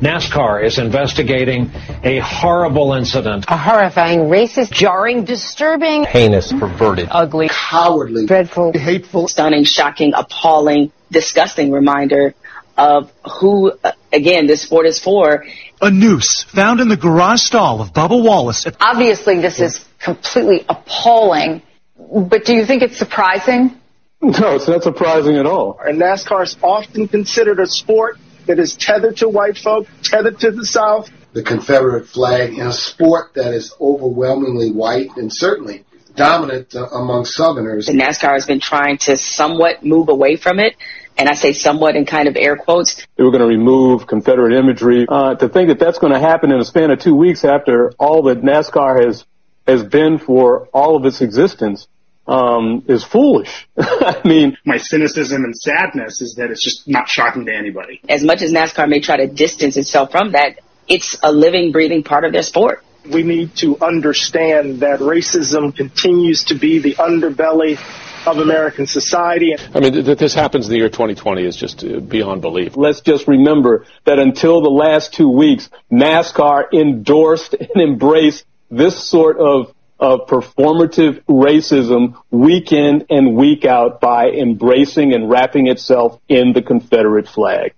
NASCAR is investigating a horrible incident. A horrifying, racist, jarring, disturbing, heinous, perverted, ugly, cowardly, dreadful, hateful, stunning, shocking, appalling, disgusting reminder of who, uh, again, this sport is for. A noose found in the garage stall of Bubba Wallace. Obviously, this is completely appalling, but do you think it's surprising? No, it's not surprising at all. And NASCAR is often considered a sport that is tethered to white folk, tethered to the South. The Confederate flag in a sport that is overwhelmingly white and certainly dominant uh, among Southerners. And NASCAR has been trying to somewhat move away from it. And I say somewhat in kind of air quotes. They were going to remove Confederate imagery. Uh, to think that that's going to happen in a span of two weeks after all that NASCAR has has been for all of its existence um, is foolish. I mean, my cynicism and sadness is that it's just not shocking to anybody. As much as NASCAR may try to distance itself from that, it's a living, breathing part of their sport. We need to understand that racism continues to be the underbelly of American society. I mean, that this happens in the year 2020 is just uh, beyond belief. Let's just remember that until the last two weeks, NASCAR endorsed and embraced this sort of of performative racism week in and week out by embracing and wrapping itself in the Confederate flag.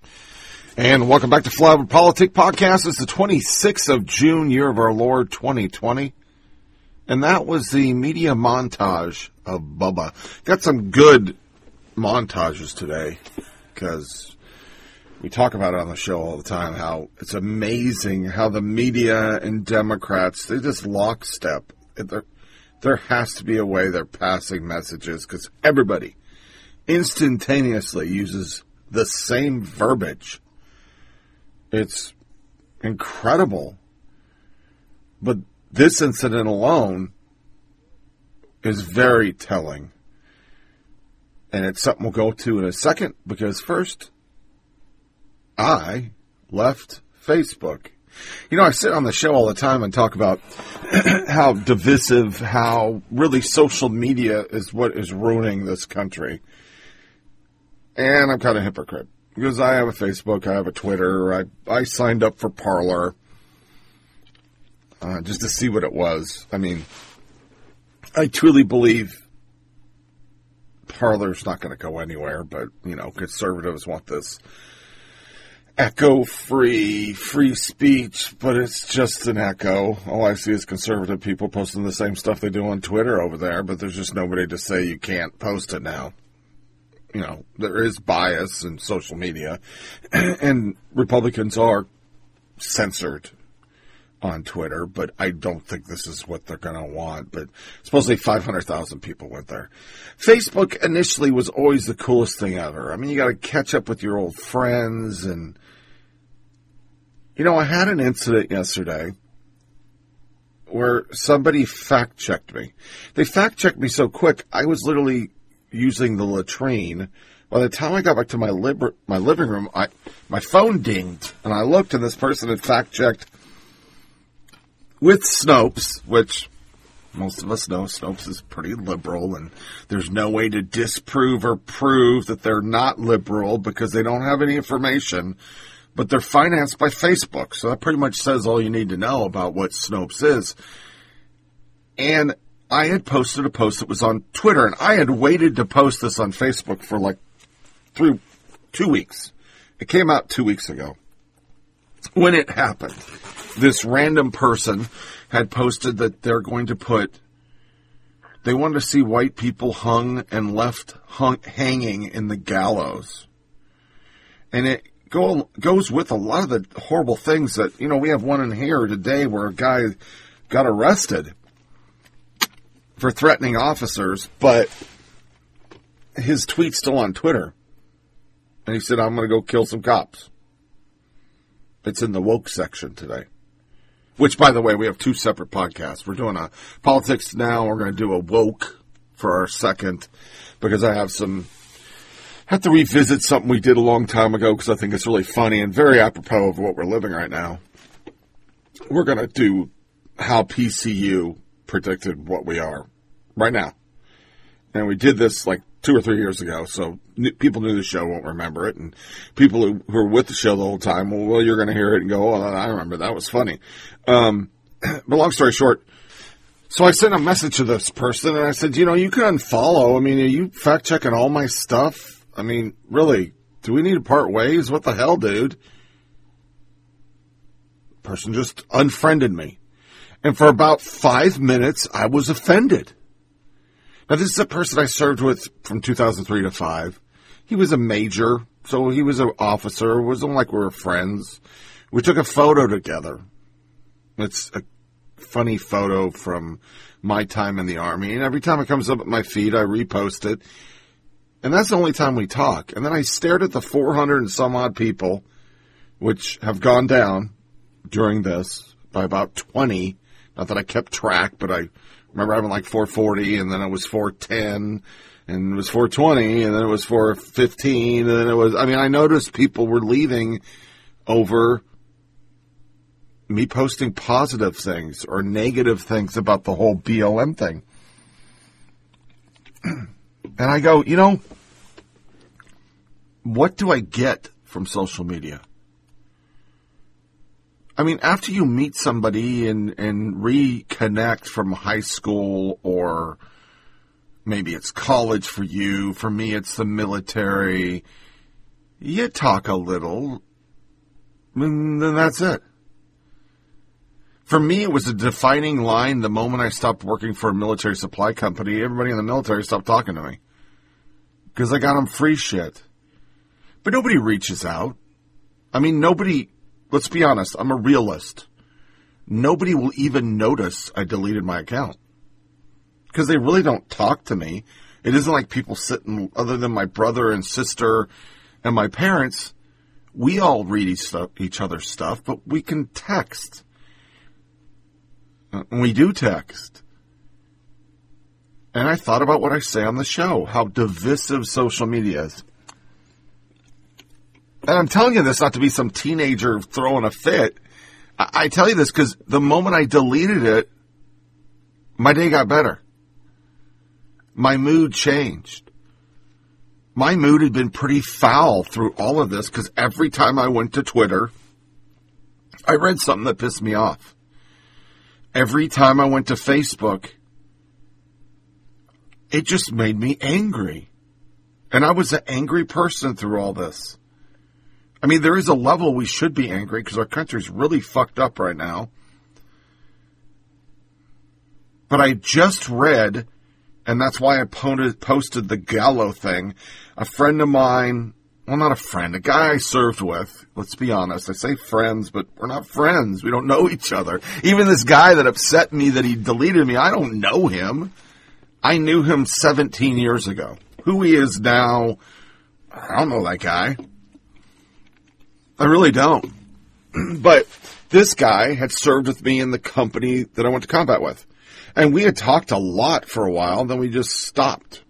And welcome back to Flyover Politic Podcast. It's the 26th of June, year of our Lord 2020. And that was the media montage of Bubba. Got some good montages today because we talk about it on the show all the time how it's amazing how the media and Democrats, they just lockstep there, there has to be a way they're passing messages because everybody instantaneously uses the same verbiage. It's incredible. But this incident alone is very telling. And it's something we'll go to in a second because first, I left Facebook. You know, I sit on the show all the time and talk about how divisive, how really social media is what is ruining this country. And I'm kind of hypocrite because I have a Facebook, I have a Twitter, I, I signed up for Parler uh, just to see what it was. I mean, I truly believe Parler's not going to go anywhere, but, you know, conservatives want this echo free, free speech, but it's just an echo. All I see is conservative people posting the same stuff they do on Twitter over there, but there's just nobody to say you can't post it now. You know, there is bias in social media, and Republicans are censored on Twitter, but I don't think this is what they're going to want. But supposedly 500,000 people went there. Facebook initially was always the coolest thing ever. I mean, you got to catch up with your old friends and, you know, I had an incident yesterday where somebody fact checked me. They fact checked me so quick, I was literally using the latrine. By the time I got back to my my living room, I my phone dinged, and I looked, and this person had fact checked with Snopes, which most of us know Snopes is pretty liberal, and there's no way to disprove or prove that they're not liberal because they don't have any information. But they're financed by Facebook, so that pretty much says all you need to know about what Snopes is. And I had posted a post that was on Twitter, and I had waited to post this on Facebook for like three, two weeks. It came out two weeks ago. When it happened, this random person had posted that they're going to put, they wanted to see white people hung and left hung, hanging in the gallows. And it go, goes with a lot of the horrible things that, you know, we have one in here today where a guy got arrested for threatening officers, but his tweet's still on Twitter. And he said, I'm going to go kill some cops. It's in the woke section today. Which, by the way, we have two separate podcasts. We're doing a politics now. We're going to do a woke for our second because I have some have to revisit something we did a long time ago because I think it's really funny and very apropos of what we're living right now. We're going to do how PCU predicted what we are right now. And we did this like two or three years ago, so people knew the show won't remember it, and people who, who were with the show the whole time, well, well you're going to hear it and go, oh, I remember that was funny. Um, but long story short, so I sent a message to this person, and I said, you know, you can unfollow. I mean, are you fact checking all my stuff? I mean, really, do we need to part ways? What the hell, dude? Person just unfriended me. And for about five minutes, I was offended. Now, this is a person I served with from 2003 to 5. He was a major, so he was an officer. It wasn't like we were friends. We took a photo together. It's a funny photo from my time in the Army. And every time it comes up at my feed, I repost it. And that's the only time we talk. And then I stared at the 400 and some odd people, which have gone down during this by about 20. Not that I kept track, but I remember having like 440 and then it was 410 and it was 420 and then it was 415 and then it was, I mean, I noticed people were leaving over me posting positive things or negative things about the whole BLM thing. And I go, you know, what do I get from social media? I mean, after you meet somebody and, and reconnect from high school or maybe it's college for you, for me it's the military, you talk a little, and then that's it. For me, it was a defining line the moment I stopped working for a military supply company. Everybody in the military stopped talking to me because I got them free shit. But nobody reaches out. I mean, nobody, let's be honest, I'm a realist. Nobody will even notice I deleted my account because they really don't talk to me. It isn't like people sitting, other than my brother and sister and my parents, we all read each, other's stuff, but we can text. Uh, we do text. And I thought about what I say on the show, how divisive social media is. And I'm telling you this not to be some teenager throwing a fit. I, I tell you this because the moment I deleted it, my day got better. My mood changed. My mood had been pretty foul through all of this because every time I went to Twitter, I read something that pissed me off. Every time I went to Facebook, it just made me angry. And I was an angry person through all this. I mean, there is a level we should be angry because our country's really fucked up right now. But I just read, and that's why I posted the Gallo thing. A friend of mine, well, not a friend, a guy I served with, let's be honest. I say friends, but we're not friends. We don't know each other. Even this guy that upset me that he deleted me, I don't know him. I knew him 17 years ago. Who he is now, I don't know that guy. I really don't. but this guy had served with me in the company that I went to combat with. And we had talked a lot for a while, then we just stopped.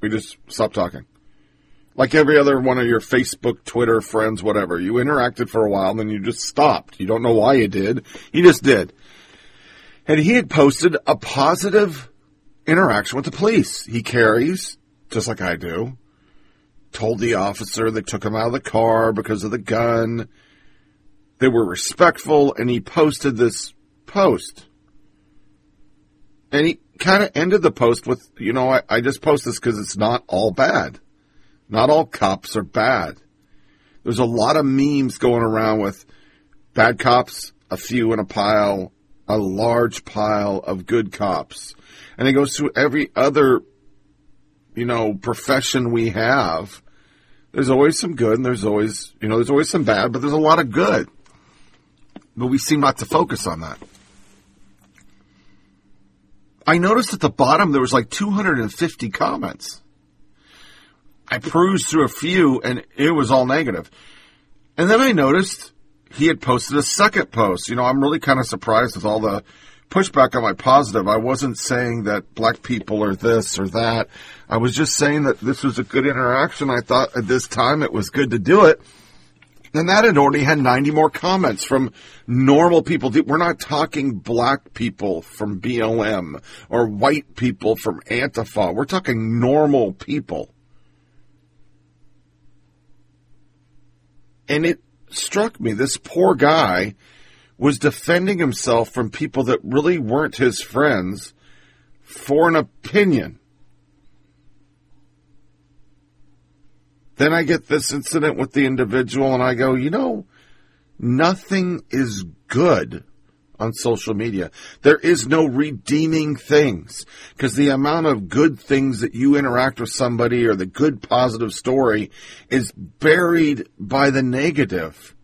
We just stopped talking. Like every other one of your Facebook, Twitter friends, whatever. You interacted for a while, then you just stopped. You don't know why you did. You just did. And he had posted a positive interaction with the police. He carries, just like I do told the officer they took him out of the car because of the gun. They were respectful, and he posted this post. And he kind of ended the post with, you know, I, I just post this because it's not all bad. Not all cops are bad. There's a lot of memes going around with bad cops, a few in a pile, a large pile of good cops. And it goes through every other you know, profession we have, there's always some good and there's always, you know, there's always some bad, but there's a lot of good. But we seem not to focus on that. I noticed at the bottom there was like 250 comments. I perused through a few and it was all negative. And then I noticed he had posted a second post. You know, I'm really kind of surprised with all the pushback on my positive. I wasn't saying that black people are this or that. I was just saying that this was a good interaction. I thought at this time it was good to do it. And that had already had 90 more comments from normal people. We're not talking black people from BLM or white people from Antifa. We're talking normal people. And it struck me, this poor guy was defending himself from people that really weren't his friends for an opinion. Then I get this incident with the individual and I go, you know, nothing is good on social media. There is no redeeming things because the amount of good things that you interact with somebody or the good positive story is buried by the negative.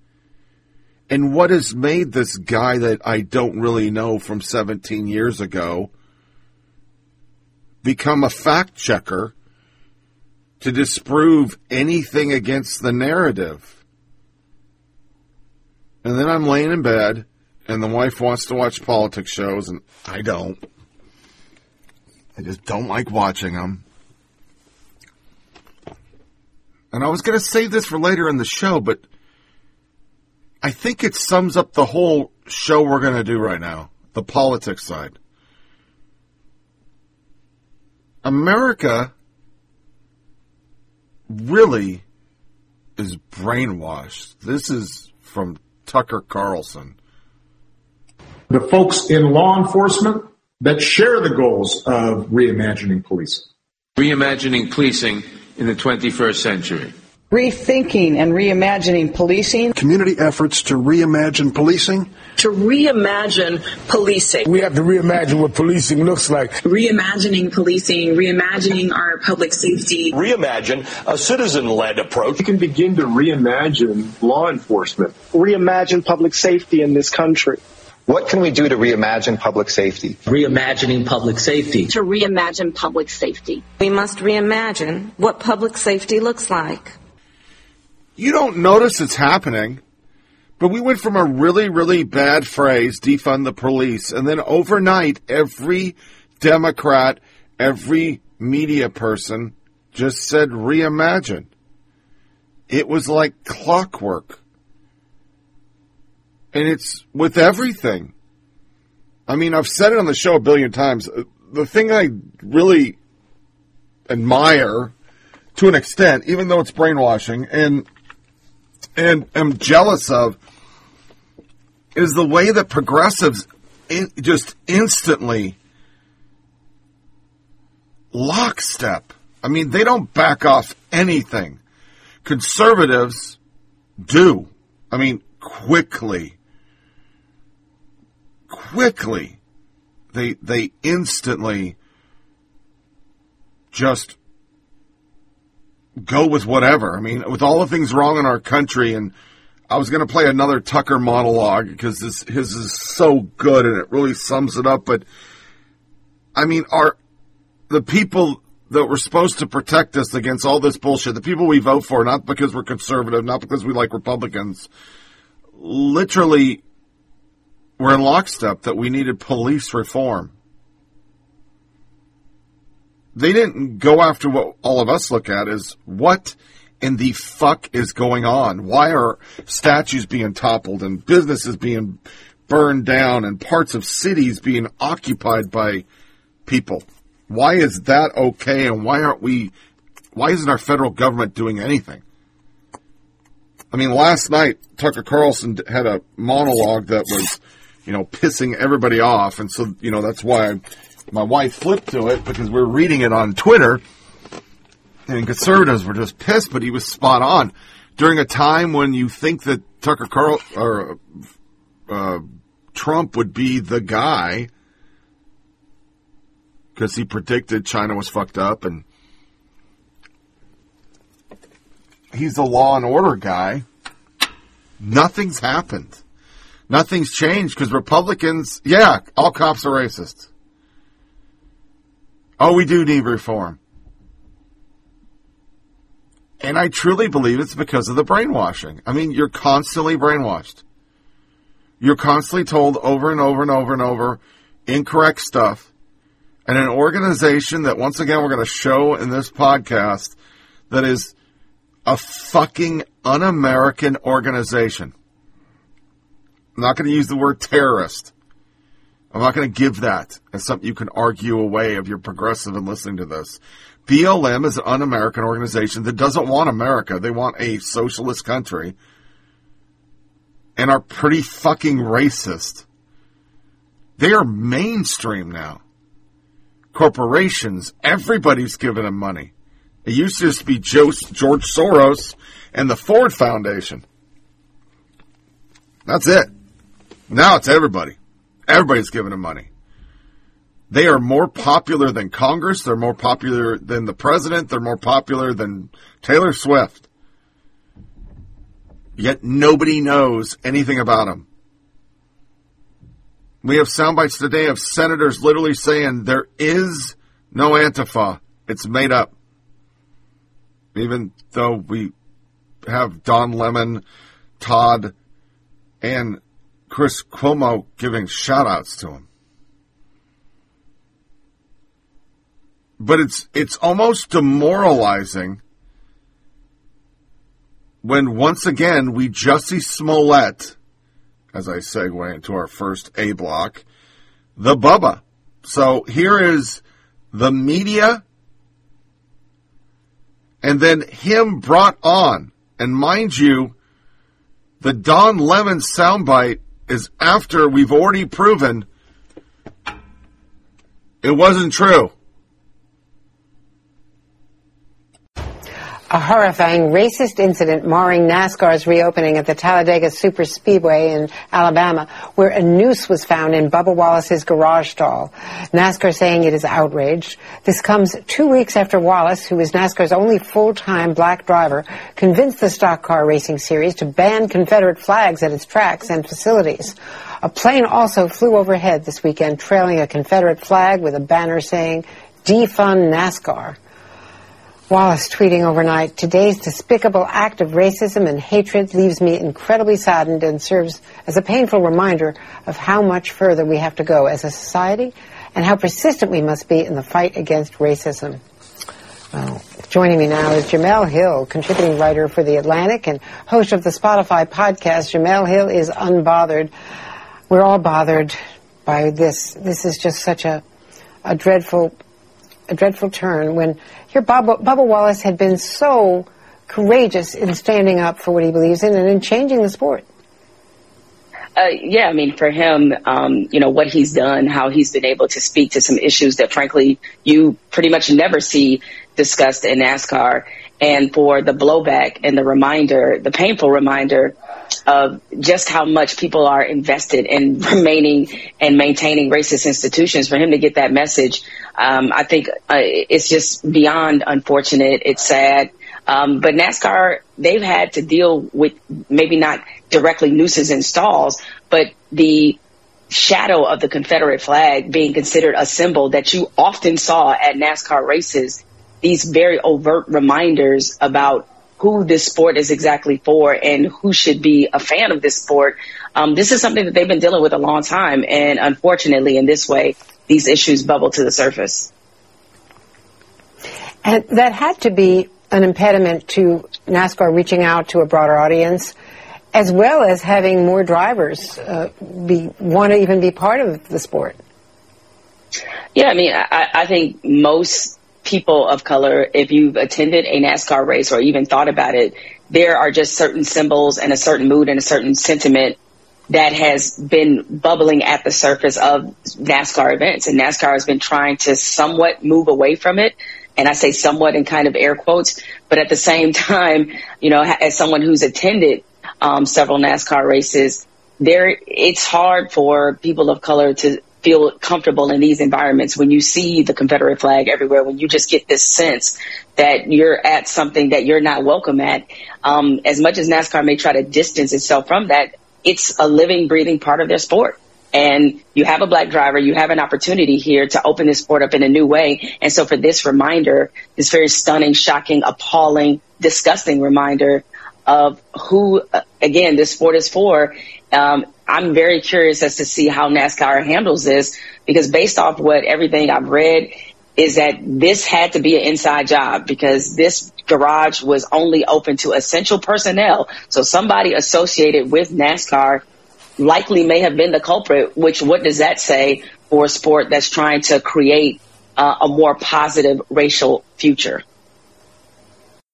And what has made this guy that I don't really know from 17 years ago become a fact checker to disprove anything against the narrative? And then I'm laying in bed and the wife wants to watch politics shows and I don't. I just don't like watching them. And I was going to save this for later in the show, but I think it sums up the whole show we're going to do right now the politics side. America really is brainwashed. This is from Tucker Carlson. The folks in law enforcement that share the goals of reimagining policing. Reimagining policing in the 21st century rethinking and reimagining policing, community efforts to reimagine policing, to reimagine policing. We have to reimagine what policing looks like. Reimagining policing, reimagining our public safety. Reimagine a citizen-led approach. We can begin to reimagine law enforcement. Reimagine public safety in this country. What can we do to reimagine public safety? Reimagining public safety. To reimagine public safety. We must reimagine what public safety looks like. You don't notice it's happening. But we went from a really, really bad phrase, defund the police, and then overnight, every Democrat, every media person just said reimagine. It was like clockwork. And it's with everything. I mean, I've said it on the show a billion times. Uh, the thing I really admire to an extent, even though it's brainwashing, and and am jealous of is the way that progressives in, just instantly lockstep. I mean, they don't back off anything. Conservatives do. I mean, quickly. Quickly. They, they instantly just go with whatever. I mean, with all the things wrong in our country, and I was going to play another Tucker monologue because this his is so good and it really sums it up. But I mean, are the people that were supposed to protect us against all this bullshit, the people we vote for, not because we're conservative, not because we like Republicans, literally were in lockstep that we needed police reform they didn't go after what all of us look at is what in the fuck is going on? Why are statues being toppled and businesses being burned down and parts of cities being occupied by people? Why is that okay and why aren't we, why isn't our federal government doing anything? I mean, last night, Tucker Carlson had a monologue that was, you know, pissing everybody off. And so, you know, that's why I my wife flipped to it because we are reading it on Twitter, and conservatives were just pissed, but he was spot on. During a time when you think that Tucker Carl or uh, Trump would be the guy because he predicted China was fucked up, and he's the law and order guy. Nothing's happened. Nothing's changed because Republicans, yeah, all cops are racist. Oh, we do need reform. And I truly believe it's because of the brainwashing. I mean, you're constantly brainwashed. You're constantly told over and over and over and over incorrect stuff. And an organization that, once again, we're going to show in this podcast that is a fucking un American organization. I'm not going to use the word terrorist. I'm not going to give that as something you can argue away if you're progressive and listening to this. BLM is an un American organization that doesn't want America. They want a socialist country and are pretty fucking racist. They are mainstream now. Corporations, everybody's giving them money. It used to just be George Soros and the Ford Foundation. That's it. Now it's everybody. Everybody's giving them money. They are more popular than Congress. They're more popular than the president. They're more popular than Taylor Swift. Yet nobody knows anything about them. We have sound bites today of senators literally saying there is no Antifa. It's made up. Even though we have Don Lemon, Todd, and Chris Cuomo giving shout outs to him. But it's it's almost demoralizing when once again we Jussie Smollett, as I segue into our first A block, the Bubba. So here is the media and then him brought on. And mind you, the Don Lemon soundbite is after we've already proven it wasn't true. A horrifying racist incident marring NASCAR's reopening at the Talladega Super Speedway in Alabama, where a noose was found in Bubba Wallace's garage stall. NASCAR saying it is outraged. This comes two weeks after Wallace, who is NASCAR's only full-time black driver, convinced the stock car racing series to ban Confederate flags at its tracks and facilities. A plane also flew overhead this weekend trailing a Confederate flag with a banner saying, defund NASCAR. Wallace tweeting overnight, today's despicable act of racism and hatred leaves me incredibly saddened and serves as a painful reminder of how much further we have to go as a society and how persistent we must be in the fight against racism. Well, joining me now is Jemele Hill, contributing writer for The Atlantic and host of the Spotify podcast. Jemele Hill is unbothered. We're all bothered by this. This is just such a, a dreadful a dreadful turn when here Bubba, Bubba Wallace had been so courageous in standing up for what he believes in and in changing the sport. Uh, yeah, I mean, for him, um, you know, what he's done, how he's been able to speak to some issues that, frankly, you pretty much never see discussed in NASCAR. And for the blowback and the reminder, the painful reminder of just how much people are invested in remaining and maintaining racist institutions, for him to get that message, um, I think uh, it's just beyond unfortunate. It's sad. Um, but NASCAR, they've had to deal with maybe not directly nooses and stalls, but the shadow of the Confederate flag being considered a symbol that you often saw at NASCAR races. These very overt reminders about who this sport is exactly for and who should be a fan of this sport. Um, this is something that they've been dealing with a long time. And unfortunately, in this way, these issues bubble to the surface. And that had to be an impediment to NASCAR reaching out to a broader audience, as well as having more drivers uh, be want to even be part of the sport. Yeah, I mean, I, I think most people of color, if you've attended a NASCAR race or even thought about it, there are just certain symbols and a certain mood and a certain sentiment that has been bubbling at the surface of NASCAR events. And NASCAR has been trying to somewhat move away from it. And I say somewhat in kind of air quotes, but at the same time, you know, as someone who's attended um, several NASCAR races, there it's hard for people of color to feel comfortable in these environments when you see the Confederate flag everywhere, when you just get this sense that you're at something that you're not welcome at. Um, as much as NASCAR may try to distance itself from that, it's a living, breathing part of their sport. And you have a black driver, you have an opportunity here to open this sport up in a new way. And so for this reminder, this very stunning, shocking, appalling, disgusting reminder of who, uh, again, this sport is for. Um, I'm very curious as to see how NASCAR handles this because based off what everything I've read is that this had to be an inside job because this garage was only open to essential personnel. So somebody associated with NASCAR likely may have been the culprit, which what does that say for a sport that's trying to create uh, a more positive racial future?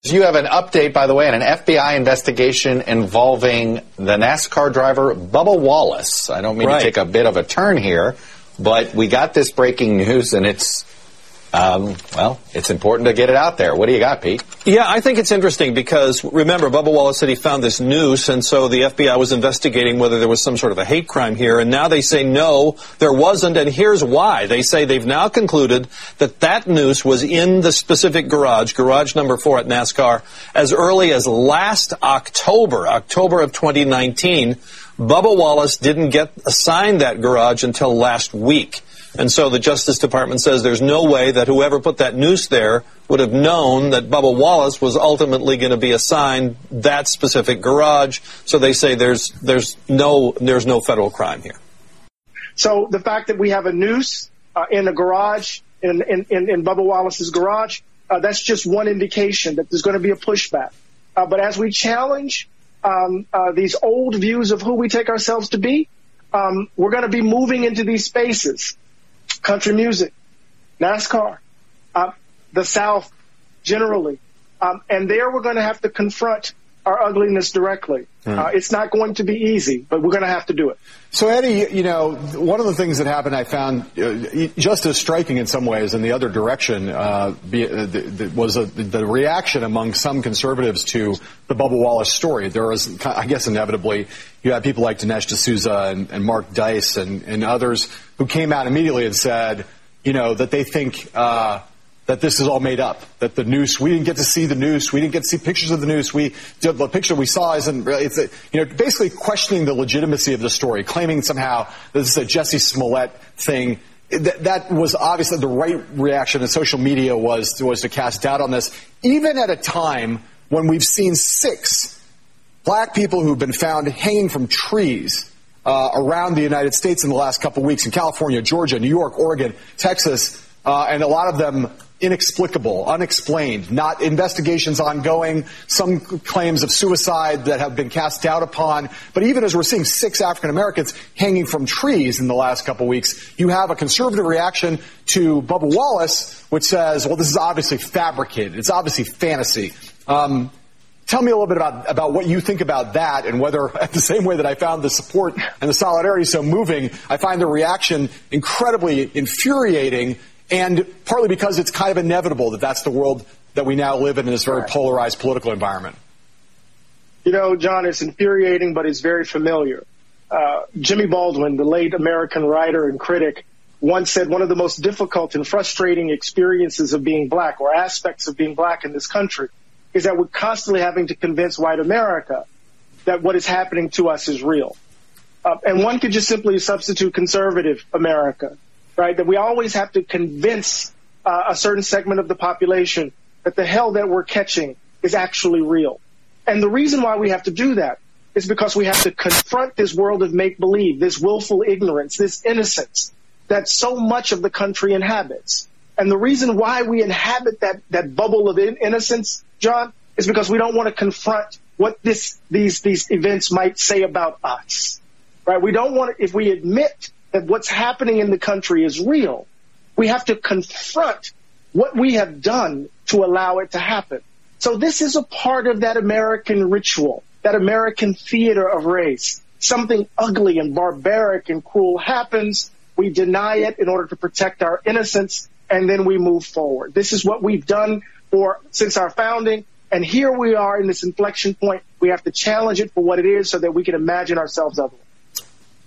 You have an update, by the way, on an FBI investigation involving the NASCAR driver Bubba Wallace. I don't mean right. to take a bit of a turn here, but we got this breaking news, and it's um, well, it's important to get it out there. What do you got, Pete? Yeah, I think it's interesting because remember, Bubba Wallace said he found this noose, and so the FBI was investigating whether there was some sort of a hate crime here, and now they say no, there wasn't, and here's why. They say they've now concluded that that noose was in the specific garage, garage number four at NASCAR, as early as last October, October of 2019. Bubba Wallace didn't get assigned that garage until last week. And so the Justice Department says there's no way that whoever put that noose there would have known that Bubba Wallace was ultimately going to be assigned that specific garage. So they say there's there's no there's no federal crime here. So the fact that we have a noose uh, in a garage in, in, in, in Bubba Wallace's garage, uh, that's just one indication that there's going to be a pushback. Uh, but as we challenge um, uh, these old views of who we take ourselves to be, um, we're going to be moving into these spaces country music, NASCAR, uh, the South generally. Um, and there we're going to have to confront our ugliness directly. Hmm. Uh, it's not going to be easy, but we're going to have to do it. So, Eddie, you know, one of the things that happened I found uh, just as striking in some ways in the other direction uh, be, uh, the, the, was the reaction among some conservatives to the Bubba Wallace story. There was, I guess, inevitably, you had people like Dinesh D'Souza and, and Mark Dice and, and, others who came out immediately and said, you know, that they think uh, that this is all made up. That the noose, we didn't get to see the noose, we didn't get to see pictures of the noose. We the picture we saw isn't. It's a, you know basically questioning the legitimacy of the story, claiming somehow this is a Jussie Smollett thing. That, was obviously the right reaction in social media was was to cast doubt on this, even at a time when we've seen six black people who've been found hanging from trees. Uh, around the United States in the last couple of weeks in California, Georgia, New York, Oregon, Texas, uh, and a lot of them inexplicable, unexplained, not investigations ongoing, some claims of suicide that have been cast doubt upon. But even as we're seeing six African Americans hanging from trees in the last couple weeks, you have a conservative reaction to Bubba Wallace, which says, well, this is obviously fabricated. It's obviously fantasy. Um, Tell me a little bit about, about what you think about that and whether, at the same way that I found the support and the solidarity so moving, I find the reaction incredibly infuriating and partly because it's kind of inevitable that that's the world that we now live in in this very polarized political environment. You know, John, it's infuriating, but it's very familiar. Uh, Jimmy Baldwin, the late American writer and critic, once said one of the most difficult and frustrating experiences of being black or aspects of being black in this country is that we're constantly having to convince white America that what is happening to us is real. Uh, and one could just simply substitute conservative America right? That we always have to convince uh, a certain segment of the population that the hell that we're catching is actually real. And the reason why we have to do that is because we have to confront this world of make believe, this willful ignorance, this innocence that so much of the country inhabits. And the reason why we inhabit that, that bubble of in- innocence, John, is because we don't want to confront what this, these, these events might say about us, right? We don't want to, if we admit that what's happening in the country is real, we have to confront what we have done to allow it to happen. So this is a part of that American ritual, that American theater of race. Something ugly and barbaric and cruel happens. We deny it in order to protect our innocence and then we move forward. This is what we've done for since our founding. And here we are in this inflection point. We have to challenge it for what it is so that we can imagine ourselves otherwise.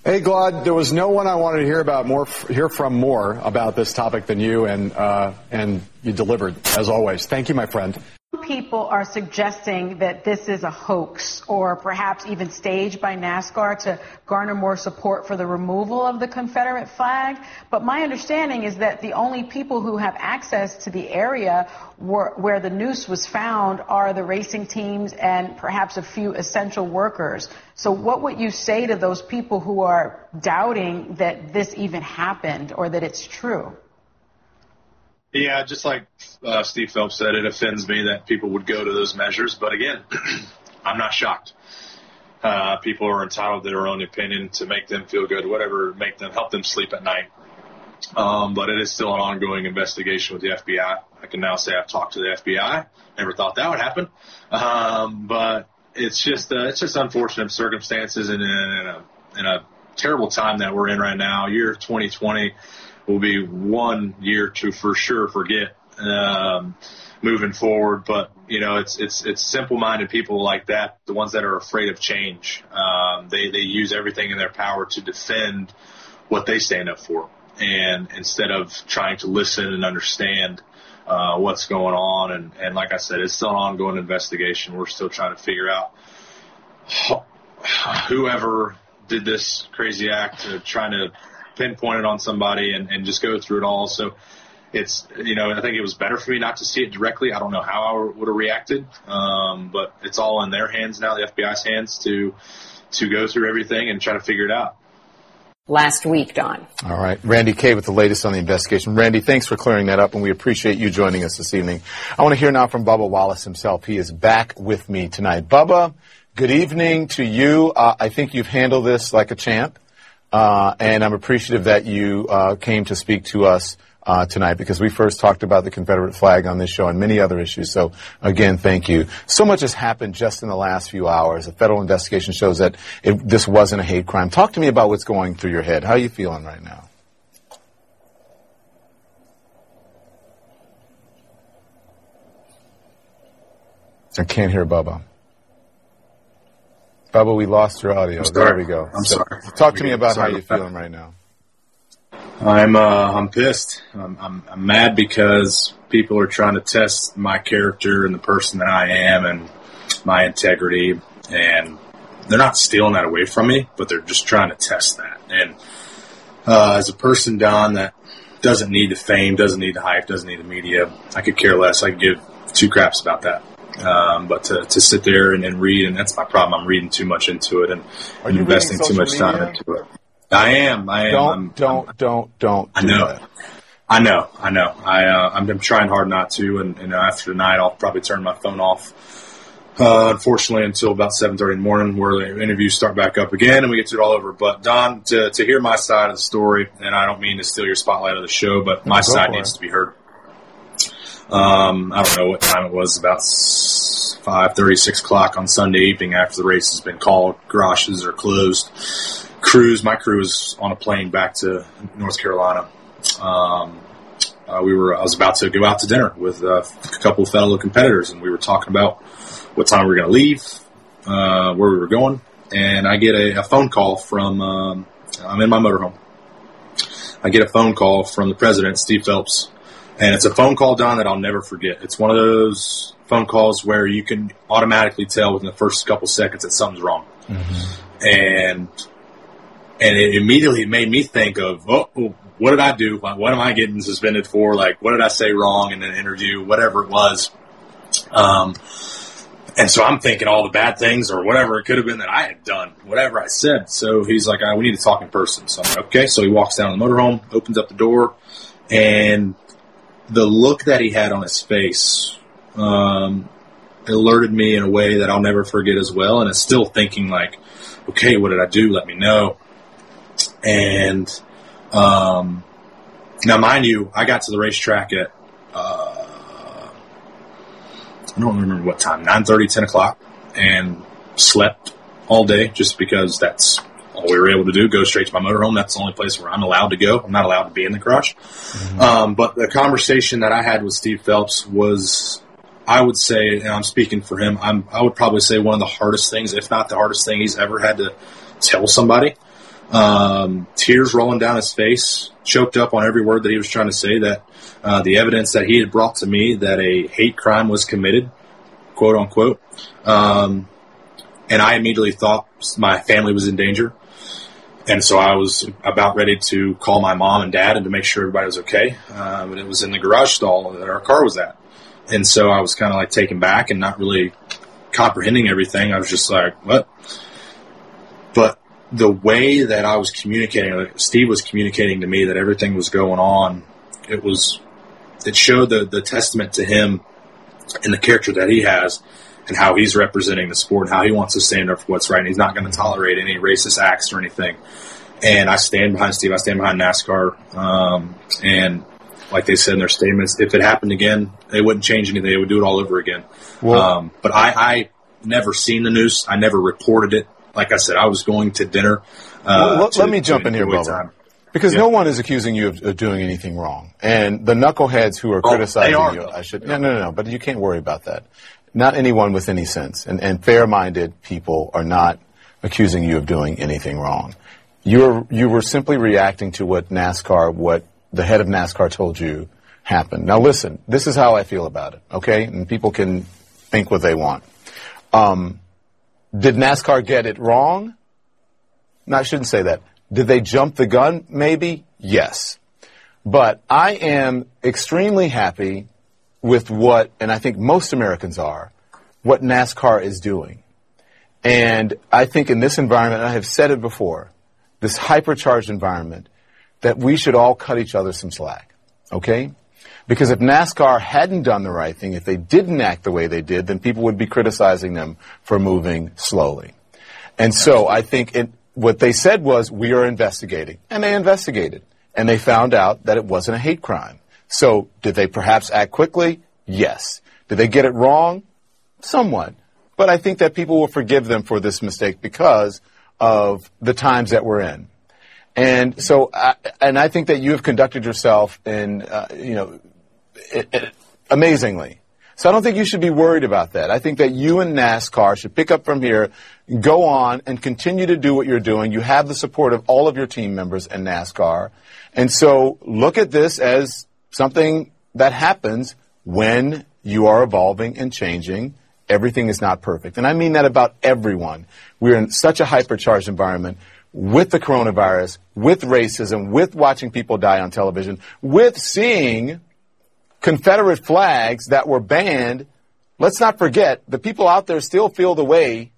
Hey, Glaude, there was no one I wanted to hear about more, hear from more about this topic than you, and uh, and you delivered as always. Thank you, my friend. People are suggesting that this is a hoax or perhaps even staged by NASCAR to garner more support for the removal of the Confederate flag. But my understanding is that the only people who have access to the area where, where the noose was found are the racing teams and perhaps a few essential workers. So what would you say to those people who are doubting that this even happened or that it's true? Yeah, just like uh, Steve Phelps said, it offends me that people would go to those measures. But again, I'm not shocked. Uh, people are entitled to their own opinion to make them feel good, whatever make them help them sleep at night. Um, but it is still an ongoing investigation with the FBI. I can now say I've talked to the FBI. Never thought that would happen. Um, but it's just uh, it's just unfortunate circumstances and in, in a in a terrible time that we're in right now. Year 2020 will be one year to for sure forget um, moving forward. But you know, it's it's it's simple-minded people like that, the ones that are afraid of change. Um, they they use everything in their power to defend what they stand up for, and instead of trying to listen and understand. Uh, what's going on. And, and like I said, it's still an ongoing investigation. We're still trying to figure out whoever did this crazy act of trying to pinpoint it on somebody and, and just go through it all. So it's, you know, I think it was better for me not to see it directly. I don't know how I would have reacted. Um, but it's all in their hands now, the FBI's hands to, to go through everything and try to figure it out. Last week, Don. All right. Randi Kaye with the latest on the investigation. Randy, thanks for clearing that up, and we appreciate you joining us this evening. I want to hear now from Bubba Wallace himself. He is back with me tonight. Bubba, good evening to you. Uh, I think you've handled this like a champ. Uh, and I'm appreciative that you uh, came to speak to us uh, tonight because we first talked about the Confederate flag on this show and many other issues. So again, thank you. So much has happened just in the last few hours. A federal investigation shows that it, this wasn't a hate crime. Talk to me about what's going through your head. How are you feeling right now? I can't hear Bubba. Bubba, we lost your audio. There we go. I'm so, sorry. Talk to me about sorry how you're feeling right now. I'm uh, I'm pissed. I'm, I'm, I'm mad because people are trying to test my character and the person that I am and my integrity, and they're not stealing that away from me, but they're just trying to test that. And uh, as a person, Don, that doesn't need the fame, doesn't need the hype, doesn't need the media, I could care less. I could give two craps about that. Um, but to, to sit there and, and, read, and that's my problem. I'm reading too much into it and, investing too much time into it. I am. I am. Don't, I'm, don't, I'm, don't, don't. I know. That. I know. I know. I, uh, I'm, I'm, trying hard not to, and, and after tonight, I'll probably turn my phone off. Uh, unfortunately, until about 7:30 in the morning, where the interviews start back up again, and we get to it all over. But Don, to, to hear my side of the story, and I don't mean to steal your spotlight of the show, but my side needs it. to be heard. Um, I don't know what time it was, about five thirty, six o'clock on Sunday evening after the race has been called. Garages are closed. Crews, my crew is on a plane back to North Carolina. Um, uh, we were, I was about to go out to dinner with uh, a couple of fellow competitors, and we were talking about what time we were going to leave, uh, where we were going, and I get a, a phone call from. Um, I'm in my motorhome. I get a phone call from the president, Steve Phelps, and it's a phone call, Don, that I'll never forget. It's one of those phone calls where you can automatically tell within the first couple seconds that something's wrong. Mm-hmm. And and it immediately made me think of, oh, what did I do? What am I getting suspended for? Like, what did I say wrong in an interview? Whatever it was. Um, and so I'm thinking all the bad things or whatever it could have been that I had done, whatever I said. So he's like, we need to talk in person. So I'm like, okay. So he walks down to the motorhome, opens up the door, and the look that he had on his face um, alerted me in a way that I'll never forget as well. And it's still thinking like, okay, what did I do? Let me know. And um, now, mind you, I got to the racetrack at uh, I don't remember what time, 9.30, 10 o'clock, and slept all day just because that's all we were able to do, go straight to my motorhome. That's the only place where I'm allowed to go. I'm not allowed to be in the garage. Mm-hmm. Um, but the conversation that I had with Steve Phelps was, I would say, and I'm speaking for him, I'm, I would probably say one of the hardest things, if not the hardest thing he's ever had to tell somebody. Um, tears rolling down his face, choked up on every word that he was trying to say. That uh, the evidence that he had brought to me that a hate crime was committed quote unquote. Um, and I immediately thought my family was in danger. And so I was about ready to call my mom and dad and to make sure everybody was okay. Um, and it was in the garage stall that our car was at. And so I was kind of like taken back and not really comprehending everything. I was just like, what? But the way that I was communicating, like Steve was communicating to me that everything was going on, it was, it showed the, the testament to him and the character that he has and how he's representing the sport and how he wants to stand up for what's right. And he's not going to tolerate any racist acts or anything. And I stand behind Steve. I stand behind NASCAR. Um, and like they said in their statements, if it happened again, they wouldn't change anything. They would do it all over again. Well- um, but I, I never seen the news. I never reported it. Like I said, I was going to dinner. Uh, Well, let, to- let me jump in here, Bubba. Because Yeah. no one is accusing you of, of doing anything wrong. And the knuckleheads who are Oh, criticizing are, you, though. I should, no, no, no, no, but you can't worry about that. Not anyone with any sense. And, and fair-minded people are not accusing you of doing anything wrong. You're, you were simply reacting to what NASCAR, what the head of NASCAR told you happened. Now listen, this is how I feel about it, okay? And people can think what they want. Um, did NASCAR get it wrong? No, I shouldn't say that. Did they jump the gun? Maybe. Yes. But I am extremely happy with what, and I think most Americans are, what NASCAR is doing. And I think in this environment, and I have said it before, this hypercharged environment, that we should all cut each other some slack. Okay? Because if NASCAR hadn't done the right thing, if they didn't act the way they did, then people would be criticizing them for moving slowly. And so I think it, what they said was, we are investigating. And they investigated. And they found out that it wasn't a hate crime. So did they perhaps act quickly? Yes. Did they get it wrong? Somewhat. But I think that people will forgive them for this mistake because of the times that we're in. And so, I, and I think that you have conducted yourself in, uh, you know, it, it, amazingly. So I don't think you should be worried about that. I think that you and NASCAR should pick up from here, go on, and continue to do what you're doing. You have the support of all of your team members in NASCAR. And so look at this as something that happens when you are evolving and changing. Everything is not perfect. And I mean that about everyone. We're in such a hypercharged environment with the coronavirus, with racism, with watching people die on television, with seeing Confederate flags that were banned. Let's not forget the people out there still feel the way,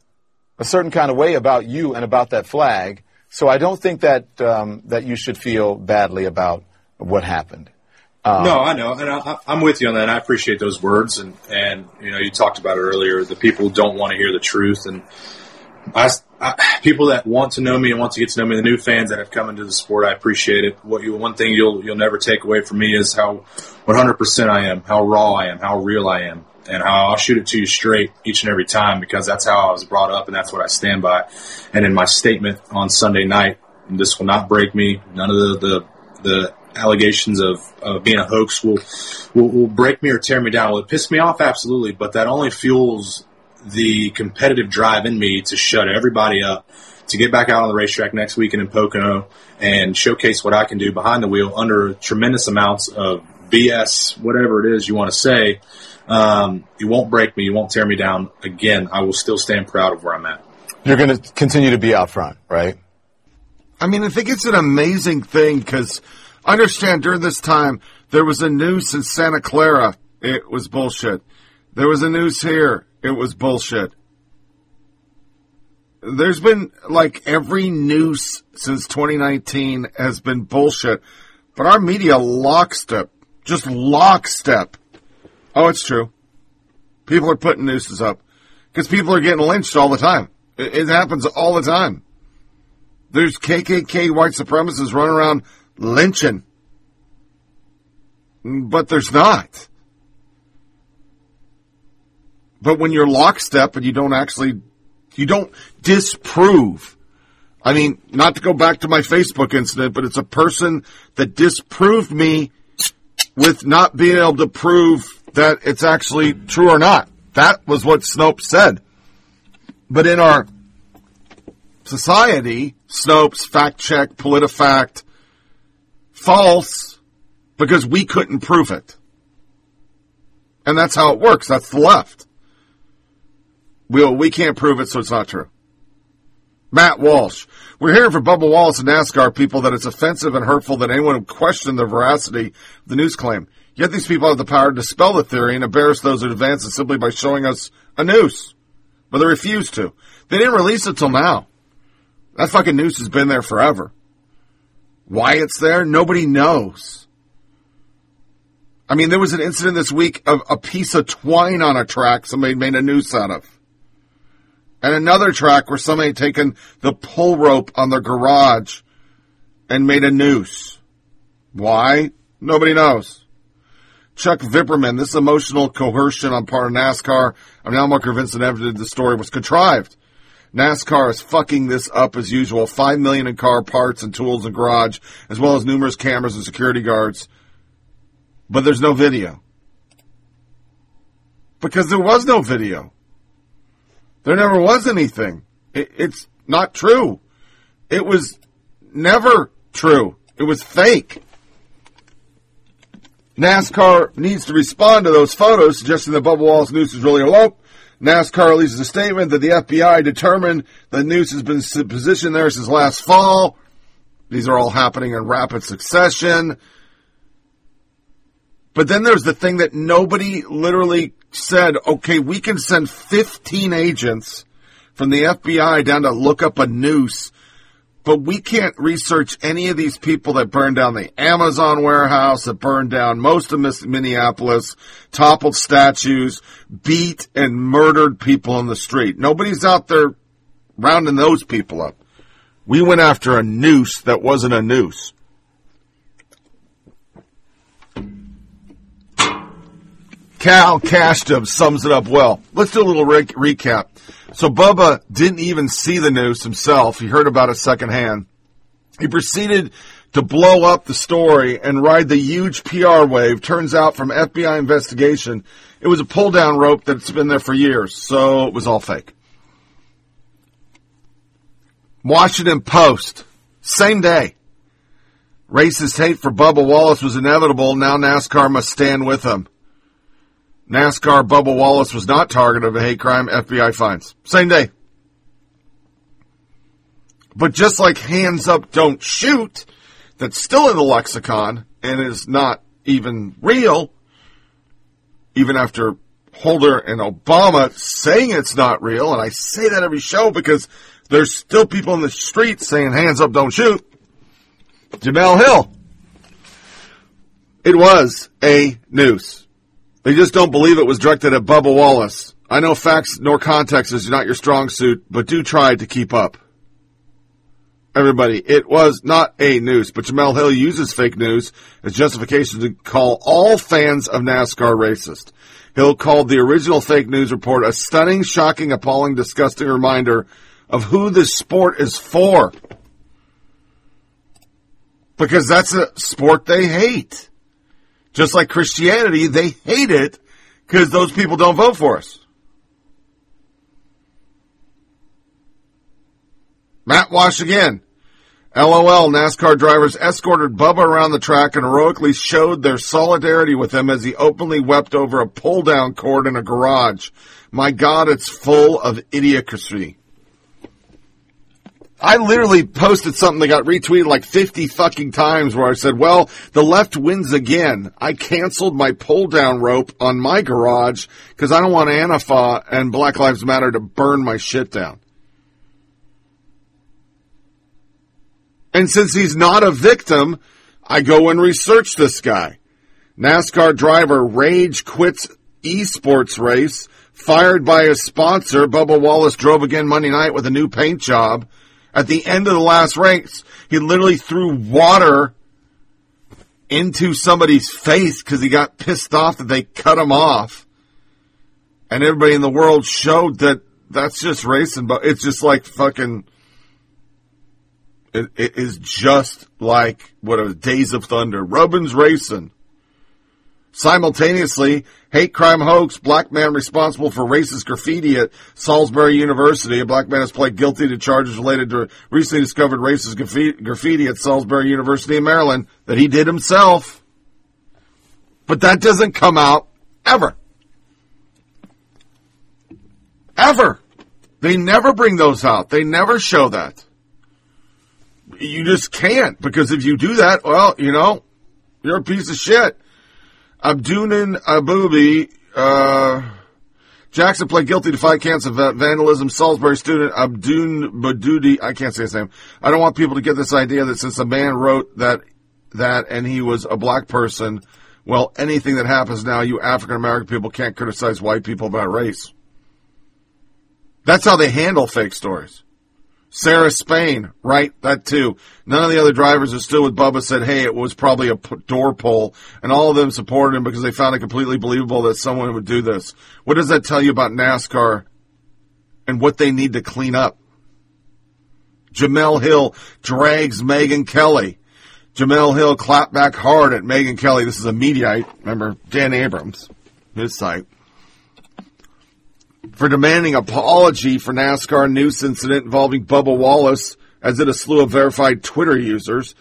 a certain kind of way about you and about that flag. So I don't think that um, that you should feel badly about what happened. Um, no, I know, and I, I'm with you on that. I appreciate those words, and and you know, you talked about it earlier. The people don't want to hear the truth, and I, I, people that want to know me and want to get to know me, the new fans that have come into the sport, I appreciate it. What you, one thing you'll you'll never take away from me is how 100% I am, how raw I am, how real I am, and how I'll shoot it to you straight each and every time because that's how I was brought up and that's what I stand by. And in my statement on Sunday night, this will not break me. None of the the, the allegations of, of being a hoax will, will will break me or tear me down. Will it piss me off? Absolutely, but that only fuels the competitive drive in me to shut everybody up, to get back out on the racetrack next weekend in Pocono and showcase what I can do behind the wheel under tremendous amounts of BS, whatever it is you want to say. Um, you won't break me. You won't tear me down. Again, I will still stand proud of where I'm at. You're going to continue to be out front, right? I mean, I think it's an amazing thing because understand during this time there was a noose in Santa Clarita. It was bullshit. There was a noose here. It was bullshit. There's been like every noose since 2019 has been bullshit, but our media lockstep, just lockstep. Oh, it's true. People are putting nooses up because people are getting lynched all the time. It, it happens all the time. There's KKK white supremacists running around lynching, but there's not. But when you're lockstep and you don't actually, you don't disprove. I mean, not to go back to my Facebook incident, but it's a person that disproved me with not being able to prove that it's actually true or not. That was what Snopes said. But in our society, Snopes, fact check, PolitiFact, false, because we couldn't prove it. And that's how it works. That's the left. We, we can't prove it, so it's not true. Matt Walsh. We're hearing from Bubba Wallace and NASCAR people that it's offensive and hurtful that anyone would question the veracity of the news claim. Yet these people have the power to dispel the theory and embarrass those who advance it simply by showing us a noose. But they refuse to. They didn't release it till now. That fucking noose has been there forever. Why it's there, nobody knows. I mean, there was an incident this week of a piece of twine on a track somebody made a noose out of. And another track where somebody had taken the pull rope on their garage and made a noose. Why? Nobody knows. Chuck Vipperman, this emotional coercion on part of NASCAR, I'm now more convinced than ever that the story was contrived. NASCAR is fucking this up as usual. Five million in car parts and tools and garage, as well as numerous cameras and security guards. But there's no video. Because there was no video. There never was anything. It, it's not true. It was never true. It was fake. NASCAR needs to respond to those photos suggesting that Bubba Wallace News is really eloped. NASCAR releases a statement that the FBI determined the noose has been positioned there since last fall. These are all happening in rapid succession. But then there's the thing that nobody literally said, okay, we can send 15 agents from the FBI down to look up a noose, but we can't research any of these people that burned down the Amazon warehouse, that burned down most of Minneapolis, toppled statues, beat and murdered people in the street. Nobody's out there rounding those people up. We went after a noose that wasn't a noose. Cal Kashtub sums it up well. Let's do a little re- recap. So Bubba didn't even see the news himself. He heard about it secondhand. He proceeded to blow up the story and ride the huge PR wave. Turns out from FBI investigation, it was a pull down rope that's been there for years. So it was all fake. Washington Post, same day. Racist hate for Bubba Wallace was inevitable. Now NASCAR must stand with him. NASCAR Bubba Wallace was not target of a hate crime. FBI finds. Same day. But just like hands up, don't shoot, that's still in the lexicon and is not even real, even after Holder and Obama saying it's not real, and I say that every show because there's still people in the streets saying hands up, don't shoot. Jemele Hill. It was a noose. They just don't believe it was directed at Bubba Wallace. I know facts nor context is not your strong suit, but do try to keep up. Everybody, it was not a noose, but Jemele Hill uses fake news as justification to call all fans of NASCAR racist. Hill called the original fake news report a stunning, shocking, appalling, disgusting reminder of who this sport is for. Because that's a sport they hate. Just like Christianity, they hate it because those people don't vote for us. Matt Walsh again. LOL, NASCAR drivers escorted Bubba around the track and heroically showed their solidarity with him as he openly wept over a pull down cord in a garage. My God, it's full of idiocracy. I literally posted something that got retweeted like 50 fucking times where I said, well, the left wins again. I canceled my pull down rope on my garage because I don't want Antifa and Black Lives Matter to burn my shit down. And since he's not a victim, I go and research this guy. NASCAR driver rage quits esports race, fired by his sponsor. Bubba Wallace drove again Monday night with a new paint job. At the end of the last race, he literally threw water into somebody's face because he got pissed off that they cut him off. And everybody in the world showed that that's just racing, but it's just like fucking. It, it is just like what a Days of Thunder. Rubin's racing. Simultaneously, hate crime hoax, black man responsible for racist graffiti at Salisbury University. A black man has pled guilty to charges related to recently discovered racist graffiti at Salisbury University in Maryland that he did himself. But that doesn't come out ever. Ever. They never bring those out. They never show that. You just can't because if you do that, well, you know, you're a piece of shit. Abdunan Abubi, uh, Jackson pled guilty to five counts of vandalism. Salisbury student Abdun Badudi, I can't say his name. I don't want people to get this idea that since a man wrote that, that and he was a black person, well, anything that happens now, you African American people can't criticize white people about race. That's how they handle fake stories. Sarah Spain, right? That too. None of the other drivers are still with Bubba said, hey, it was probably a door pull. And all of them supported him because they found it completely believable that someone would do this. What does that tell you about NASCAR and what they need to clean up? Jemele Hill drags Megyn Kelly. Jemele Hill clapped back hard at Megyn Kelly. This is a Mediaite. Remember, Dan Abrams, his site for demanding apology for NASCAR news incident involving Bubba Wallace, as did a slew of verified Twitter users.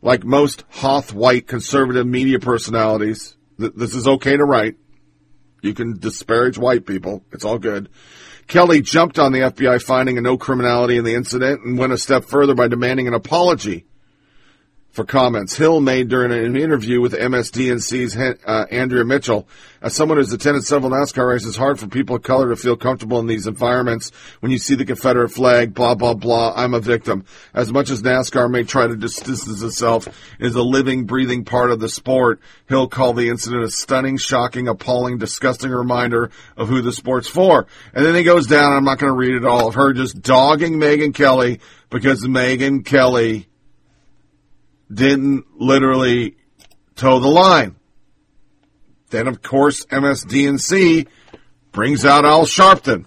Like most Hoth white conservative media personalities, th- this is okay to write. You can disparage white people. It's all good. Kelly jumped on the FBI finding a no criminality in the incident and went a step further by demanding an apology for comments Hill made during an interview with MSDNC's uh, Andrea Mitchell. As someone who's attended several NASCAR races, it's hard for people of color to feel comfortable in these environments when you see the Confederate flag, blah, blah, blah. I'm a victim. As much as NASCAR may try to distance itself, it is a living, breathing part of the sport. Hill called the incident a stunning, shocking, appalling, disgusting reminder of who the sport's for. And then he goes down, I'm not going to read it all, of her just dogging Megyn Kelly because Megyn Kelly didn't literally toe the line. Then, of course, MSDNC brings out Al Sharpton.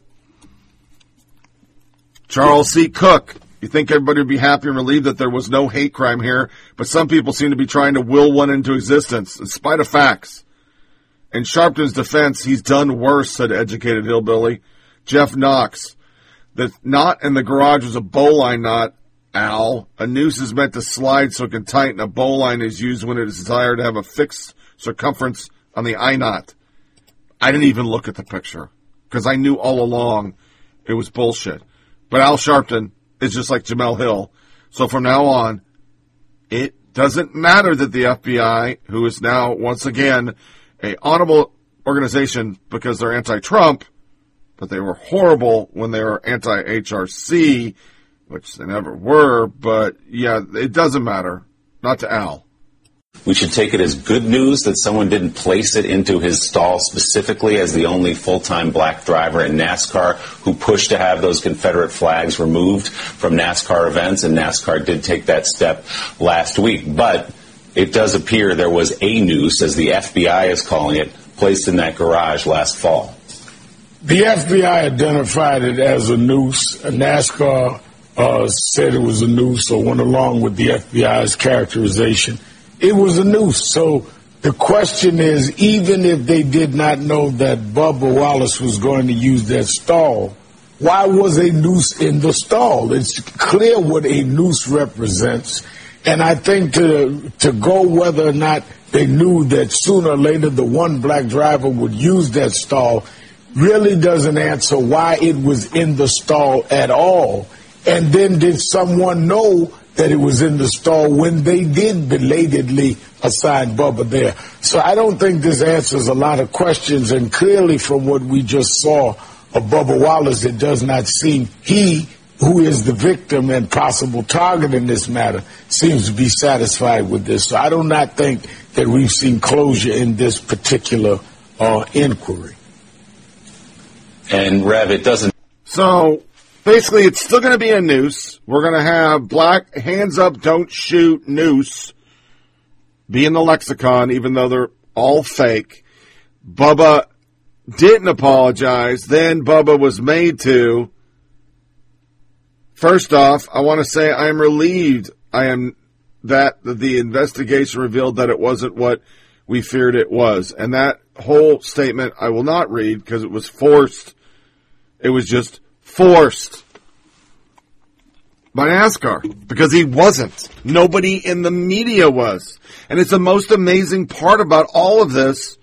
Charles C. Cooke. You think everybody would be happy and relieved that there was no hate crime here, but some people seem to be trying to will one into existence, in spite of facts. In Sharpton's defense, he's done worse, said educated hillbilly. Jeff Knox. The knot in the garage was a bowline knot Al. A noose is meant to slide so it can tighten. A bowline is used when it is desired to have a fixed circumference on the eye knot. I didn't even look at the picture because I knew all along it was bullshit. But Al Sharpton is just like Jemele Hill. So from now on, it doesn't matter that the FBI, who is now once again a honorable organization because they're anti-Trump, but they were horrible when they were anti-HRC which they never were, but yeah, it doesn't matter. Not to Al. We should take it as good news that someone didn't place it into his stall specifically as the only full-time black driver in NASCAR who pushed to have those Confederate flags removed from NASCAR events, and NASCAR did take that step last week. But it does appear there was a noose, as the FBI is calling it, placed in that garage last fall. The FBI identified it as a noose. A NASCAR uh, said it was a noose or went along with the FBI's characterization. It was a noose. So the question is, even if they did not know that Bubba Wallace was going to use that stall, why was a noose in the stall? It's clear what a noose represents. And I think to, to go whether or not they knew that sooner or later the one black driver would use that stall really doesn't answer why it was in the stall at all. And then did someone know that it was in the stall when they did belatedly assign Bubba there? So I don't think this answers a lot of questions. And clearly, from what we just saw of Bubba Wallace, it does not seem he, who is the victim and possible target in this matter, seems to be satisfied with this. So I do not think that we've seen closure in this particular uh, inquiry. And Rev, it doesn't. So basically, it's still going to be a noose. We're going to have black hands up, don't shoot noose be in the lexicon, even though they're all fake. Bubba didn't apologize. Then Bubba was made to. First off, I want to say I am relieved. I am that the investigation revealed that it wasn't what we feared it was. And that whole statement I will not read because it was forced. It was just forced by NASCAR because he wasn't. Nobody in the media was. And it's the most amazing part about all of this.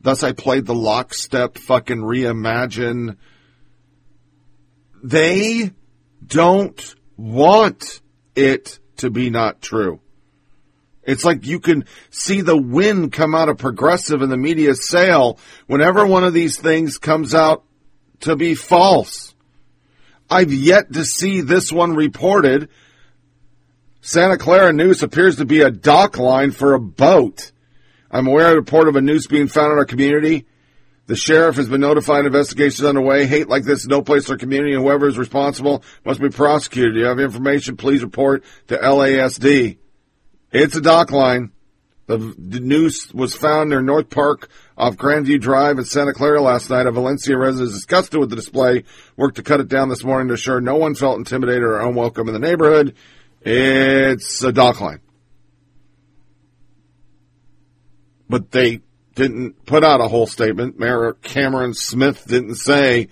Thus, I played the lockstep fucking reimagine they don't want it to be not true. It's like you can see the wind come out of progressive in the media sail whenever one of these things comes out to be false. I've yet to see this one reported. Santa Clarita Noose appears to be a dock line for a boat. I'm aware of a report of a noose being found in our community. The sheriff has been notified. Investigations underway. Hate like this, no place our community. Whoever is responsible must be prosecuted. If you have information, please report to LASD. It's a dock line. The, the noose was found near North Park off Grandview Drive in Santa Clarita last night. A Valencia resident is disgusted with the display. Worked to cut it down this morning to ensure no one felt intimidated or unwelcome in the neighborhood. It's a dock line. But they didn't put out a whole statement. Mayor Cameron Smith didn't say,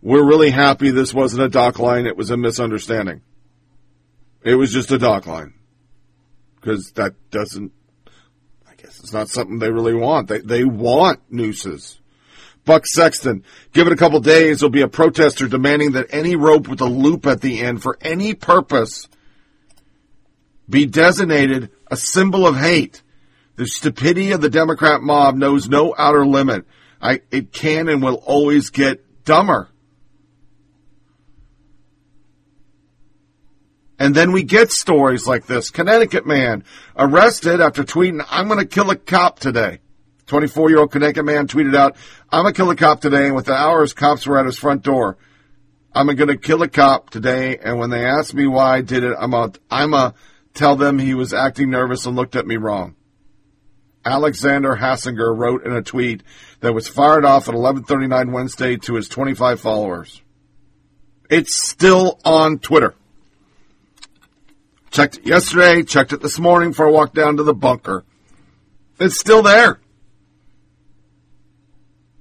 we're really happy this wasn't a dock line. It was a misunderstanding. It was just a dock line because that doesn't. It's not something they really want. They they want nooses. Buck Sexton, give it a couple days, there'll be a protester demanding that any rope with a loop at the end for any purpose be designated a symbol of hate. The stupidity of the Democrat mob knows no outer limit. I, it can and will always get dumber. And then we get stories like this. Connecticut man arrested after tweeting, I'm going to kill a cop today. 24 year old Connecticut man tweeted out, I'm going to kill a cop today. And within hours, cops were at his front door. I'm going to kill a cop today. And when they asked me why I did it, I'm going I'm to tell them he was acting nervous and looked at me wrong. Alexander Hassinger wrote in a tweet that was fired off at 11:39 Wednesday to his 25 followers. It's still on Twitter. Checked it yesterday, checked it this morning before I walked down to the bunker. It's still there.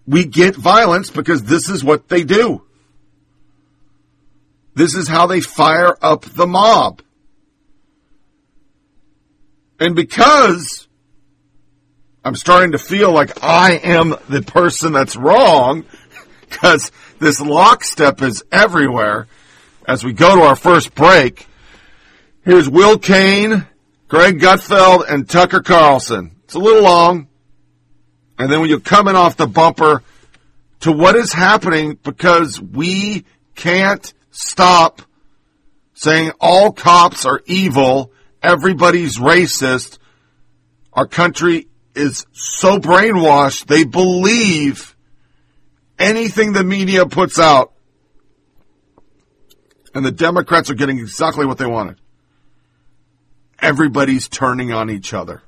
We get violence because this is what they do. This is how they fire up the mob. And because I'm starting to feel like I am the person that's wrong, because this lockstep is everywhere, as we go to our first break, Here's Will Cain, Greg Gutfeld, and Tucker Carlson. It's a little long. And then when you're coming off the bumper to what is happening because we can't stop saying all cops are evil, everybody's racist. Our country is so brainwashed, they believe anything the media puts out. And the Democrats are getting exactly what they wanted everybody's turning on each other.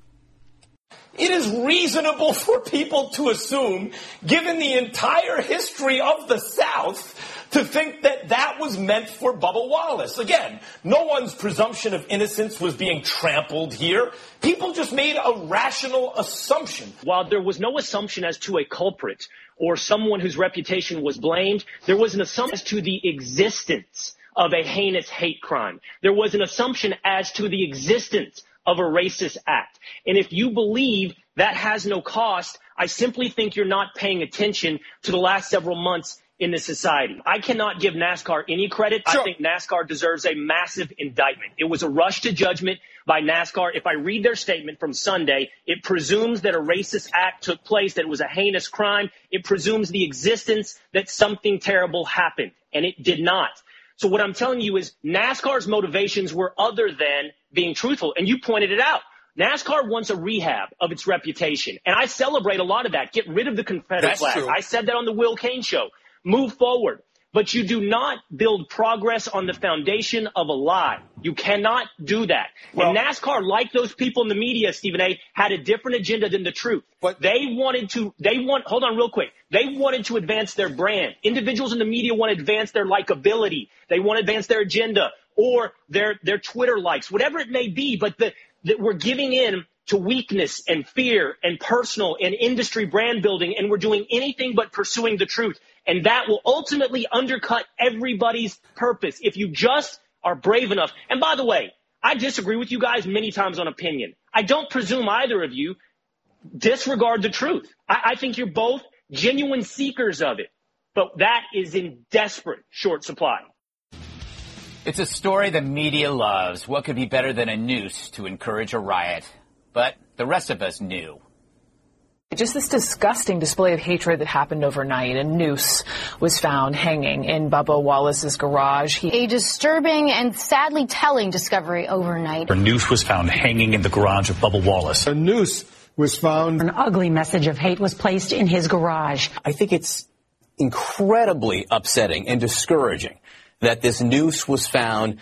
It is reasonable for people to assume, given the entire history of the South, to think that that was meant for Bubba Wallace. Again, no one's presumption of innocence was being trampled here. People just made a rational assumption. While there was no assumption as to a culprit or someone whose reputation was blamed, there was an assumption as to the existence of a heinous hate crime. There was an assumption as to the existence of a racist act. And if you believe that has no cost, I simply think you're not paying attention to the last several months in this society. I cannot give NASCAR any credit. Sure. I think NASCAR deserves a massive indictment. It was a rush to judgment by NASCAR. If I read their statement from Sunday, it presumes that a racist act took place, that it was a heinous crime. It presumes the existence that something terrible happened, and it did not. So what I'm telling you is NASCAR's motivations were other than being truthful. And you pointed it out. NASCAR wants a rehab of its reputation. And I celebrate a lot of that. Get rid of the Confederate That's flag. True. I said that on the Will Cain show. Move forward. But you do not build progress on the foundation of a lie. You cannot do that. Well, and NASCAR, like those people in the media, Stephen A., had a different agenda than the truth. But they wanted to, they want, hold on real quick. They wanted to advance their brand. Individuals in the media want to advance their likability. They want to advance their agenda or their, their Twitter likes, whatever it may be. But the, that we're giving in to weakness and fear and personal and industry brand building, and we're doing anything but pursuing the truth. And that will ultimately undercut everybody's purpose if you just are brave enough. And by the way, I disagree with you guys many times on opinion. I don't presume either of you disregard the truth. I, I think you're both genuine seekers of it, but that is in desperate short supply. It's a story the media loves. What could be better than a noose to encourage a riot? But the rest of us knew. Just this disgusting display of hatred that happened overnight. A noose was found hanging in Bubba Wallace's garage. He- a disturbing and sadly telling discovery overnight. A noose was found hanging in the garage of Bubba Wallace. A noose was found. An ugly message of hate was placed in his garage. I think it's incredibly upsetting and discouraging that this noose was found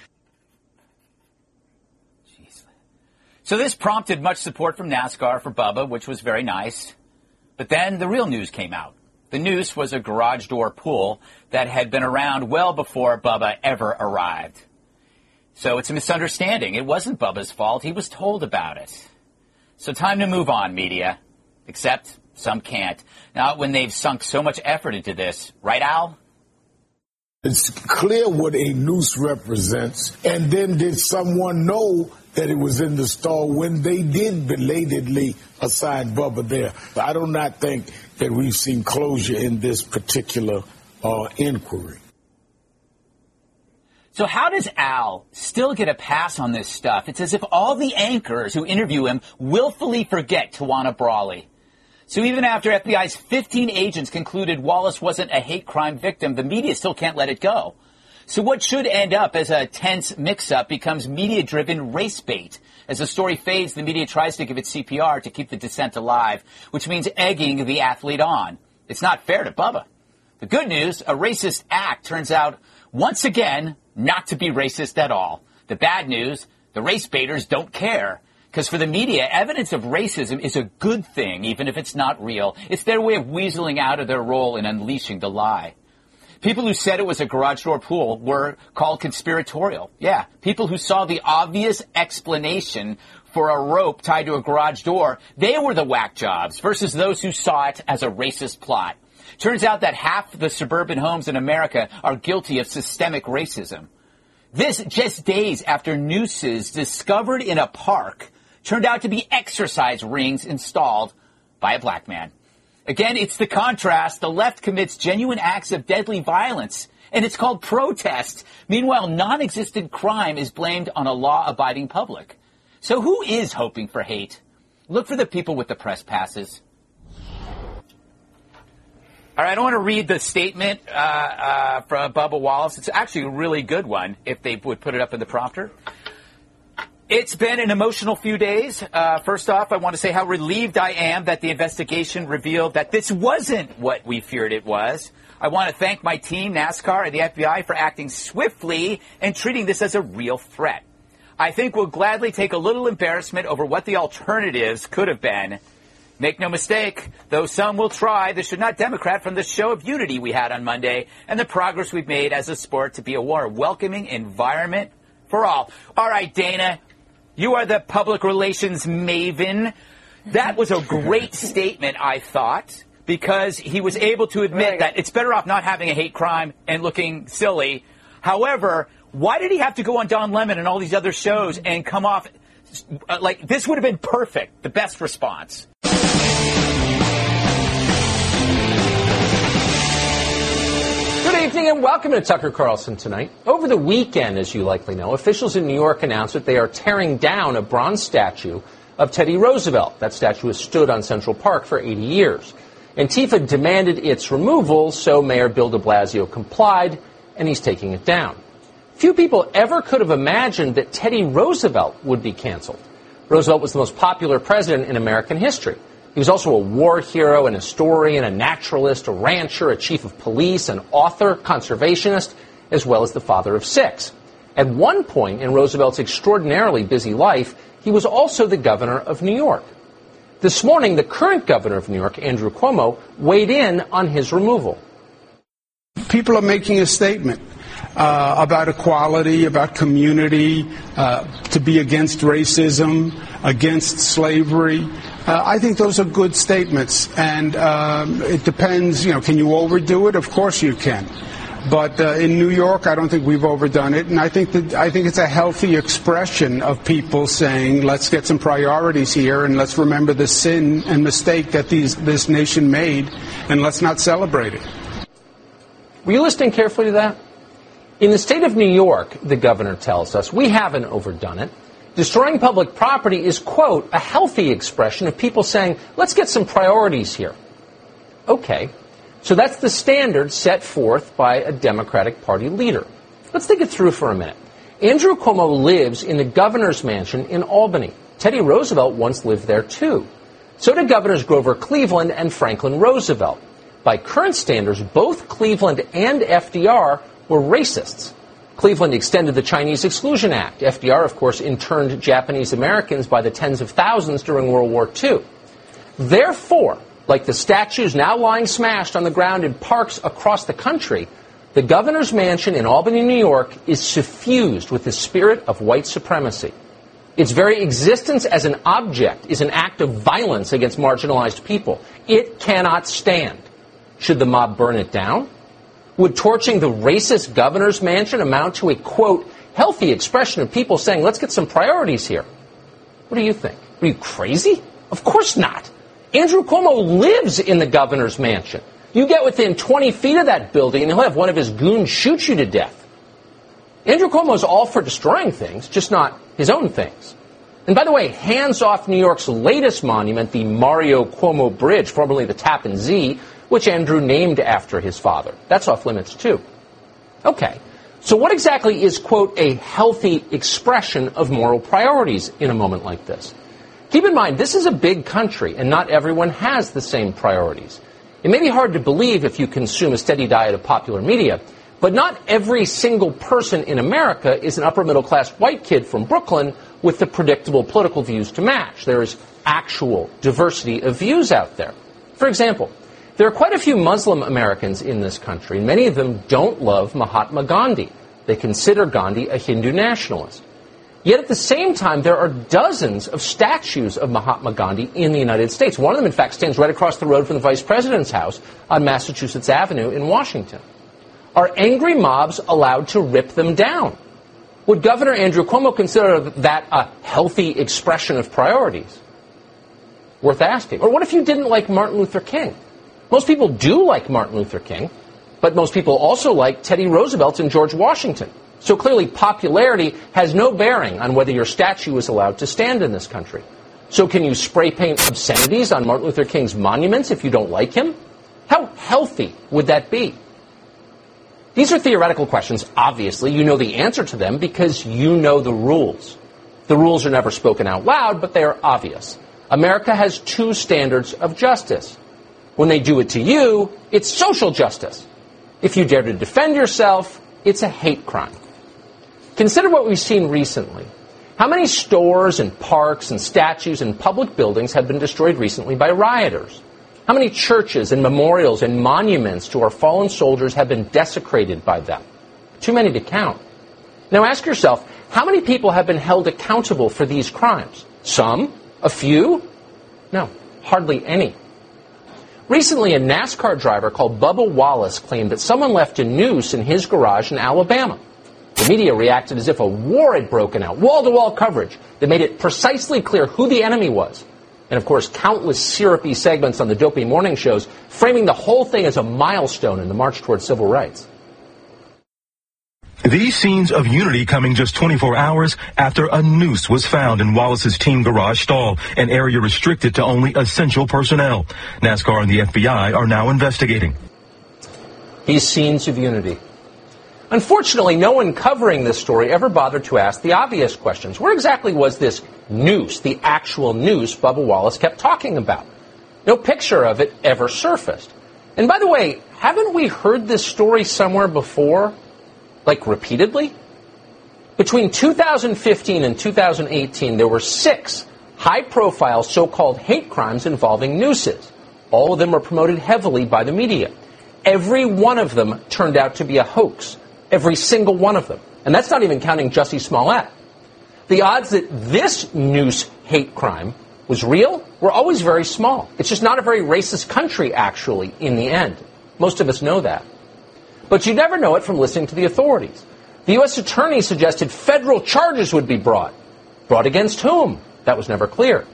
So this prompted much support from NASCAR for Bubba, which was very nice. But then the real news came out. The noose was a garage door pull that had been around well before Bubba ever arrived. So it's a misunderstanding. It wasn't Bubba's fault. He was told about it. So time to move on, media. Except some can't. Not when they've sunk so much effort into this. Right, Al? It's clear what a noose represents. And then did someone know that it was in the stall when they did belatedly assign Bubba there? I do not think that we've seen closure in this particular uh, inquiry. So how does Al still get a pass on this stuff? It's as if all the anchors who interview him willfully forget Tawana Brawley. So even after FBI's 15 agents concluded Wallace wasn't a hate crime victim, the media still can't let it go. So what should end up as a tense mix-up becomes media-driven race bait. As the story fades, the media tries to give it CPR to keep the dissent alive, which means egging the athlete on. It's not fair to Bubba. The good news, a racist act turns out, once again, not to be racist at all. The bad news, the race baiters don't care. Because for the media, evidence of racism is a good thing, even if it's not real. It's their way of weaseling out of their role in unleashing the lie. People who said it was a garage door pool were called conspiratorial. Yeah, people who saw the obvious explanation for a rope tied to a garage door, they were the whack jobs versus those who saw it as a racist plot. Turns out that half the suburban homes in America are guilty of systemic racism. This just days after nooses discovered in a park turned out to be exercise rings installed by a black man. Again, it's the contrast. The left commits genuine acts of deadly violence, and it's called protest. Meanwhile, non-existent crime is blamed on a law-abiding public. So who is hoping for hate? Look for the people with the press passes. All right, I don't want to read the statement uh, uh, from Bubba Wallace. It's actually a really good one if they would put it up in the prompter. It's been an emotional few days. Uh, first off, I want to say how relieved I am that the investigation revealed that this wasn't what we feared it was. I want to thank my team, NASCAR, and the FBI for acting swiftly and treating this as a real threat. I think we'll gladly take a little embarrassment over what the alternatives could have been. Make no mistake, though some will try, this should not democrat from the show of unity we had on Monday and the progress we've made as a sport to be a more welcoming environment for all. All right, Dana, you are the public relations maven. That was a great statement, I thought, because he was able to admit right. that it's better off not having a hate crime and looking silly. However, why did he have to go on Don Lemon and all these other shows and come off uh, like this would have been perfect, the best response? Good evening and welcome to Tucker Carlson tonight. Over the weekend, as you likely know, officials in New York announced that they are tearing down a bronze statue of Teddy Roosevelt. That statue has stood on Central Park for 80 years. Antifa demanded its removal, so Mayor Bill de Blasio complied, and he's taking it down. Few people ever could have imagined that Teddy Roosevelt would be canceled. Roosevelt was the most popular president in American history. He was also a war hero, an historian, a naturalist, a rancher, a chief of police, an author, conservationist, as well as the father of six. At one point in Roosevelt's extraordinarily busy life, he was also the governor of New York. This morning, the current governor of New York, Andrew Cuomo, weighed in on his removal. People are making a statement. Uh, about equality, about community, uh, to be against racism, against slavery. Uh, I think those are good statements, and um, it depends. You know, can you overdo it? Of course you can. But uh, in New York, I don't think we've overdone it, and I think that I think it's a healthy expression of people saying, "Let's get some priorities here, and let's remember the sin and mistake that these, this nation made, and let's not celebrate it." Were you listening carefully to that? In the state of New York, the governor tells us, we haven't overdone it. Destroying public property is, quote, a healthy expression of people saying, let's get some priorities here. Okay. So that's the standard set forth by a Democratic Party leader. Let's think it through for a minute. Andrew Cuomo lives in the governor's mansion in Albany. Teddy Roosevelt once lived there too. So did Governors Grover Cleveland and Franklin Roosevelt. By current standards, both Cleveland and FDR were racists. Cleveland extended the Chinese Exclusion Act. FDR, of course, interned Japanese Americans by the tens of thousands during World War II. Therefore, like the statues now lying smashed on the ground in parks across the country, the governor's mansion in Albany, New York is suffused with the spirit of white supremacy. Its very existence as an object is an act of violence against marginalized people. It cannot stand. Should the mob burn it down? Would torching the racist governor's mansion amount to a, quote, healthy expression of people saying, let's get some priorities here? What do you think? Are you crazy? Of course not. Andrew Cuomo lives in the governor's mansion. You get within 20 feet of that building and he'll have one of his goons shoot you to death. Andrew Cuomo's all for destroying things, just not his own things. And by the way, hands off New York's latest monument, the Mario Cuomo Bridge, formerly the Tappan Zee, which Andrew named after his father. That's off limits too. Okay. So what exactly is, quote, a healthy expression of moral priorities in a moment like this? Keep in mind, this is a big country and not everyone has the same priorities. It may be hard to believe if you consume a steady diet of popular media, but not every single person in America is an upper middle class white kid from Brooklyn with the predictable political views to match. There is actual diversity of views out there. For example, there are quite a few Muslim Americans in this country. And many of them don't love Mahatma Gandhi. They consider Gandhi a Hindu nationalist. Yet at the same time, there are dozens of statues of Mahatma Gandhi in the United States. One of them, in fact, stands right across the road from the vice president's house on Massachusetts Avenue in Washington. Are angry mobs allowed to rip them down? Would Governor Andrew Cuomo consider that a healthy expression of priorities? Worth asking. Or what if you didn't like Martin Luther King? Most people do like Martin Luther King, but most people also like Teddy Roosevelt and George Washington. So clearly, popularity has no bearing on whether your statue is allowed to stand in this country. So can you spray paint obscenities on Martin Luther King's monuments if you don't like him? How healthy would that be? These are theoretical questions, obviously. You know the answer to them because you know the rules. The rules are never spoken out loud, but they are obvious. America has two standards of justice. When they do it to you, it's social justice. If you dare to defend yourself, it's a hate crime. Consider what we've seen recently. How many stores and parks and statues and public buildings have been destroyed recently by rioters? How many churches and memorials and monuments to our fallen soldiers have been desecrated by them? Too many to count. Now ask yourself, how many people have been held accountable for these crimes? Some? A few? No, hardly any. Recently, a NASCAR driver called Bubba Wallace claimed that someone left a noose in his garage in Alabama. The media reacted as if a war had broken out, wall to wall coverage that made it precisely clear who the enemy was. And of course, countless syrupy segments on the dopey morning shows framing the whole thing as a milestone in the march towards civil rights. These scenes of unity coming just 24 hours after a noose was found in Wallace's team garage stall, an area restricted to only essential personnel. NASCAR and the FBI are now investigating. These scenes of unity. Unfortunately, no one covering this story ever bothered to ask the obvious questions. Where exactly was this noose, the actual noose Bubba Wallace kept talking about? No picture of it ever surfaced. And by the way, haven't we heard this story somewhere before? Like repeatedly. Between 2015 and 2018, there were six high profile so called hate crimes involving nooses. All of them were promoted heavily by the media. Every one of them turned out to be a hoax. Every single one of them. And that's not even counting Jussie Smollett. The odds that this noose hate crime was real were always very small. It's just not a very racist country, actually, in the end. Most of us know that. But you never know it from listening to the authorities. The U.S. Attorney suggested federal charges would be brought. Brought against whom? That was never clear.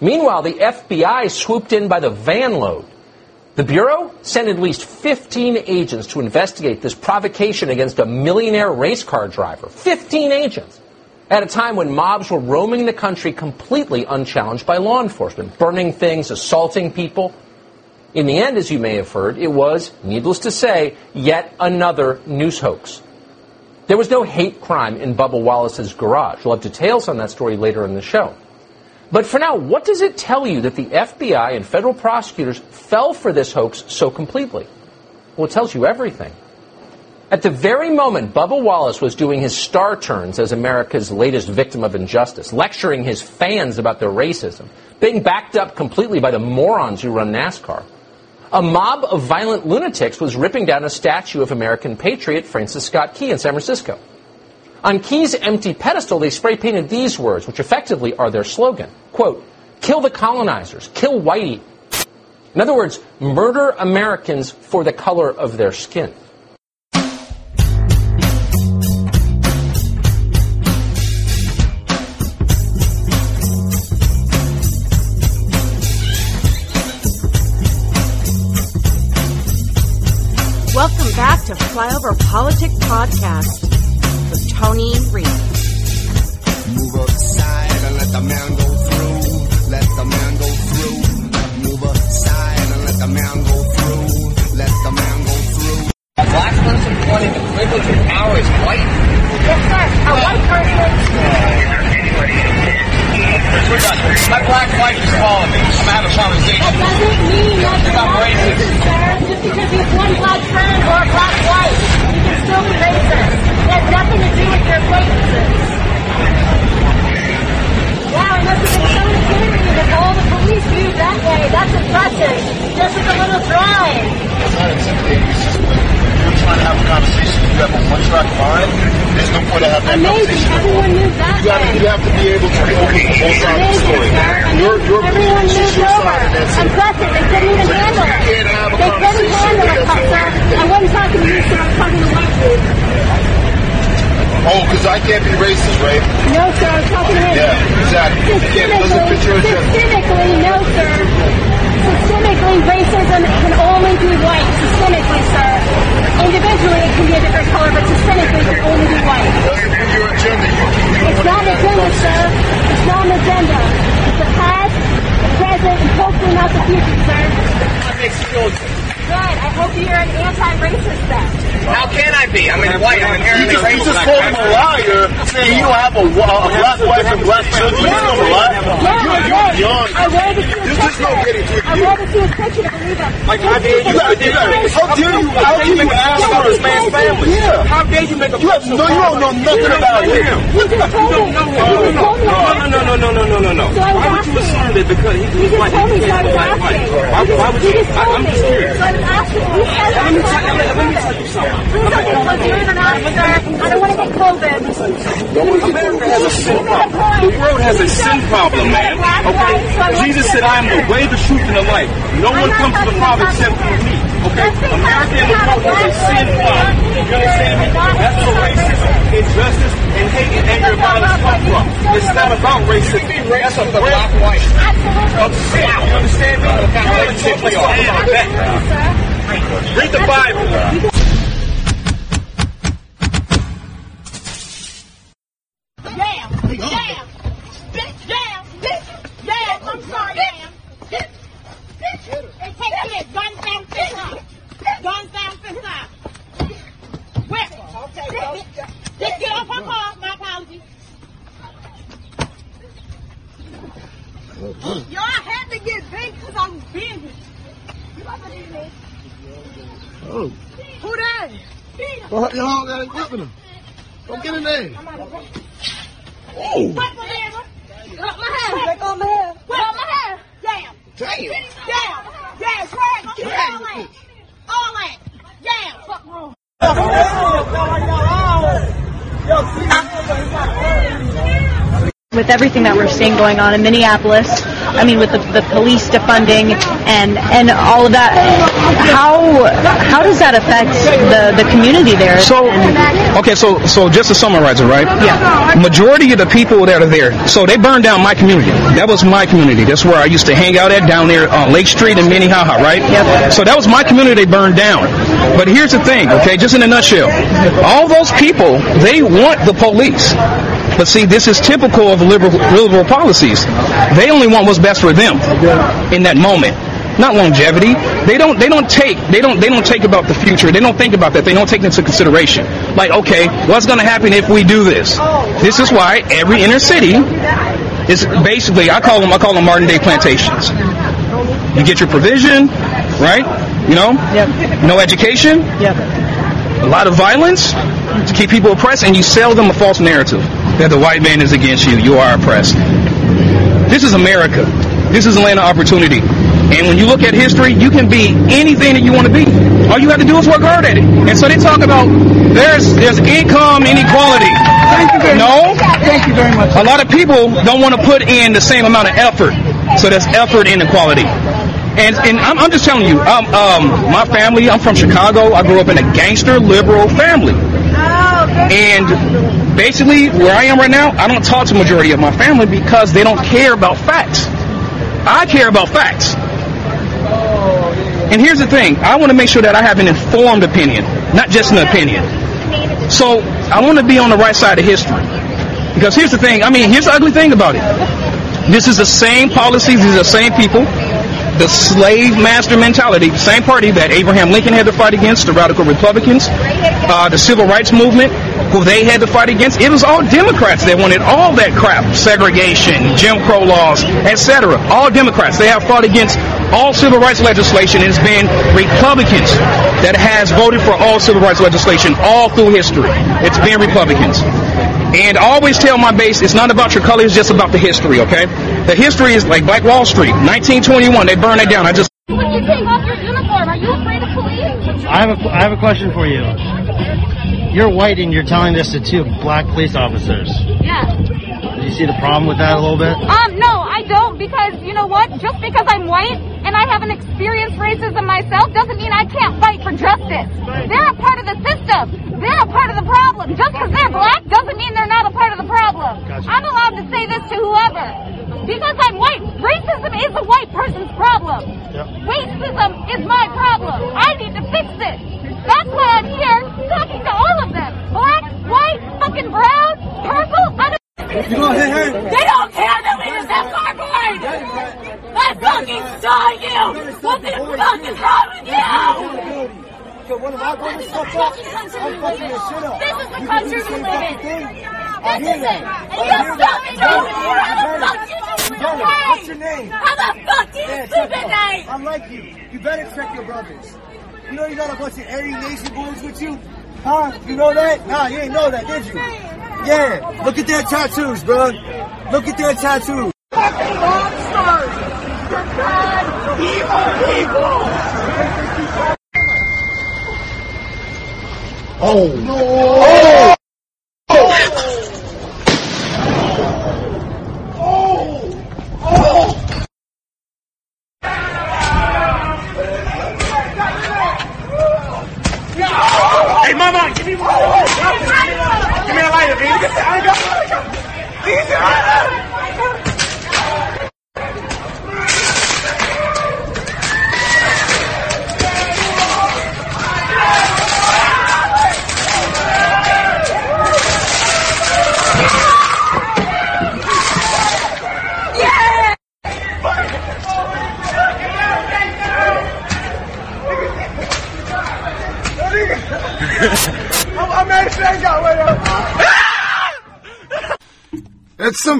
Meanwhile, the FBI swooped in by the van load. The Bureau sent at least 15 agents to investigate this provocation against a millionaire race car driver. 15 agents. At a time when mobs were roaming the country completely unchallenged by law enforcement, burning things, assaulting people. In the end, as you may have heard, it was, needless to say, yet another news hoax. There was no hate crime in Bubba Wallace's garage. We'll have details on that story later in the show. But for now, what does it tell you that the FBI and federal prosecutors fell for this hoax so completely? Well, it tells you everything. At the very moment Bubba Wallace was doing his star turns as America's latest victim of injustice, lecturing his fans about their racism, being backed up completely by the morons who run NASCAR, a mob of violent lunatics was ripping down a statue of American patriot Francis Scott Key in San Francisco. On Key's empty pedestal, they spray painted these words, which effectively are their slogan. Quote, kill the colonizers, kill whitey. In other words, murder Americans for the color of their skin. Back to Flyover Politics Podcast with Tony Reed. Move aside and let the man go through. Let the man go through. Move aside and let the man go through. Let the man go through. A black person wanting the privilege and power is white? Yes, sir. A white person. My black wife is calling me. I'm gonna a conversation. That doesn't mean that you're not racist. racist. Just because you have one black friend or a black wife, you can still be racist. It has nothing to do with your acquaintances. Wow, I must have been so intimidated with all the police used that day. That's impressive. This is a little. It's not intimidating. It's just when you're trying to have a conversation, you have a one-track mind. There's no point to have that Amazing. conversation. Everyone knew that You gotta, day. you have to be able to with both sides of the story. Your, your Everyone moved your over. side, and that's it. Impressive. They couldn't even handle it. can't have a They couldn't handle it, sir. Uh, I wasn't talking to you, sir. I'm talking to white dude. Oh, because I can't be racist, right? No, sir. I'm talking to him. Yeah, exactly. You can't, it doesn't your. Systemically, no, sir. Systemically, racism can only be white. Systemically, sir. Individually, it can be a different color, but systemically, it can only be white. Doesn't your agenda. You, you It's not an agenda, sir. It's not an agenda. It's the past, the present, and hopefully not the future, sir. That makes you feel Good. I hope you're an anti-racist then. How can I be? I'm in white. I'm You inherently just, you just called him a liar, saying you don't have a, wa- a black wife and black children. You just called him a liar. Yeah, You're, I you're did. young. I wanted to see a There's just no picture. getting through I you. wanted to see a picture to believe it. Like, how dare you? You you how dare you, how dare you ask for this man's family? Yeah. How dare you make a You have, no, you don't know nothing about him. You just told me. You told. No, no, no, no, no, no, no, no. Was Why would you assume that because he You just white, told me, he so I can't was be white? asking. Why, would You you? Told I'm just curious. So I was asking. You said Let me, that. tell, let, let me tell you something. Please don't get believe it or not, sir. I don't want to get COVID. America has a sin problem. The world has a sin problem, man. Okay? Jesus said, I am the way, the truth, and the life. No one comes to the Father except through me. Okay? America the world has a sin problem. You understand me? That's where racism, injustice, and hate and anger and violence come from. It's not about racism. That's a black white. Of sin. You understand me? Politics, let's talk about that. Read the Bible. Damn! Damn! Bitch, damn! Bitch, damn! I'm sorry, damn! Bitch! Bitch! Hey, take this! Guns down, fist up! Guns down, fist up! Where? Just get off my car. My apologies. Y'all had to get big because I'm big. You about to leave me? Oh. Who that? Well, y'all got whipping him. Don't get in there. Oh. Cut my hair. Cut my hair. Break on my hair. Cut my hair. Damn. Damn. Damn. Damn. Drag. Get all that. All that. Damn. Fuck wrong. With everything that we're seeing going on in Minneapolis, I mean, with the, the police defunding and and all of that, how how does that affect the, the community there? So, okay, so so just to summarize it, right? Yeah. Majority of the people that are there, so they burned down my community. That was my community. That's where I used to hang out at down there on Lake Street in Minnehaha, right? Yep. So that was my community they burned down. But here's the thing, okay, just in a nutshell. All those people, they want the police. But see, this is typical of liberal, liberal policies. They only want what's best for them in that moment. Not longevity. They don't. They don't take. They don't. They don't take about the future. They don't think about that. They don't take into consideration. Like, okay, what's going to happen if we do this? This is why every inner city is basically. I call them. I call them modern day plantations. You get your provision, right? You know, Yep. no education, Yep. a lot of violence to keep people oppressed, and you sell them a false narrative that the white man is against you. You are oppressed. This is America. This is a land of opportunity. And when you look at history, you can be anything that you want to be. All you have to do is work hard at it. And so they talk about there's there's income inequality. Thank you very no. much. Thank you very much. A lot of people don't want to put in the same amount of effort. So there's effort inequality. And, and I'm, I'm just telling you, um, um, my family, I'm from Chicago. I grew up in a gangster liberal family. And basically, where I am right now, I don't talk to majority of my family because they don't care about facts. I care about facts. And here's the thing, I want to make sure that I have an informed opinion, not just an opinion. So I want to be on the right side of history. Because here's the thing, I mean, here's the ugly thing about it. This is the same policies, these are the same people. The slave master mentality, the same party that Abraham Lincoln had to fight against, the radical Republicans, uh, the civil rights movement, who they had to fight against. It was all Democrats that wanted all that crap, segregation, Jim Crow laws, etc. All Democrats. They have fought against all civil rights legislation. It's been Republicans that has voted for all civil rights legislation all through history. It's been Republicans. And I always tell my base, it's not about your color, it's just about the history, okay? The history is like Black Wall Street, 1921, they burned it down. I just When you take off your uniform, are you afraid of police? I have a, I have a question for you. You're white and you're telling this to two black police officers. Yeah. Do you see the problem with that a little bit? Um, no, I don't because you know what? Just because I'm white and I haven't experienced racism myself doesn't mean I can't fight for justice. They're a part of the system. They're a part of the problem. Just because they're black doesn't mean they're not a part of the problem. I'm allowed to say this to whoever. Because I'm white, racism is a white person's problem. Racism is my problem. I need to fix it. That's why I'm here talking to all of them. Black, white, fucking brown, purple. I don't You gonna hit her? they don't care that we use that cardboard! I fucking saw you! What the fuck is wrong with you? Because one of my brothers fucked up, I'm fucking your shit up. This is the country we live in. This is it. And you hear stop me over here. How the fuck you doing? What's your name? How the fuck do you sleep at it. night? I'm like you. You better check your brothers. You know you got a bunch of Aryan Nation boys with you? Huh? You know that? Nah, you ain't know that, did you? Yeah. Look at their tattoos, bro. Look at their tattoos. Fucking monsters! You're bad, evil people! Oh. No. Oh.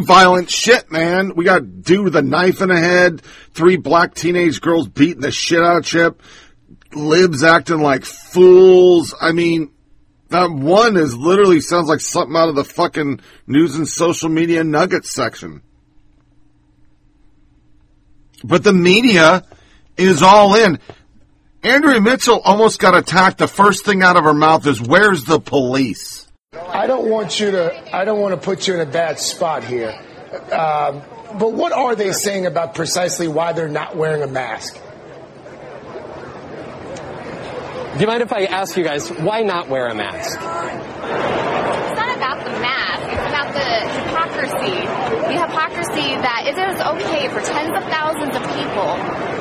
Violent shit, man. We got dude with a knife in the head, three black teenage girls beating the shit out of Chip, libs acting like fools. I mean, that one is literally sounds like something out of the fucking news and social media nuggets section. But the media is all in. Andrea Mitchell almost got attacked. The first thing out of her mouth is, "Where's the police?" I don't want you to. I don't want to put you in a bad spot here. Um, but what are they saying about precisely why they're not wearing a mask? Do you mind if I ask you guys why not wear a mask? It's not about the mask. It's about the hypocrisy. The hypocrisy that it is okay for tens of thousands of people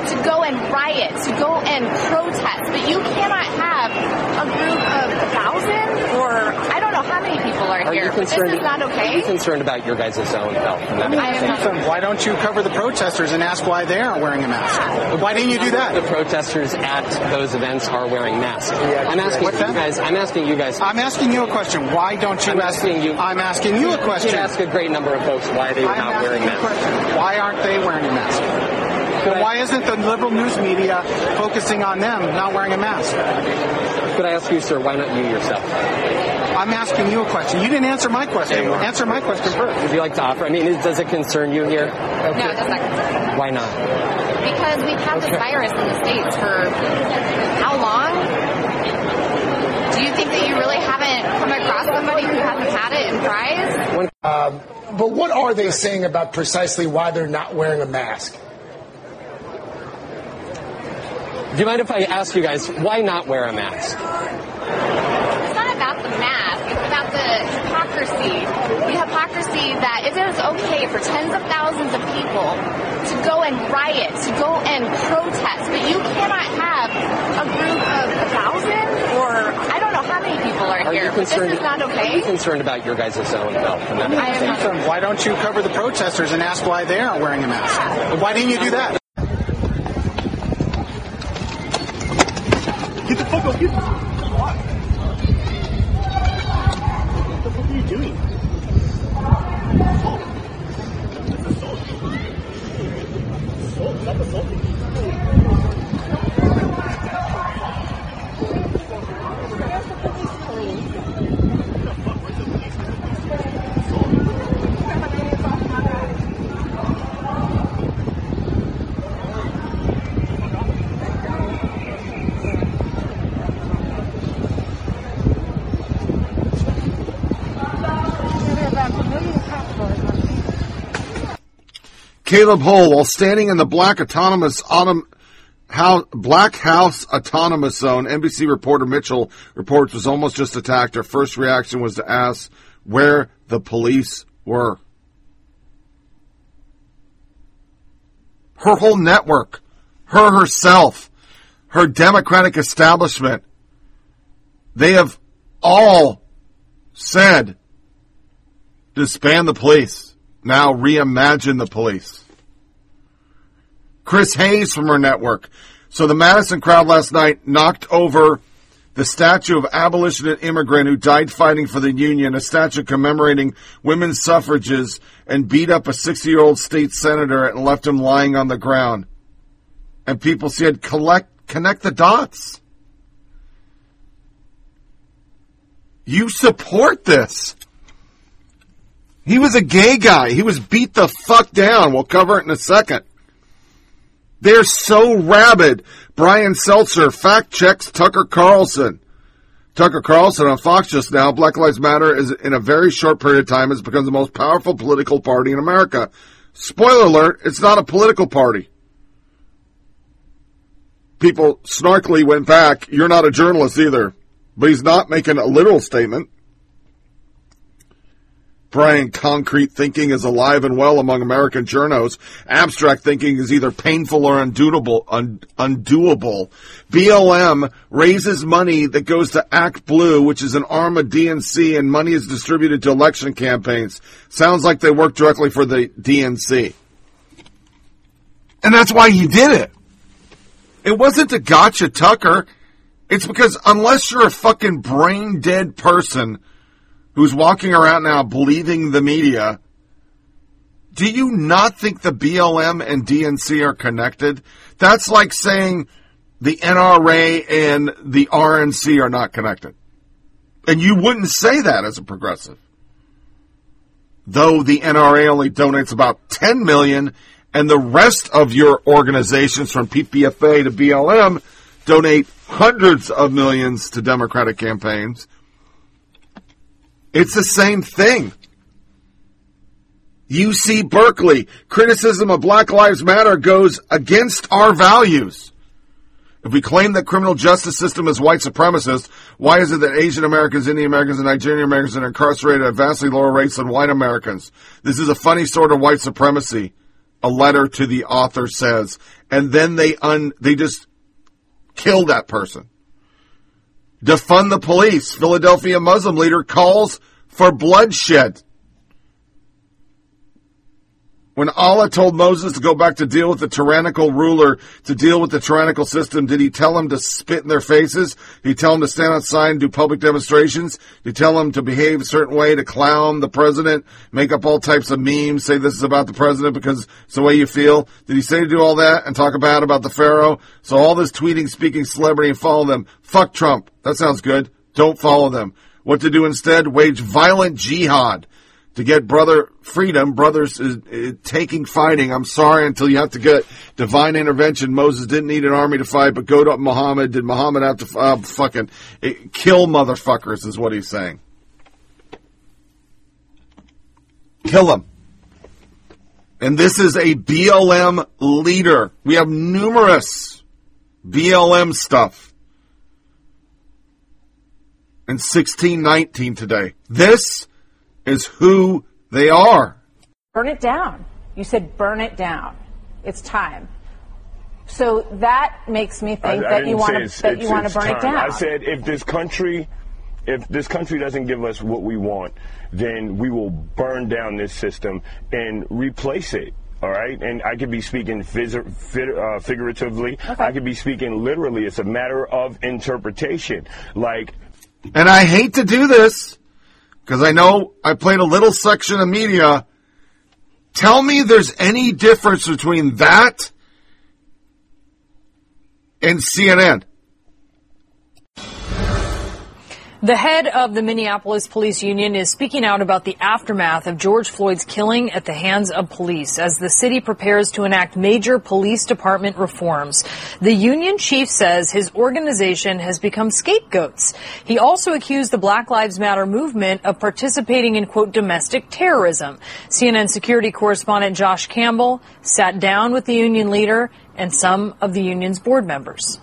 to go and riot, to go and protest, but you cannot have a group of a thousand or I don't know how many people are, Are here. you But this concerned? is not Are you concerned about your guys' own health? And that I am not. Why don't you cover the protesters and ask why they aren't wearing a mask? Why didn't you do that? The protesters at those events are wearing masks. I'm asking What's you that? guys. I'm asking you guys. I'm asking you a question. Why don't you I'm ask? asking you. I'm asking you a question. You can ask a great number of folks why they are I'm not wearing a masks. question. Why aren't they wearing a mask? And why isn't the liberal news media focusing on them not wearing a mask? Could I ask you, sir, why not you yourself? I'm asking you a question. You didn't answer my question. Answer my question first. Would you like to offer? I mean, is- does it concern you here? No, it does not concern me. Why not? Because we've had this virus in the States for how long? Do you think that you really haven't come across somebody who hasn't had it in Fry's? Um, but what are they saying about precisely why they're not wearing a mask? Do you mind if I ask you guys why not wear a mask? It's not about the mask. It's about the hypocrisy. The hypocrisy that it is okay for tens of thousands of people to go and riot, to go and protest, but you cannot have a group of a thousand or I don't know how many people are, Are here. you But this is not Are okay. you concerned about your guys' own health? I am not. Why don't you cover the protesters and ask why they aren't wearing a mask? Why didn't you do that? Get the fuck up, get the What? What the fuck are you doing? Assault. Caleb Hull, while standing in the Black Autonomous How- Black House Autonomous Zone, NBC reporter Mitchell reports was almost just attacked. Her first reaction was to ask where the police were. Her whole network, her herself, her Democratic establishment, they have all said disband the police. Now reimagine the police. Chris Hayes from her network. So the Madison crowd last night knocked over the statue of abolitionist immigrant who died fighting for the Union, a statue commemorating women's suffrages, and beat up a 60 year old state senator and left him lying on the ground. And people said, collect, connect the dots. You support this. He was a gay guy. He was beat the fuck down. We'll cover it in a second. They're so rabid. Brian Stelter fact checks Tucker Carlson. Tucker Carlson on Fox just now. Black Lives Matter is in a very short period of time has become the most powerful political party in America. Spoiler alert, it's not a political party. People snarkily went back, you're not a journalist either. But he's not making a literal statement. Brian, concrete thinking is alive and well among American journos. Abstract thinking is either painful or undoable. Un- undoable. BLM raises money that goes to Act Blue, which is an arm of DNC, and money is distributed to election campaigns. Sounds like they work directly for the DNC. And that's why he did it. It wasn't to gotcha Tucker. It's because unless you're a fucking brain dead person who's walking around now believing the media, do you not think the BLM and DNC are connected? That's like saying the NRA and the RNC are not connected. And you wouldn't say that as a progressive. Though the NRA only donates about 10 million and the rest of your organizations from PPFA to BLM donate hundreds of millions to Democratic campaigns. It's the same thing. UC Berkeley, criticism of Black Lives Matter goes against our values. If we claim that criminal justice system is white supremacist, why is it that Asian Americans, Indian Americans, and Nigerian Americans are incarcerated at vastly lower rates than white Americans? This is a funny sort of white supremacy. A letter to the author says, and then they un, they just kill that person. Defund the police. Philadelphia Muslim leader calls for bloodshed. When Allah told Moses to go back to deal with the tyrannical ruler, to deal with the tyrannical system, did he tell him to spit in their faces? Did he tell them to stand outside and do public demonstrations? Did he tell them to behave a certain way, to clown the president, make up all types of memes, say this is about the president because it's the way you feel? Did he say to do all that and talk bad about the pharaoh? So all this tweeting, speaking celebrity and follow them. Fuck Trump. That sounds good. Don't follow them. What to do instead? Wage violent jihad to get brother freedom. Brothers is, is taking fighting. I'm sorry until you have to get divine intervention. Moses didn't need an army to fight, but go to Muhammad. Did Muhammad have to uh, fucking eh, kill motherfuckers? Is what he's saying. Kill them. And this is a BLM leader. We have numerous BLM stuff. In 1619 today. This is who they are. Burn it down. You said burn it down. It's time. So that makes me think I- I that you wanna, it's- that it's- you want to it's burn it down. I said if this country, if this country doesn't give us what we want, then we will burn down this system and replace it. All right, and I could be speaking phys- fi- uh, figuratively. I could be speaking literally. It's a matter of interpretation. Like, And I hate to do this because I know I played a little section of media. Tell me there's any difference between that and CNN. The head of the Minneapolis Police Union is speaking out about the aftermath of George Floyd's killing at the hands of police as the city prepares to enact major police department reforms. The union chief says his organization has become scapegoats. He also accused the Black Lives Matter movement of participating in, quote, domestic terrorism. CNN security correspondent Josh Campbell sat down with the union leader and some of the union's board members.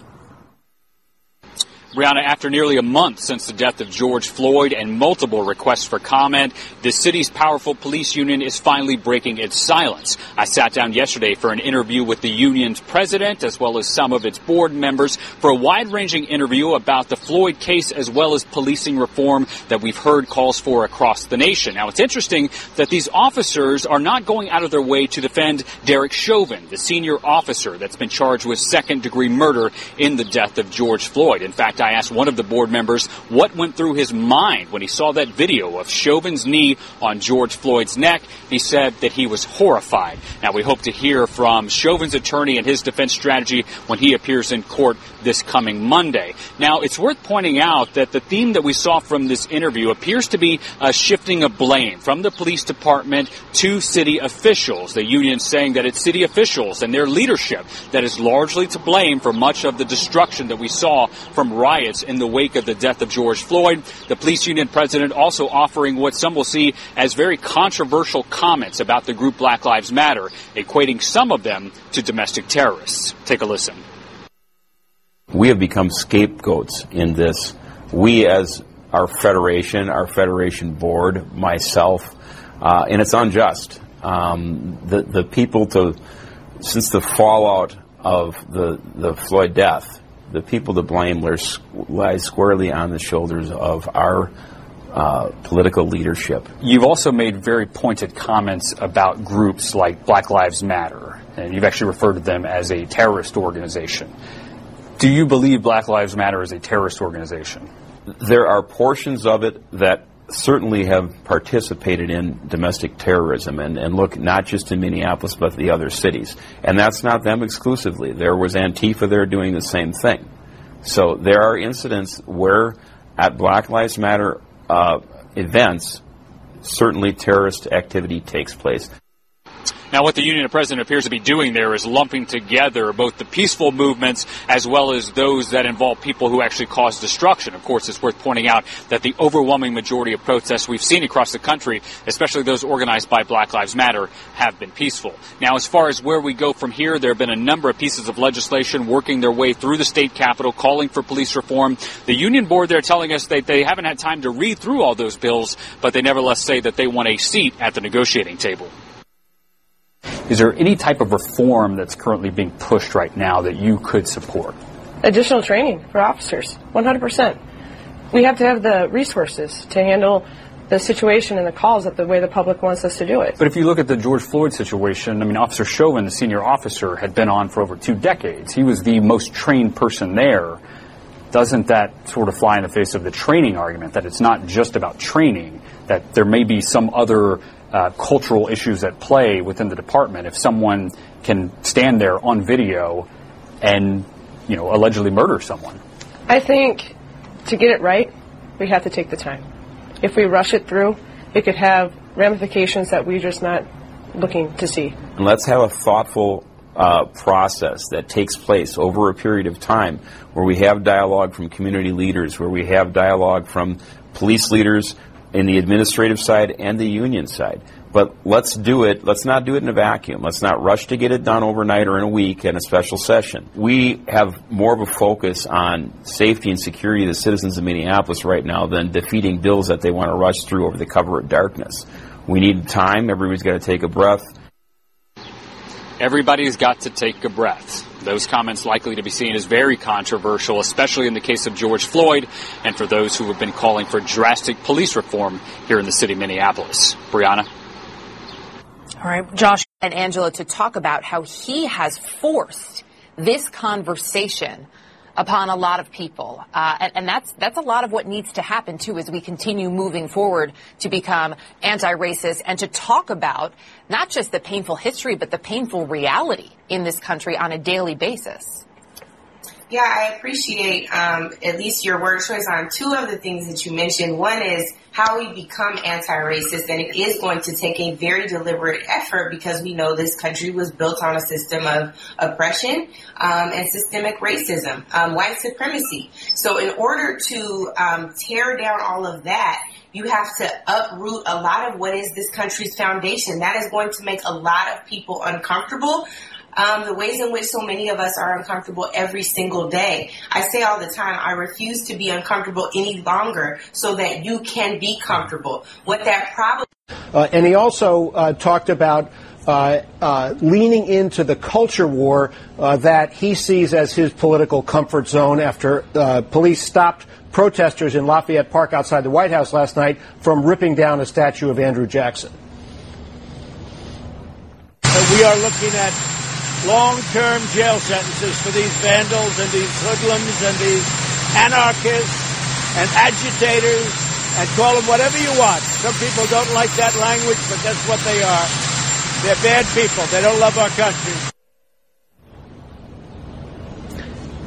Brianna, after nearly a month since the death of George Floyd and multiple requests for comment, the city's powerful police union is finally breaking its silence. I sat down yesterday for an interview with the union's president as well as some of its board members for a wide-ranging interview about the Floyd case as well as policing reform that we've heard calls for across the nation. Now, it's interesting that these officers are not going out of their way to defend Derek Chauvin, the senior officer that's been charged with second-degree murder in the death of George Floyd. In fact, I asked one of the board members what went through his mind when he saw that video of Chauvin's knee on George Floyd's neck. He said that he was horrified. Now, we hope to hear from Chauvin's attorney and his defense strategy when he appears in court this coming Monday. Now, it's worth pointing out that the theme that we saw from this interview appears to be a shifting of blame from the police department to city officials. The union saying that it's city officials and their leadership that is largely to blame for much of the destruction that we saw from riots in the wake of the death of George Floyd. The police union president also offering what some will see as very controversial comments about the group Black Lives Matter, equating some of them to domestic terrorists. Take a listen. We have become scapegoats in this. We, as our federation, our federation board, myself, uh, and it's unjust. Um, the the people to since the fallout of the the Floyd death, the people to blame lies, squarely on the shoulders of our uh, political leadership. You've also made very pointed comments about groups like Black Lives Matter, and you've actually referred to them as a terrorist organization. Do you believe Black Lives Matter is a terrorist organization? There are portions of it that certainly have participated in domestic terrorism and, and look not just in Minneapolis but the other cities. And that's not them exclusively. There was Antifa there doing the same thing. So there are incidents where at Black Lives Matter uh, events, certainly terrorist activity takes place. Now, what the union of president appears to be doing there is lumping together both the peaceful movements as well as those that involve people who actually cause destruction. Of course, it's worth pointing out that the overwhelming majority of protests we've seen across the country, especially those organized by Black Lives Matter, have been peaceful. Now, as far as where we go from here, there have been a number of pieces of legislation working their way through the state capitol calling for police reform. The union board, they're telling us that they haven't had time to read through all those bills, but they nevertheless say that they want a seat at the negotiating table. Is there any type of reform that's currently being pushed right now that you could support? Additional training for officers, 100%. We have to have the resources to handle the situation and the calls that the way the public wants us to do it. But if you look at the George Floyd situation, I mean, Officer Chauvin, the senior officer, had been on for over two decades. He was the most trained person there. Doesn't that sort of fly in the face of the training argument that it's not just about training, that there may be some other uh, cultural issues at play within the department if someone can stand there on video and, you know, allegedly murder someone? I think to get it right, we have to take the time. If we rush it through, it could have ramifications that we're just not looking to see. And let's have a thoughtful uh, process that takes place over a period of time where we have dialogue from community leaders, where we have dialogue from police leaders in the administrative side and the union side. But let's do it. Let's not do it in a vacuum. Let's not rush to get it done overnight or in a week in a special session. We have more of a focus on safety and security of the citizens of Minneapolis right now than defeating bills that they want to rush through over the cover of darkness. We need time. Everybody's got to take a breath. Everybody's got to take a breath. Those comments likely to be seen as very controversial, especially in the case of George Floyd and for those who have been calling for drastic police reform here in the city of Minneapolis. Brianna? All right, Josh. And Angela to talk about how he has forced this conversation upon a lot of people. Uh, and, and, that's, that's a lot of what needs to happen too as we continue moving forward to become anti-racist and to talk about not just the painful history, but the painful reality in this country on a daily basis. Yeah, I appreciate um, at least your word choice on two of the things that you mentioned. One is how we become anti-racist, and it is going to take a very deliberate effort because we know this country was built on a system of oppression um, and systemic racism, um, white supremacy. So, in order to um, tear down all of that, you have to uproot a lot of what is this country's foundation. That is going to make a lot of people uncomfortable um, the ways in which so many of us are uncomfortable every single day. I say all the time, I refuse to be uncomfortable any longer so that you can be comfortable. What that problem. Uh, and he also uh, talked about uh, uh, leaning into the culture war uh, that he sees as his political comfort zone after uh, police stopped protesters in Lafayette Park outside the White House last night from ripping down a statue of Andrew Jackson. we are looking at long-term jail sentences for these vandals and these hoodlums and these anarchists and agitators and call them whatever you want. Some people don't like that language, but that's what they are. They're bad people. They don't love our country.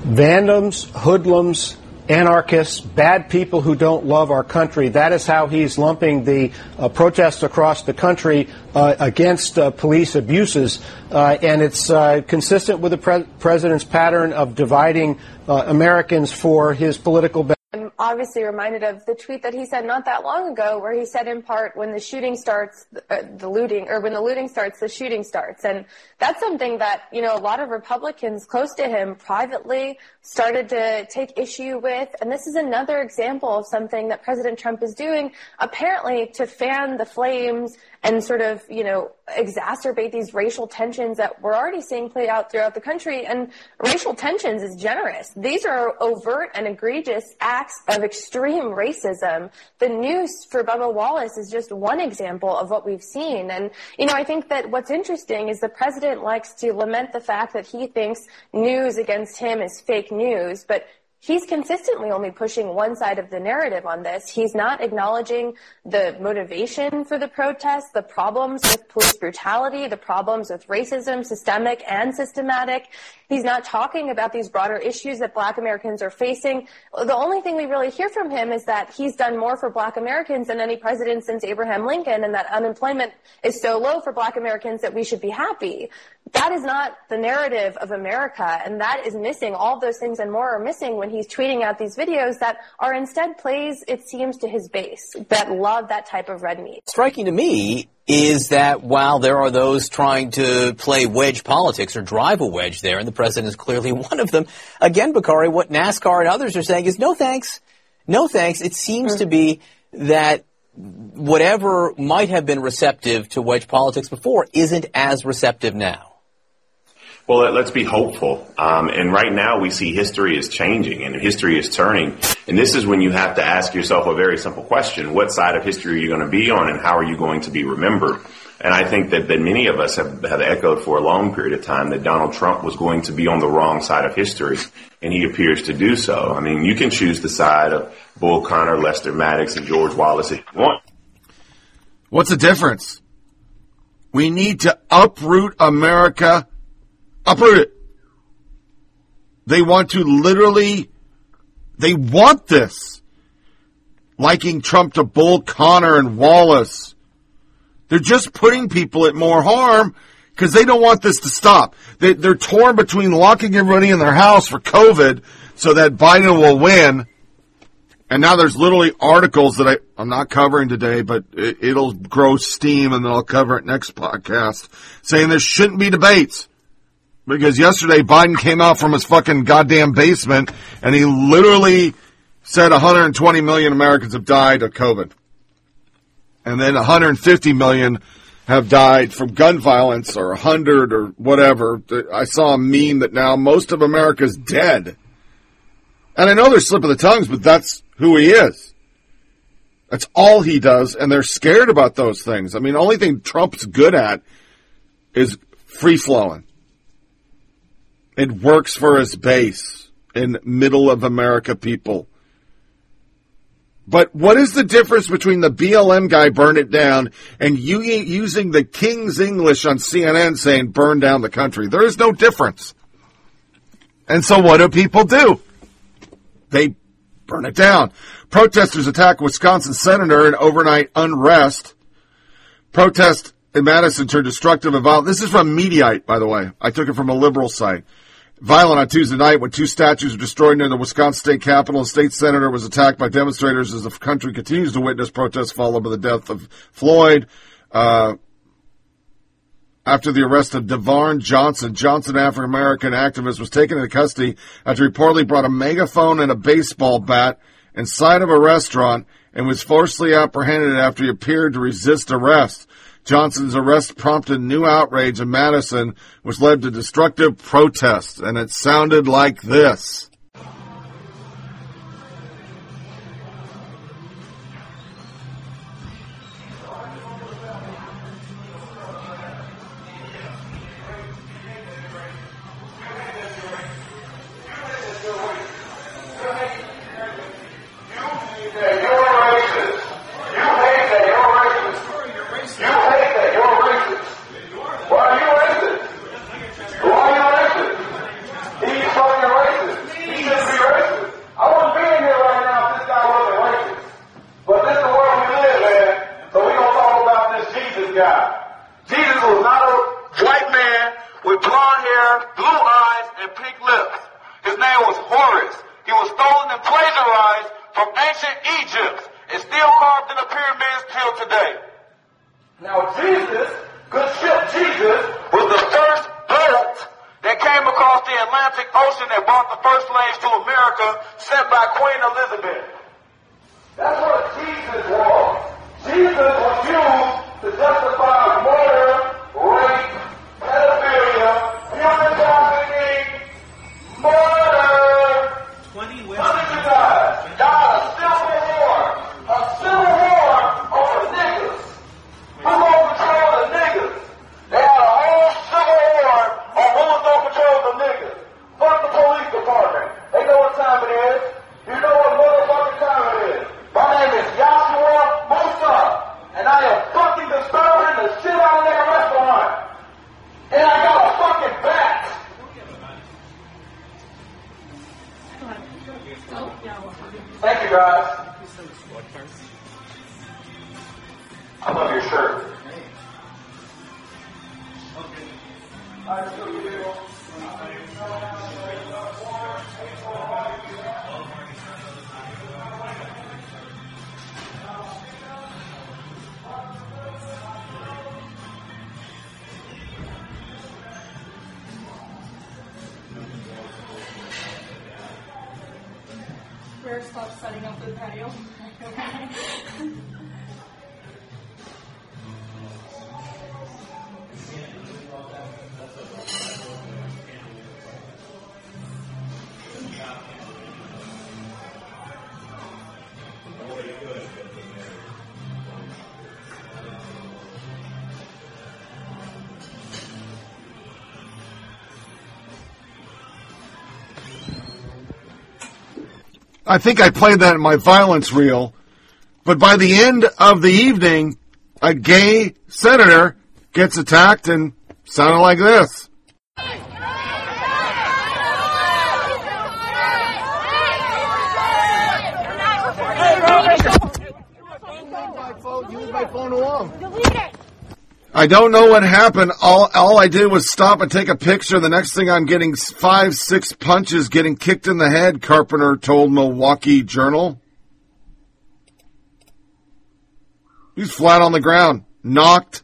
Vandals, hoodlums, anarchists, bad people who don't love our country. That is how he's lumping the uh, protests across the country uh, against uh, police abuses. Uh, and it's uh, consistent with the pre- president's pattern of dividing uh, Americans for his political benefit. I'm obviously reminded of the tweet that he said not that long ago, where he said in part, "When the shooting starts, the looting, or when the looting starts, the shooting starts." And that's something that you know a lot of Republicans close to him privately started to take issue with. And this is another example of something that President Trump is doing, apparently to fan the flames and sort of, you know, exacerbate these racial tensions that we're already seeing play out throughout the country. And racial tensions is generous. These are overt and egregious acts of extreme racism. The news for Bubba Wallace is just one example of what we've seen. And, you know, I think that what's interesting is the president likes to lament the fact that he thinks news against him is fake news, but he's consistently only pushing one side of the narrative on this. He's not acknowledging the motivation for the protests, the problems with police brutality, the problems with racism, systemic and systematic. He's not talking about these broader issues that black Americans are facing. The only thing we really hear from him is that he's done more for black Americans than any president since Abraham Lincoln and that unemployment is so low for black Americans that we should be happy. That is not the narrative of America and that is missing. All those things and more are missing when he's tweeting out these videos that are instead plays, it seems, to his base that love that type of red meat. Striking to me is that while there are those trying to play wedge politics or drive a wedge there, and the president is clearly one of them, again, Bakari, what NASCAR and others are saying is no thanks. No thanks. It seems hmm. to be that whatever might have been receptive to wedge politics before isn't as receptive now. Well, let- let's be hopeful. Um, and right now we see history is changing and history is turning. And this is when you have to ask yourself a very simple question. What side of history are you going to be on and how are you going to be remembered? And I think that, that many of us have, have echoed for a long period of time that Donald Trump was going to be on the wrong side of history. And he appears to do so. I mean, you can choose the side of Bull Connor, Lester Maddox, and George Wallace if you want. What's the difference? We need to uproot America. Uproot it. They want to literally, they want this. Liking Trump to Bull Connor and Wallace. They're just putting people at more harm because they don't want this to stop. They, they're torn between locking everybody in their house for COVID so that Biden will win. And now there's literally articles that I, I'm not covering today, but it, it'll grow steam and then I'll cover it next podcast saying there shouldn't be debates. Because yesterday Biden came out from his fucking goddamn basement and he literally said 120 million Americans have died of COVID. And then 150 million have died from gun violence or 100 or whatever. I saw a meme that now most of America's dead. And I know they're slip of the tongues, but that's who he is. That's all he does, and they're scared about those things. I mean, the only thing Trump's good at is free flowing. It works for his base in middle of America people. But what is the difference between the BLM guy burn it down and you using the King's English on CNN saying burn down the country? There is no difference. And so what do people do? They burn it down. Protesters attack Wisconsin senator in overnight unrest. Protest in Madison turned destructive and violent. This is from Mediaite, by the way. I took it from a liberal site. Violent on Tuesday night when two statues were destroyed near the Wisconsin state capitol. A state senator was attacked by demonstrators as the country continues to witness protests followed by the death of Floyd. Uh, after the arrest of Devonere Johnson, Johnson, African American activist, was taken into custody after he reportedly brought a megaphone and a baseball bat inside of a restaurant and was forcibly apprehended after he appeared to resist arrest. Johnson's arrest prompted new outrage in Madison, which led to destructive protests, and it sounded like this. Name was Horus. He was stolen and plagiarized from ancient Egypt and still carved in the pyramids till today. Now Jesus, good ship Jesus, was the first boat that came across the Atlantic Ocean that brought the first slaves to America sent by Queen Elizabeth. That's what Jesus was. Jesus was used to justify murder, rape, pedophilia, human trafficking, murder. I think I played that in my violence reel, but by the end of the evening, a gay senator gets attacked and sounded like this. Use my phone along. I don't know what happened. All all I did was stop and take a picture. The next thing I'm getting five, six punches, getting kicked in the head. Carpenter told Milwaukee Journal. He's flat on the ground, knocked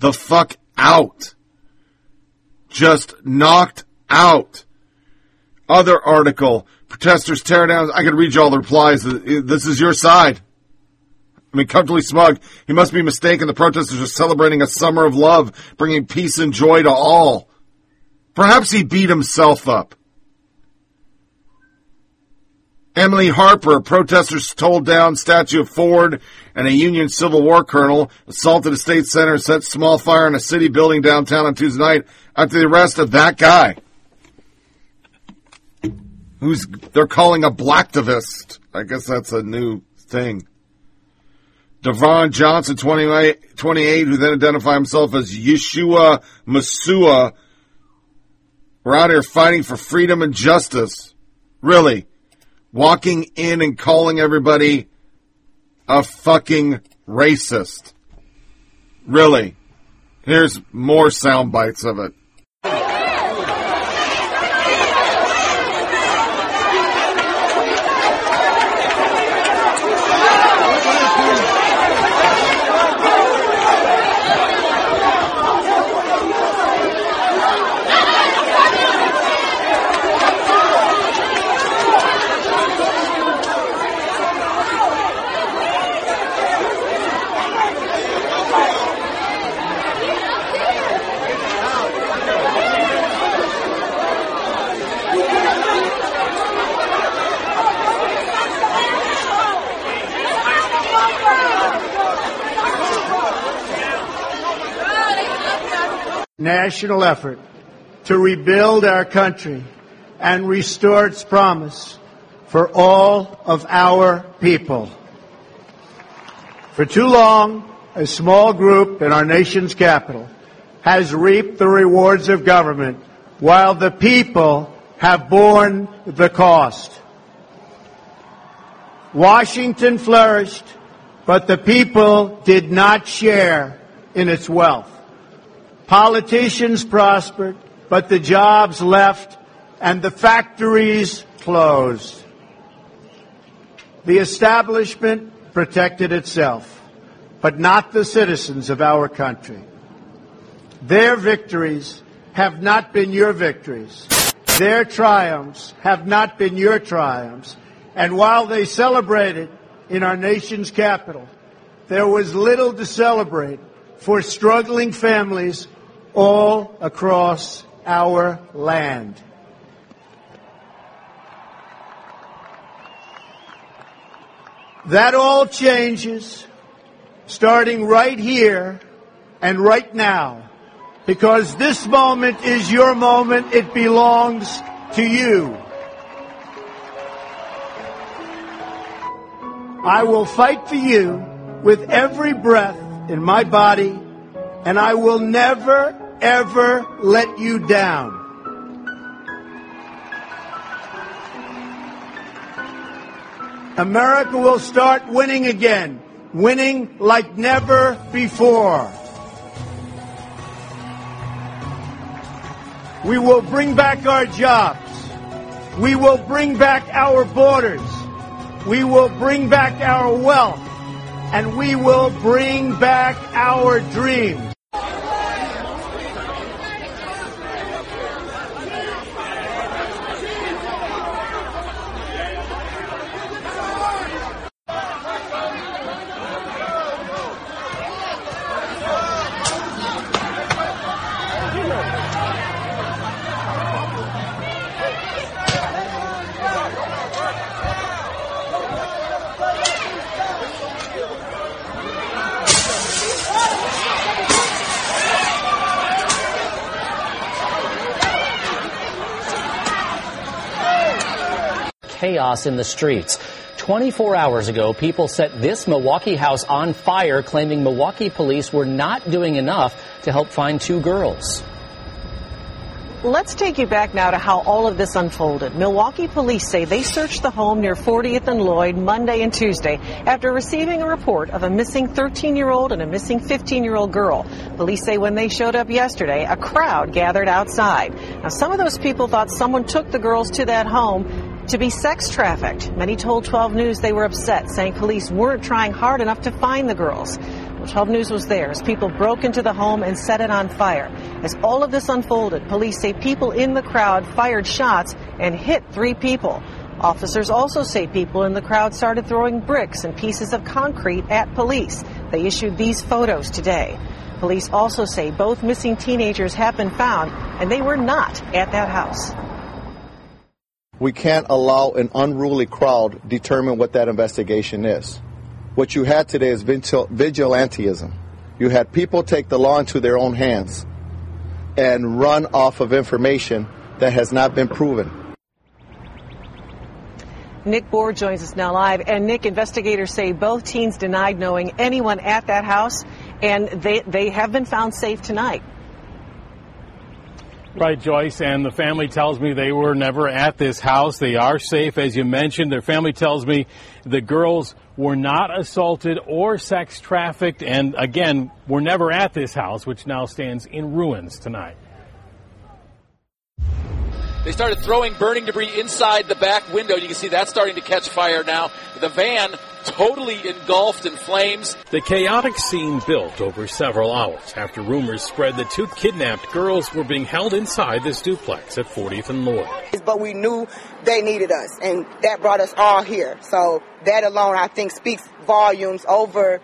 the fuck out. Just knocked out. Other article: protesters tear down. I could read you all the replies. This is your side. I mean, comfortably smug. He must be mistaken. The protesters are celebrating a summer of love, bringing peace and joy to all. Perhaps he beat himself up. Emily Harper, protesters told down statue of Ford and a Union Civil War colonel, assaulted a state center, set small fire in a city building downtown on Tuesday night after the arrest of that guy. Who's, they're calling a blacktivist. I guess that's a new thing. Devonere Johnson, 28, 28, who then identified himself as Yeshua Masua. We're out here fighting for freedom and justice. Really. Walking in and calling everybody a fucking racist. Really. Here's more sound bites of it. National effort to rebuild our country and restore its promise for all of our people. For too long, a small group in our nation's capital has reaped the rewards of government while the people have borne the cost. Washington flourished, but the people did not share in its wealth. Politicians prospered, but the jobs left and the factories closed. The establishment protected itself, but not the citizens of our country. Their victories have not been your victories. Their triumphs have not been your triumphs. And while they celebrated in our nation's capital, there was little to celebrate for struggling families all across our land. That all changes starting right here and right now because this moment is your moment. It belongs to you. I will fight for you with every breath in my body and I will never, ever let you down. America will start winning again, winning like never before. We will bring back our jobs. We will bring back our borders. We will bring back our wealth. And we will bring back our dreams. Chaos in the streets. 24 hours ago, people set this Milwaukee house on fire, claiming Milwaukee police were not doing enough to help find two girls. Let's take you back now to how all of this unfolded. Milwaukee police say they searched the home near 40th and Lloyd Monday and Tuesday after receiving a report of a missing 13 year old and a missing 15 year old girl. Police say when they showed up yesterday, a crowd gathered outside. Now, some of those people thought someone took the girls to that home to be sex trafficked. Many told 12 News they were upset, saying police weren't trying hard enough to find the girls. Well, 12 News was there as people broke into the home and set it on fire. As all of this unfolded, police say people in the crowd fired shots and hit three people. Officers also say people in the crowd started throwing bricks and pieces of concrete at police. They issued these photos today. Police also say both missing teenagers have been found and they were not at that house. We can't allow an unruly crowd determine what that investigation is. What you had today is vigilantism. You had people take the law into their own hands and run off of information that has not been proven. Nick Bohr joins us now live. And Nick, investigators say both teens denied knowing anyone at that house, and they, they have been found safe tonight. Right, Joyce, and the family tells me they were never at this house. They are safe, as you mentioned. Their family tells me the girls were not assaulted or sex trafficked, and again, were never at this house, which now stands in ruins tonight. They started throwing burning debris inside the back window. You can see that's starting to catch fire now. The van totally engulfed in flames. The chaotic scene built over several hours after rumors spread that two kidnapped girls were being held inside this duplex at 40th and Lloyd. But we knew they needed us, and that brought us all here. So that alone, I think, speaks volumes over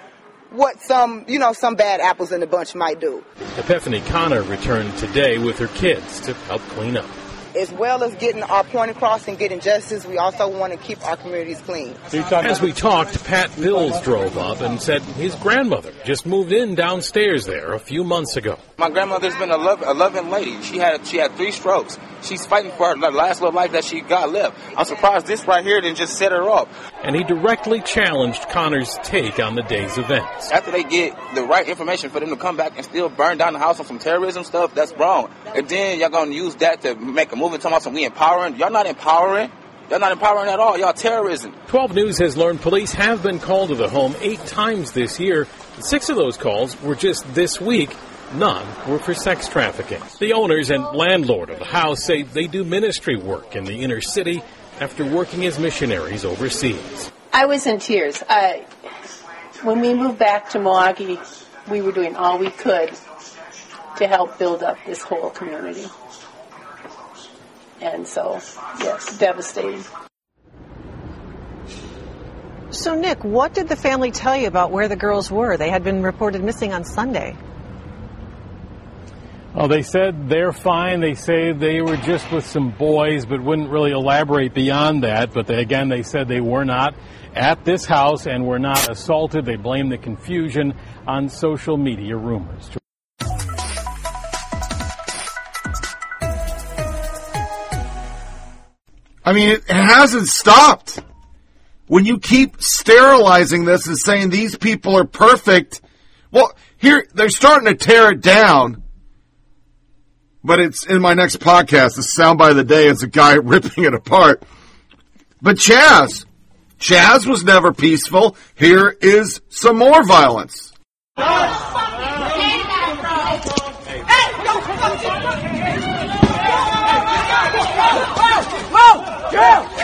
what some, you know, some bad apples in the bunch might do. Epiphany Connor returned today with her kids to help clean up as well as getting our point across and getting justice, we also want to keep our communities clean. As we talked, Pat Bills drove up and said his grandmother just moved in downstairs there a few months ago. My grandmother's been a, love, a loving lady. She had she had three strokes. She's fighting for her last little life that she got left. I'm surprised this right here didn't just set her up. And he directly challenged Connor's take on the day's events. After they get the right information for them to come back and still burn down the house on some terrorism stuff, that's wrong. And then y'all gonna use that to make a move and talking about some we empowering. Y'all not empowering. Y'all not empowering at all. Y'all terrorism. 12 News has learned police have been called to the home eight times this year. Six of those calls were just this week. None were for sex trafficking. The owners and landlord of the house say they do ministry work in the inner city after working as missionaries overseas. I was in tears. Uh, when we moved back to Milwaukee, we were doing all we could to help build up this whole community. And so, yes, devastating. So, Nick, what did the family tell you about where the girls were? They had been reported missing on Sunday. Well, they said they're fine. They say they were just with some boys, but wouldn't really elaborate beyond that. But they, again, they said they were not at this house and were not assaulted. They blame the confusion on social media rumors. I mean, it hasn't stopped. When you keep sterilizing this and saying these people are perfect, well, here, they're starting to tear it down. But it's in my next podcast. The soundbite of the day is a guy ripping it apart. But Chaz, Chaz was never peaceful. Here is some more violence. But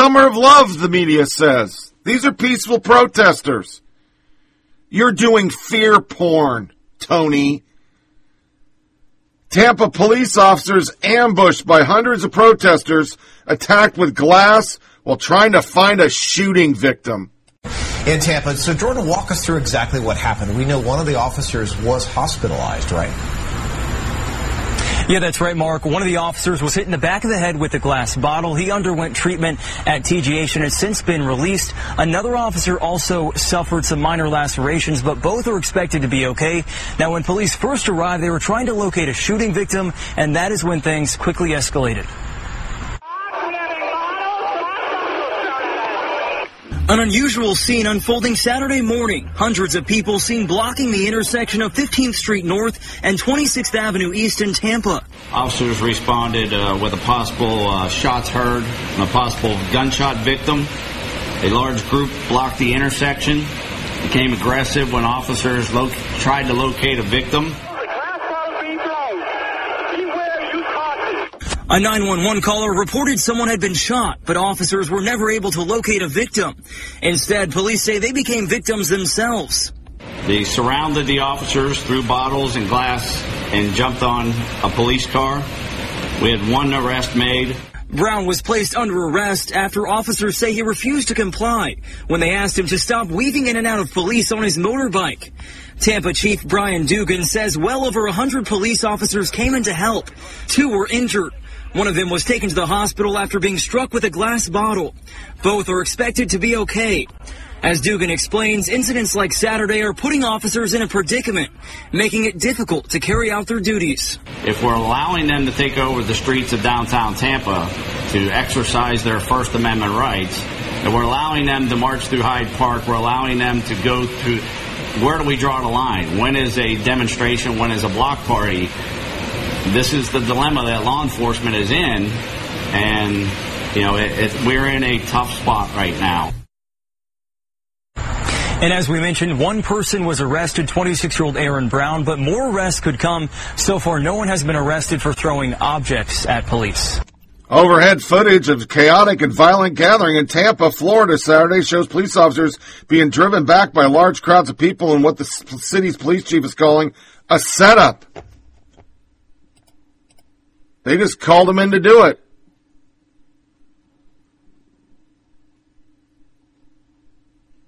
summer of love, the media says. These are peaceful protesters. You're doing fear porn, Tony. Tampa police officers ambushed by hundreds of protesters attacked with glass while trying to find a shooting victim. In Tampa. So, Jordan, walk us through exactly what happened. We know one of the officers was hospitalized, right? Yeah, that's right, Mark. One of the officers was hit in the back of the head with a glass bottle. He underwent treatment at TGH and has since been released. Another officer also suffered some minor lacerations, but both are expected to be okay. Now, when police first arrived, they were trying to locate a shooting victim, and that is when things quickly escalated. An unusual scene unfolding Saturday morning. Hundreds of people seen blocking the intersection of 15th Street North and 26th Avenue East in Tampa. Officers responded uh, with a possible uh, shots heard and a possible gunshot victim. A large group blocked the intersection, became aggressive when officers lo- tried to locate a victim. A 911 caller reported someone had been shot, but officers were never able to locate a victim. Instead, police say they became victims themselves. They surrounded the officers, threw bottles and glass, and jumped on a police car. We had one arrest made. Brown was placed under arrest after officers say he refused to comply when they asked him to stop weaving in and out of police on his motorbike. Tampa Chief Brian Dugan says well over 100 police officers came in to help. Two were injured. One of them was taken to the hospital after being struck with a glass bottle. Both are expected to be okay. As Dugan explains, incidents like Saturday are putting officers in a predicament, making it difficult to carry out their duties. If we're allowing them to take over the streets of downtown Tampa to exercise their First Amendment rights, and we're allowing them to march through Hyde Park, we're allowing them to go through, where do we draw the line? When is a demonstration? When is a block party? This is the dilemma that law enforcement is in, and you know it, it, we're in a tough spot right now. And as we mentioned, one person was arrested, 26-year-old Aaron Brown, but more arrests could come. So far, no one has been arrested for throwing objects at police. Overhead footage of chaotic and violent gathering in Tampa, Florida Saturday shows police officers being driven back by large crowds of people in what the city's police chief is calling a setup. They just called him in to do it.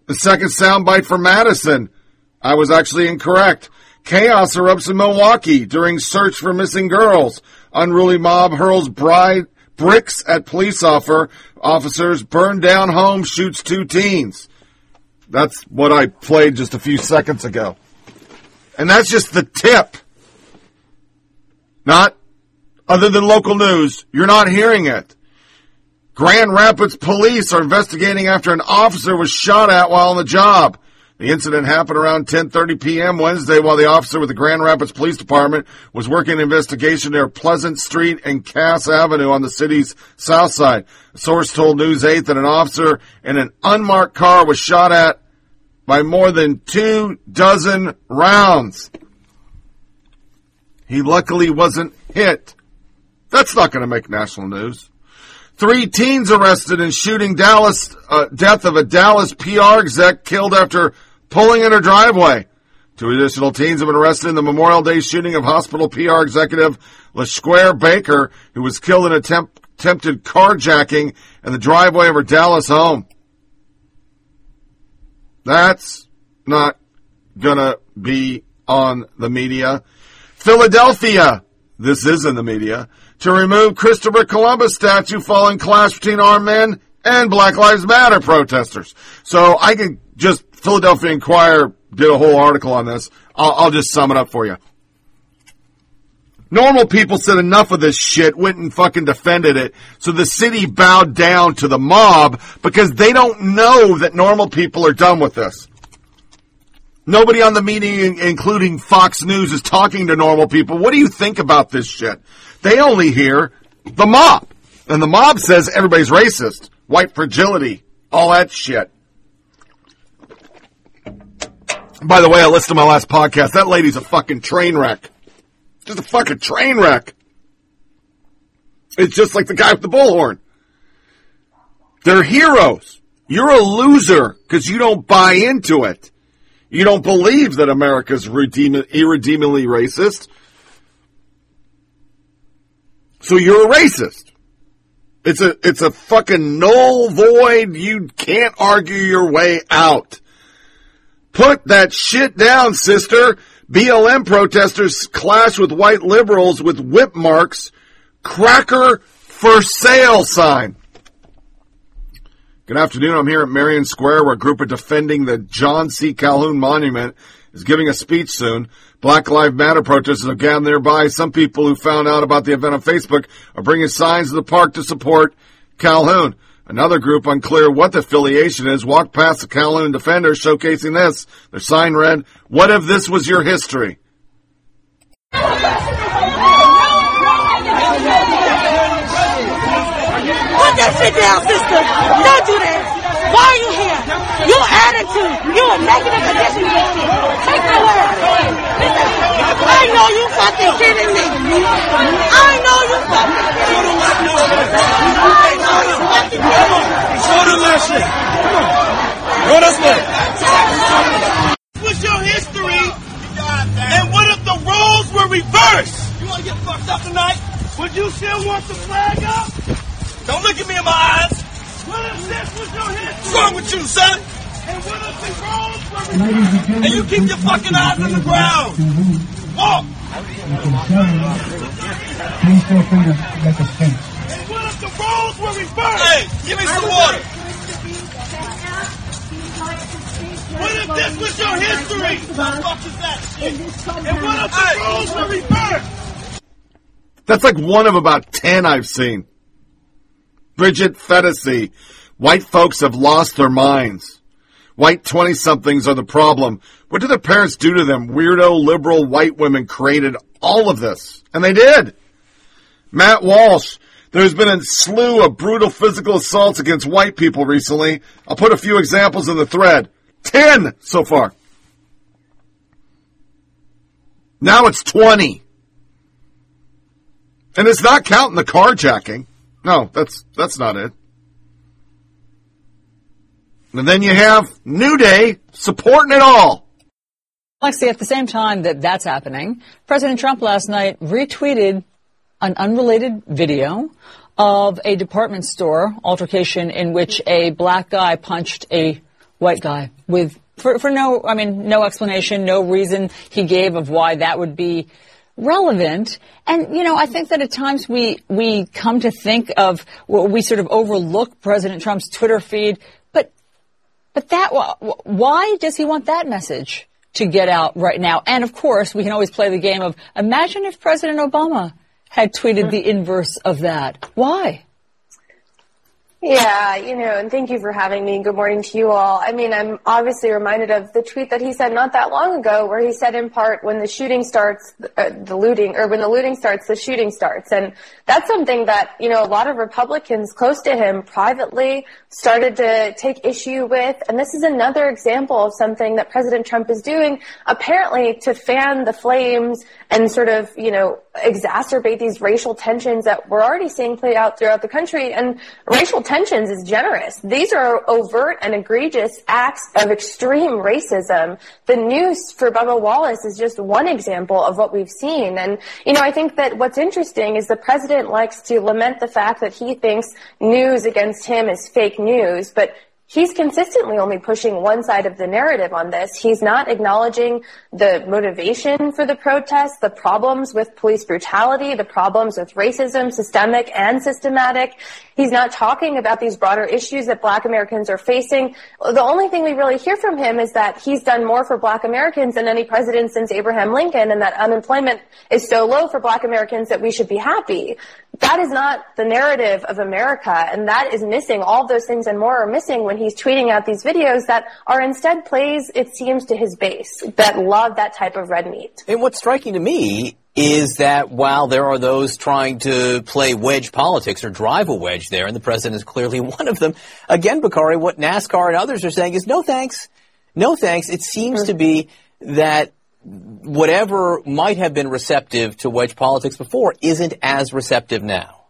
The second soundbite for Madison. I was actually incorrect. Chaos erupts in Milwaukee during search for missing girls. Unruly mob hurls bride bricks at police officer. Officers burn down home, shoots two teens. That's what I played just a few seconds ago. And that's just the tip. Not other than local news. You're not hearing it. Grand Rapids police are investigating after an officer was shot at while on the job. The incident happened around 10:30 p.m. Wednesday while the officer with the Grand Rapids Police Department was working an investigation near Pleasant Street and Cass Avenue on the city's south side. A source told News 8 that an officer in an unmarked car was shot at by more than two dozen rounds. He luckily wasn't hit. That's not going to make national news. Three teens arrested in shooting Dallas, uh, death of a Dallas PR exec killed after pulling in her driveway. Two additional teens have been arrested in the Memorial Day shooting of hospital PR executive LaSquare Baker, who was killed in attempt, attempted carjacking in the driveway of her Dallas home. That's not gonna be on the media. Philadelphia this is in the media, to remove Christopher Columbus statue following clash between armed men and Black Lives Matter protesters. So I could just, Philadelphia Inquirer did a whole article on this. I'll, I'll just sum it up for you. Normal people said enough of this shit, went and fucking defended it. So the city bowed down to the mob because they don't know that normal people are done with this. Nobody on the meeting, including Fox News, is talking to normal people. What do you think about this shit? They only hear the mob. And the mob says everybody's racist, white fragility, all that shit. By the way, I listened to my last podcast. That lady's a fucking train wreck. Just a fucking train wreck. It's just like the guy with the bullhorn. They're heroes. You're a loser because you don't buy into it. You don't believe that America's irredeemably racist. So you're a racist. It's a, it's a fucking null void. You can't argue your way out. Put that shit down, sister. BLM protesters clash with white liberals with whip marks. Cracker for sale sign. Good afternoon. I'm here at Marion Square where a group of defending the John C. Calhoun Monument is giving a speech soon. Black Lives Matter protesters have gathered nearby. Some people who found out about the event on Facebook are bringing signs to the park to support Calhoun. Another group, unclear what the affiliation is, walked past the Calhoun defenders showcasing this. Their sign read, What if this was your history? Put that shit down, sister. Don't do that. Why are you? Your attitude. You're a negative addition to this shit. Take the word. I know you fucking kidding me. I know you fucking kidding me. I know you fucking kidding me. Show them that shit. Come on. Go this way. What's your history? And what if the roles were reversed? You want to get fucked up tonight? Would you still want the flag up? Don't look at me in my eyes. What if this was your history? What's wrong with you, son? And what if the roles were reversed? And you keep your fucking eyes on the ground. Walk. Please feel free to make a speech. And what if the roles were reversed? Hey, give me some water. What if this was your history? What the fuck is that shit? And what if the roles were reversed? That's like one of about ten I've seen. Bridget Phetasy. White folks have lost their minds. White 20 somethings are the problem. What did their parents do to them? Weirdo liberal white women created all of this. And they did. Matt Walsh. There's been a slew of brutal physical assaults against white people recently. I'll put a few examples in the thread. Ten so far. Now it's 20. And it's not counting the carjacking. No, that's, that's not it. And then you have New Day supporting it all. Lexi, at the same time that that's happening, President Trump last night retweeted an unrelated video of a department store altercation in which a black guy punched a white guy with for, for no I mean no explanation, no reason he gave of why that would be relevant. And you know, I think that at times we we come to think of well, we sort of overlook President Trump's Twitter feed, but but that why does he want that message to get out right now? And of course, we can always play the game of imagine if President Obama had tweeted the inverse of that. Why? Yeah, you know, and thank you for having me. Good morning to you all. I mean, I'm obviously reminded of the tweet that he said not that long ago where he said in part, when the shooting starts, uh, the looting, or when the looting starts, the shooting starts. And that's something that, you know, a lot of Republicans close to him privately started to take issue with. And this is another example of something that President Trump is doing, apparently to fan the flames and sort of, you know, exacerbate these racial tensions that we're already seeing play out throughout the country. And racial tensions is generous. These are overt and egregious acts of extreme racism. The news for Bubba Wallace is just one example of what we've seen. And, you know, I think that what's interesting is the president likes to lament the fact that he thinks news against him is fake news, but he's consistently only pushing one side of the narrative on this. He's not acknowledging the motivation for the protests, the problems with police brutality, the problems with racism, systemic and systematic. He's not talking about these broader issues that black Americans are facing. The only thing we really hear from him is that he's done more for black Americans than any president since Abraham Lincoln and that unemployment is so low for black Americans that we should be happy. That is not the narrative of America and that is missing. All those things and more are missing when he's tweeting out these videos that are instead plays, it seems, to his base that love that type of red meat. And what's striking to me is that while there are those trying to play wedge politics or drive a wedge there, and the president is clearly one of them, again, Bakari, what NASCAR and others are saying is no thanks. No thanks. It seems to be that whatever might have been receptive to wedge politics before isn't as receptive now.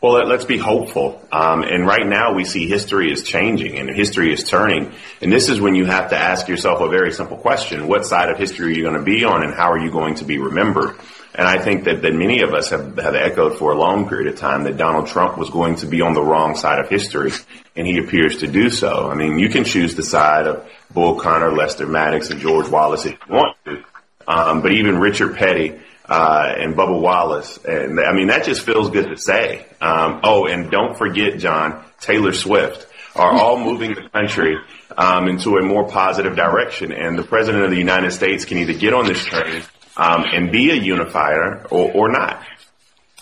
Well, let- let's be hopeful. Um, and right now we see history is changing and history is turning. And this is when you have to ask yourself a very simple question. What side of history are you going to be on and how are you going to be remembered? And I think that, that many of us have, have echoed for a long period of time that Donald Trump was going to be on the wrong side of history, and he appears to do so. I mean, you can choose the side of Bull Connor, Lester Maddox, and George Wallace if you want to. Um, but even Richard Petty uh, and Bubba Wallace, and I mean that just feels good to say. Um, oh, and don't forget, John Taylor Swift are all moving the country um, into a more positive direction, and the president of the United States can either get on this train um, and be a unifier or, or not.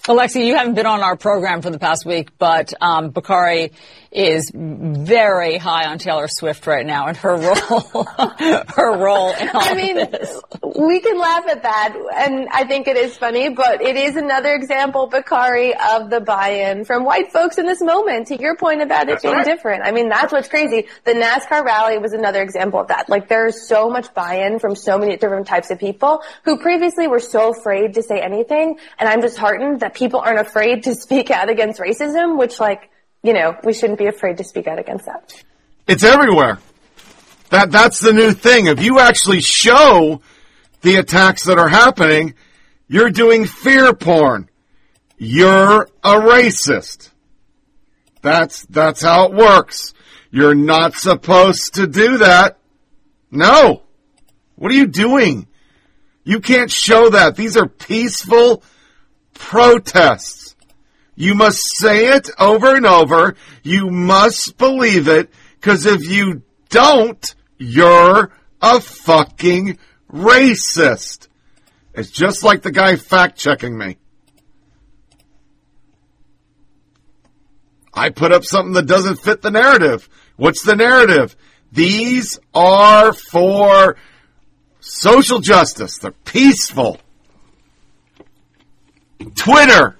Alexi, you haven't been on our program for the past week, but um, Bakari is very high on Taylor Swift right now and her role, her role in all I mean, this. we can laugh at that, and I think it is funny, but it is another example, Bakari, of the buy-in from white folks in this moment. To your point about it That's being right. different, I mean, that's what's crazy. The NASCAR rally was another example of that. Like, there's so much buy-in from so many different types of people who previously were so afraid to say anything, and I'm disheartened that people aren't afraid to speak out against racism, which, like, you know, we shouldn't be afraid to speak out against that. It's everywhere. That that's the new thing. If you actually show the attacks that are happening, you're doing fear porn. You're a racist. That's that's how it works. You're not supposed to do that. No. What are you doing? You can't show that. These are peaceful protests. You must say it over and over. You must believe it, because if you don't, you're a fucking racist. It's just like the guy fact checking me. I put up something that doesn't fit the narrative. What's the narrative? These are for social justice. They're peaceful. Twitter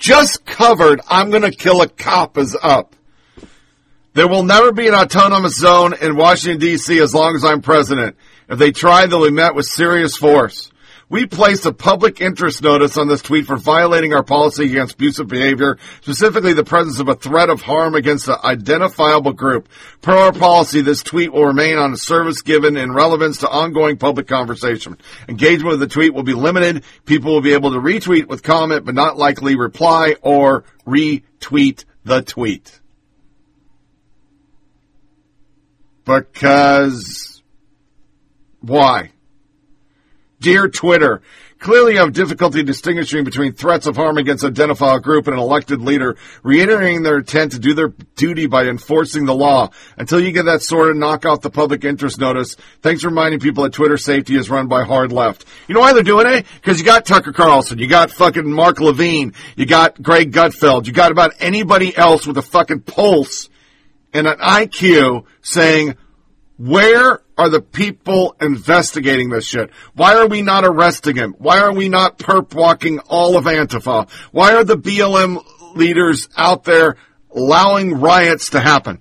just covered I'm going to kill a cop is up. There will never be an autonomous zone in Washington, D.C. as long as I'm president. If they try, they'll be met with serious force. We placed a public interest notice on this tweet for violating our policy against abusive behavior, specifically the presence of a threat of harm against an identifiable group. Per our policy, this tweet will remain on a service given in relevance to ongoing public conversation. Engagement with the tweet will be limited. People will be able to retweet with comment, but not likely reply or retweet the tweet. Because why? Dear Twitter, clearly you have difficulty distinguishing between threats of harm against an identifiable group and an elected leader, reiterating their intent to do their duty by enforcing the law. Until you get that sorted, knock off the public interest notice. Thanks for reminding people that Twitter safety is run by hard left. You know why they're doing it? Because you got Tucker Carlson, you got fucking Mark Levin, you got Greg Gutfeld, you got about anybody else with a fucking pulse and an IQ saying, where are the people investigating this shit? Why are we not arresting him? Why are we not perp walking all of Antifa? Why are the BLM leaders out there allowing riots to happen?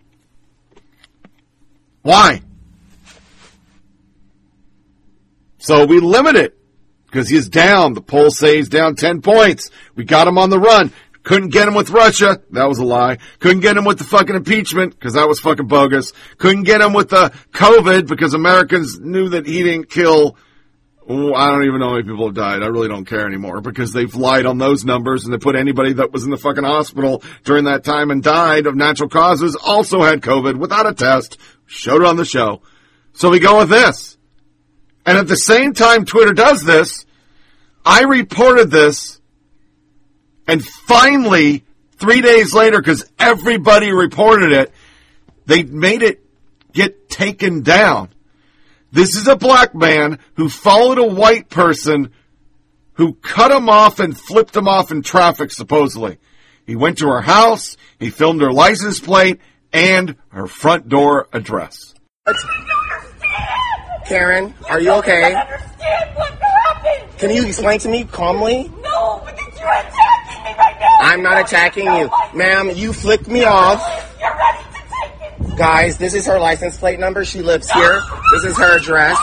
Why? So we limit it because he's down. The poll says down 10 points. We got him on the run. Couldn't get him with Russia. That was a lie. Couldn't get him with the fucking impeachment because that was fucking bogus. Couldn't get him with the COVID because Americans knew that he didn't kill I don't even know how many people have died. I really don't care anymore because they've lied on those numbers and they put anybody that was in the fucking hospital during that time and died of natural causes also had COVID without a test. Showed it on the show. So we go with this. And at the same time Twitter does this, I reported this and finally, three days later, because everybody reported it, they made it get taken down. This is a black man who followed a white person who cut him off and flipped him off in traffic, supposedly. He went to her house, he filmed her license plate and her front door address. Karen, are you okay? Can you explain to me calmly? No, because you're attacking me right now. I'm not attacking you. Ma'am, you flicked me off. You're ready to take it. Guys, this is her license plate number. She lives here. This is her address.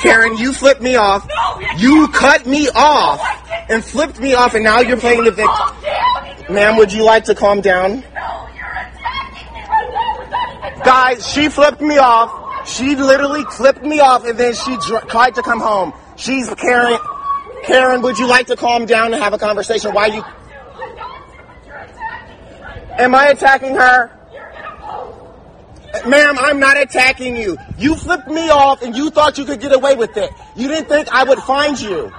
Karen, you flipped me off. You cut me off and flipped me off, and now you're playing the victim. Ma'am, would you like to calm down? No, you're attacking me right now. Guys, she flipped me off. She literally flipped me off, and then she dr- tried to come home. She's Karen. Karen, would you like to calm down and have a conversation? Why you? Am I attacking her? Ma'am, I'm not attacking you. You flipped me off and you thought you could get away with it. You didn't think I would find you.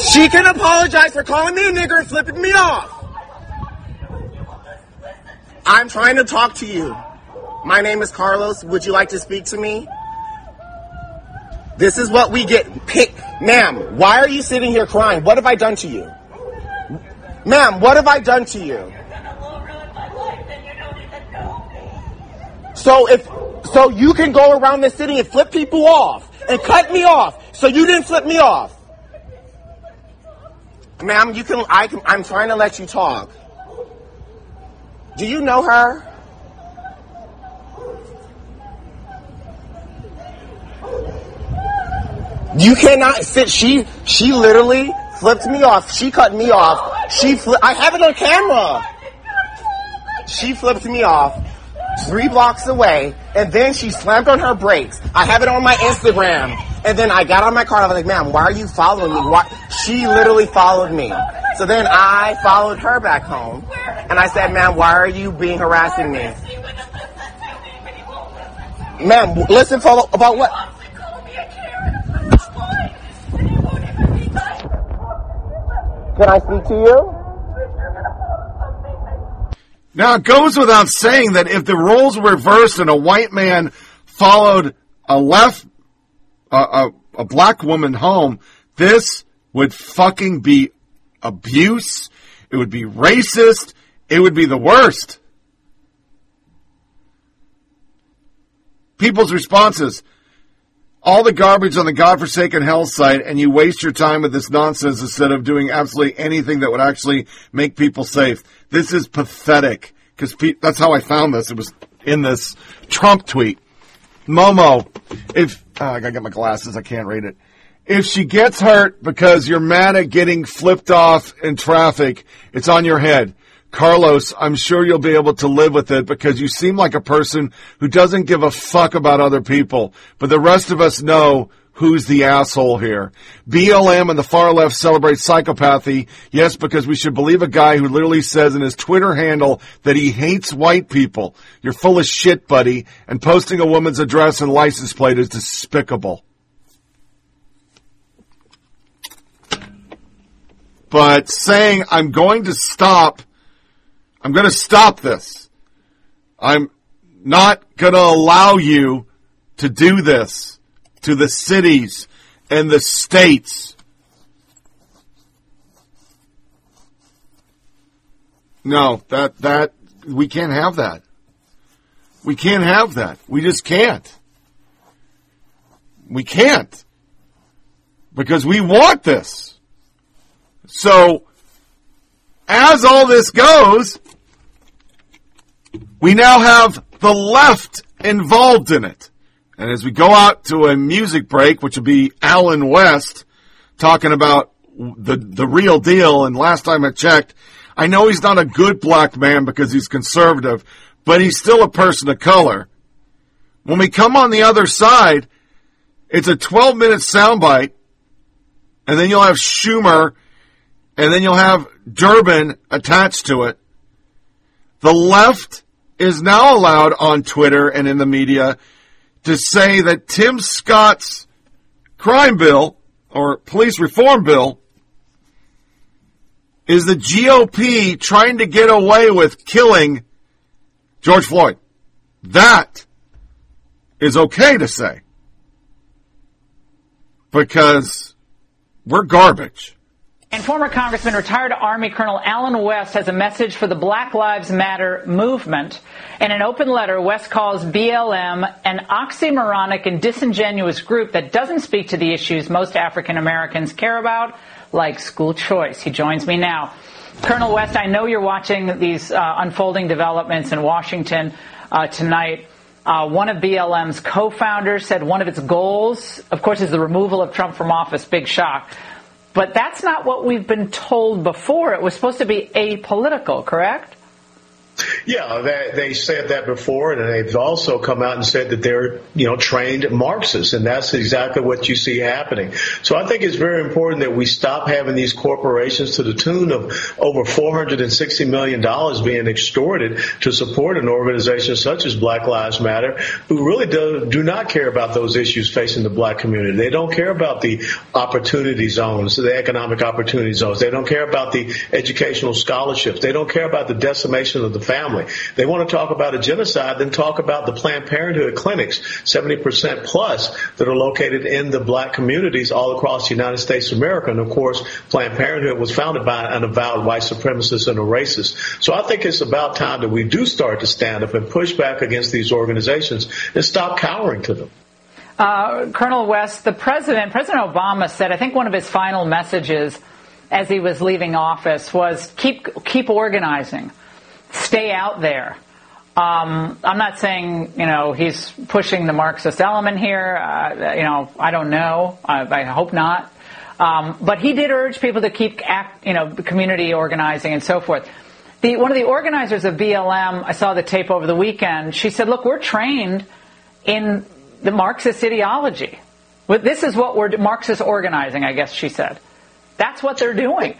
She can apologize for calling me a nigger and flipping me off. I'm trying to talk to you. My name is Carlos. Would you like to speak to me? This is what we get. Pick, ma'am. Why are you sitting here crying? What have I done to you, ma'am? What have I done to you? So if so, you can go around the city and flip people off and cut me off. So you didn't flip me off, ma'am. You can. I can. I'm trying to let you talk. Do you know her? You cannot sit. She she literally flipped me off. She cut me off. She fli- I have it on camera. She flipped me off three blocks away, and then she slammed on her brakes. I have it on my Instagram. And then I got on my car. And I was like, "Ma'am, why are you following me? Why?" She literally followed me. So then I followed her back home, and I said, "Ma'am, why are you being harassing me?" Ma'am, listen for about what? Can I speak to you? Now it goes without saying that if the roles were reversed and a white man followed a left, uh, a, a black woman home, this would fucking be abuse. It would be racist. It would be the worst. People's responses. All the garbage on the godforsaken hell site and you waste your time with this nonsense instead of doing absolutely anything that would actually make people safe. This is pathetic because pe- that's how I found this. It was in this Trump tweet. Momo, if oh, I gotta get my glasses, I can't read it. If she gets hurt because you're mad at getting flipped off in traffic, it's on your head. Carlos, I'm sure you'll be able to live with it because you seem like a person who doesn't give a fuck about other people. But the rest of us know who's the asshole here. BLM and the far left celebrate psychopathy. Yes, because we should believe a guy who literally says in his Twitter handle that he hates white people. You're full of shit, buddy. And posting a woman's address and license plate is despicable. But saying I'm going to stop, I'm going to stop this. I'm not going to allow you to do this to the cities and the states. No, that, that, we can't have that. We can't have that. We just can't. We can't. Because we want this. So, as all this goes, we now have the left involved in it. And as we go out to a music break, which will be Allen West talking about the, the real deal, and last time I checked, I know he's not a good black man because he's conservative, but he's still a person of color. When we come on the other side, it's a 12 minute soundbite, and then you'll have Schumer, and then you'll have Durbin attached to it. The left is now allowed on Twitter and in the media to say that Tim Scott's crime bill or police reform bill is the GOP trying to get away with killing George Floyd. That is okay to say because we're garbage. And former Congressman, retired Army Colonel Allen West has a message for the Black Lives Matter movement. In an open letter, West calls BLM an oxymoronic and disingenuous group that doesn't speak to the issues most African Americans care about, like school choice. He joins me now. Colonel West, I know you're watching these uh, unfolding developments in Washington uh, tonight. Uh, one of BLM's co-founders said one of its goals, of course, is the removal of Trump from office. Big shock. But that's not what we've been told before. It was supposed to be apolitical, correct? Yeah, they, they said that before, and they've also come out and said that they're, you know, trained Marxists, and that's exactly what you see happening. So I think it's very important that we stop having these corporations to the tune of over $460 million being extorted to support an organization such as Black Lives Matter, who really do, do not care about those issues facing the black community. They don't care about the opportunity zones, the economic opportunity zones. They don't care about the educational scholarships. They don't care about the decimation of the family. They want to talk about a genocide, then talk about the Planned Parenthood clinics, 70% plus that are located in the black communities all across the United States of America. And of course, Planned Parenthood was founded by an avowed white supremacist and a racist. So I think it's about time that we do start to stand up and push back against these organizations and stop cowering to them. Uh, Colonel West, the president, President Obama said, I think one of his final messages as he was leaving office was keep keep organizing stay out there. Um, I'm not saying, you know, he's pushing the Marxist element here. Uh, you know, I don't know. I, I hope not. Um, but he did urge people to keep, act, you know, community organizing and so forth. The, one of the organizers of BLM, I saw the tape over the weekend. She said, "Look, we're trained in the Marxist ideology. This is what we're Marxist organizing." I guess she said. That's what they're doing.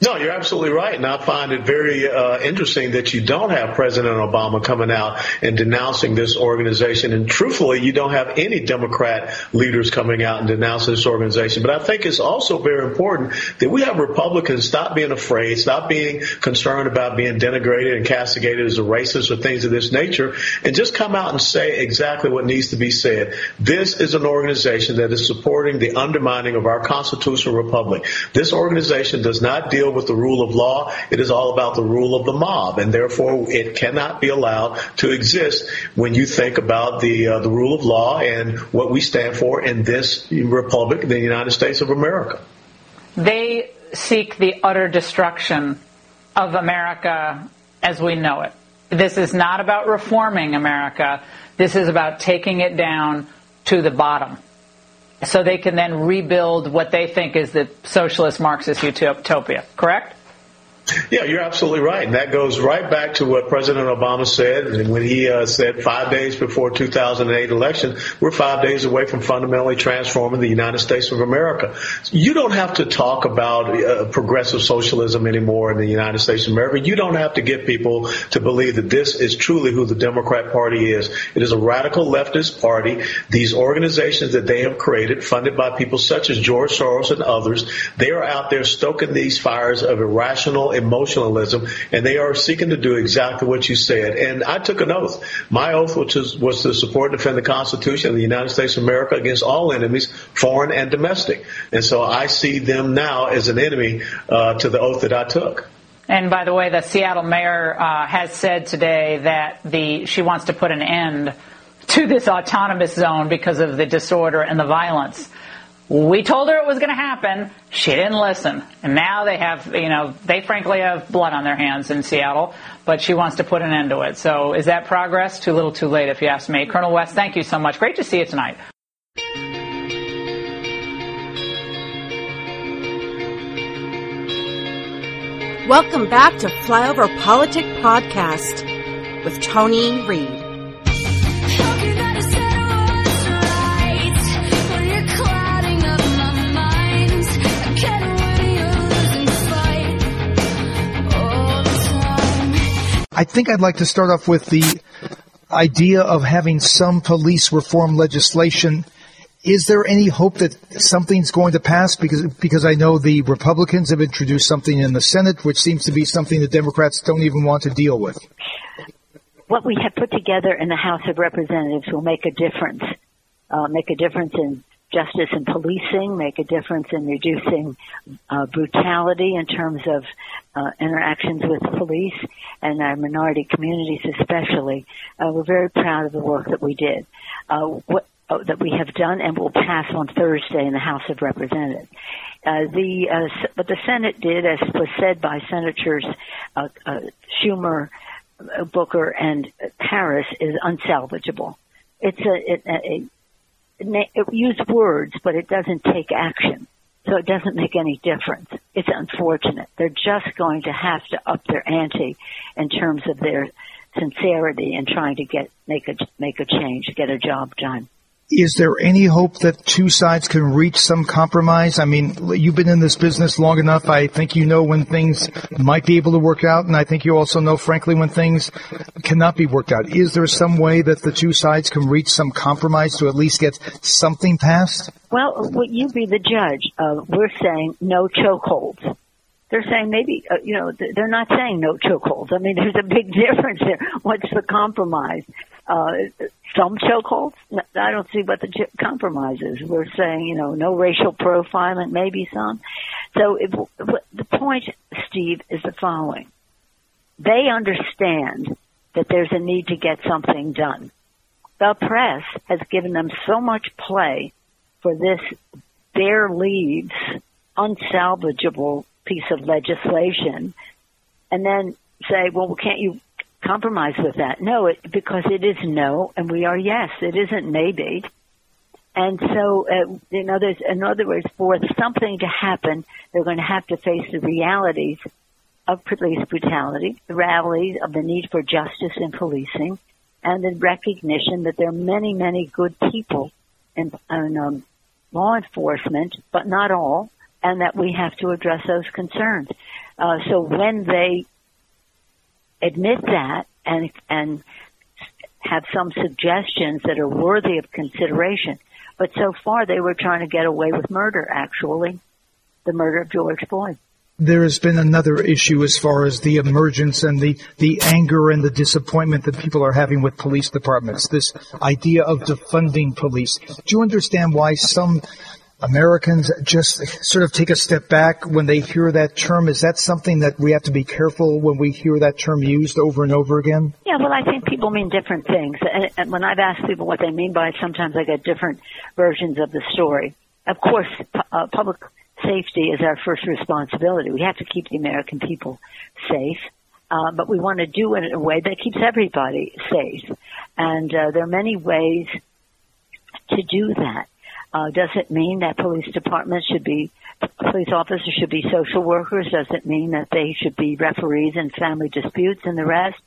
No, you're absolutely right. And I find it very uh, interesting that you don't have President Obama coming out and denouncing this organization. And truthfully, you don't have any Democrat leaders coming out and denouncing this organization. But I think it's also very important that we have Republicans stop being afraid, stop being concerned about being denigrated and castigated as a racist or things of this nature, and just come out and say exactly what needs to be said. This is an organization that is supporting the undermining of our constitutional republic. This organization does not deal deal with the rule of law. It is all about the rule of the mob, and therefore it cannot be allowed to exist when you think about the uh, the rule of law and what we stand for in this republic, the United States of America. They seek the utter destruction of America as we know it. This is not about reforming America. This is about taking it down to the bottom so they can then rebuild what they think is the socialist Marxist utopia, correct? Yeah, you're absolutely right. And that goes right back to what President Obama said when he uh, said five days before 2008 election, we're five days away from fundamentally transforming the United States of America. You don't have to talk about uh, progressive socialism anymore in the United States of America. You don't have to get people to believe that this is truly who the Democrat Party is. It is a radical leftist party. These organizations that they have created, funded by people such as George Soros and others, they are out there stoking these fires of irrational emotionalism, and they are seeking to do exactly what you said. And I took an oath. My oath, which was, was to support and defend the Constitution of the United States of America against all enemies, foreign and domestic. And so I see them now as an enemy uh, to the oath that I took. And by the way, the Seattle mayor uh, has said today that the she wants to put an end to this autonomous zone because of the disorder and the violence. We told her it was going to happen. She didn't listen. And now they have, you know, they frankly have blood on their hands in Seattle, but she wants to put an end to it. So is that progress? Too little, too late, if you ask me. Colonel West, thank you so much. Great to see you tonight. Welcome back to Flyover Politic Podcast with Tony Reed. I think I'd like to start off with the idea of having some police reform legislation. Is there any hope that something's going to pass? Because because I know the Republicans have introduced something in the Senate, which seems to be something the Democrats don't even want to deal with. What we have put together in the House of Representatives will make a difference. Uh, make a difference in justice and policing, make a difference in reducing uh, brutality in terms of uh, interactions with police and our minority communities especially. Uh, we're very proud of the work that we did. Uh, what, uh, that we have done and will pass on Thursday in the House of Representatives. Uh, the what the Senate did, as was said by Senators Schumer, Booker, and Harris, is unsalvageable. It's a, it, a, use words, but it doesn't take action. So it doesn't make any difference. It's unfortunate. They're just going to have to up their ante in terms of their sincerity in trying to get make a make a change, get a job done. Is there any hope that two sides can reach some compromise? I mean, you've been in this business long enough. I think you know when things might be able to work out, and I think you also know, frankly, when things cannot be worked out. Is there some way that the two sides can reach some compromise to at least get something passed? Well, would you be the judge? Uh, we're saying no chokeholds. They're saying maybe, uh, you know, they're not saying no chokeholds. I mean, there's a big difference there. What's the compromise? Uh, some chokeholds. I don't see what the ch- compromise is. We're saying, you know, no racial profiling, maybe some. So if, the point, Steve, is the following. They understand that there's a need to get something done. The press has given them so much play for this bare leaves, unsalvageable piece of legislation, and then say, well, can't you compromise with that. No, it, because it is no, and we are yes. It isn't maybe. And so, uh, in other in other words, for something to happen, they're going to have to face the realities of police brutality, the realities of the need for justice in policing, and the recognition that there are many, many good people in, in um, law enforcement, but not all, and that we have to address those concerns. Uh, so when they admit that and and have some suggestions that are worthy of consideration. But so far, they were trying to get away with murder. Actually, the murder of George Floyd. There has been another issue as far as the emergence and the, the anger and the disappointment that people are having with police departments. This idea of defunding police. Do you understand why some Americans just sort of take a step back when they hear that term? Is that something that we have to be careful when we hear that term used over and over again? Yeah, well, I think people mean different things. And, and when I've asked people what they mean by it, sometimes I get different versions of the story. Of course, uh, public safety is our first responsibility. We have to keep the American people safe. Uh, but we want to do it in a way that keeps everybody safe. And uh, there are many ways to do that. Uh, does it mean that police departments should be, police officers should be social workers? Does it mean that they should be referees in family disputes and the rest?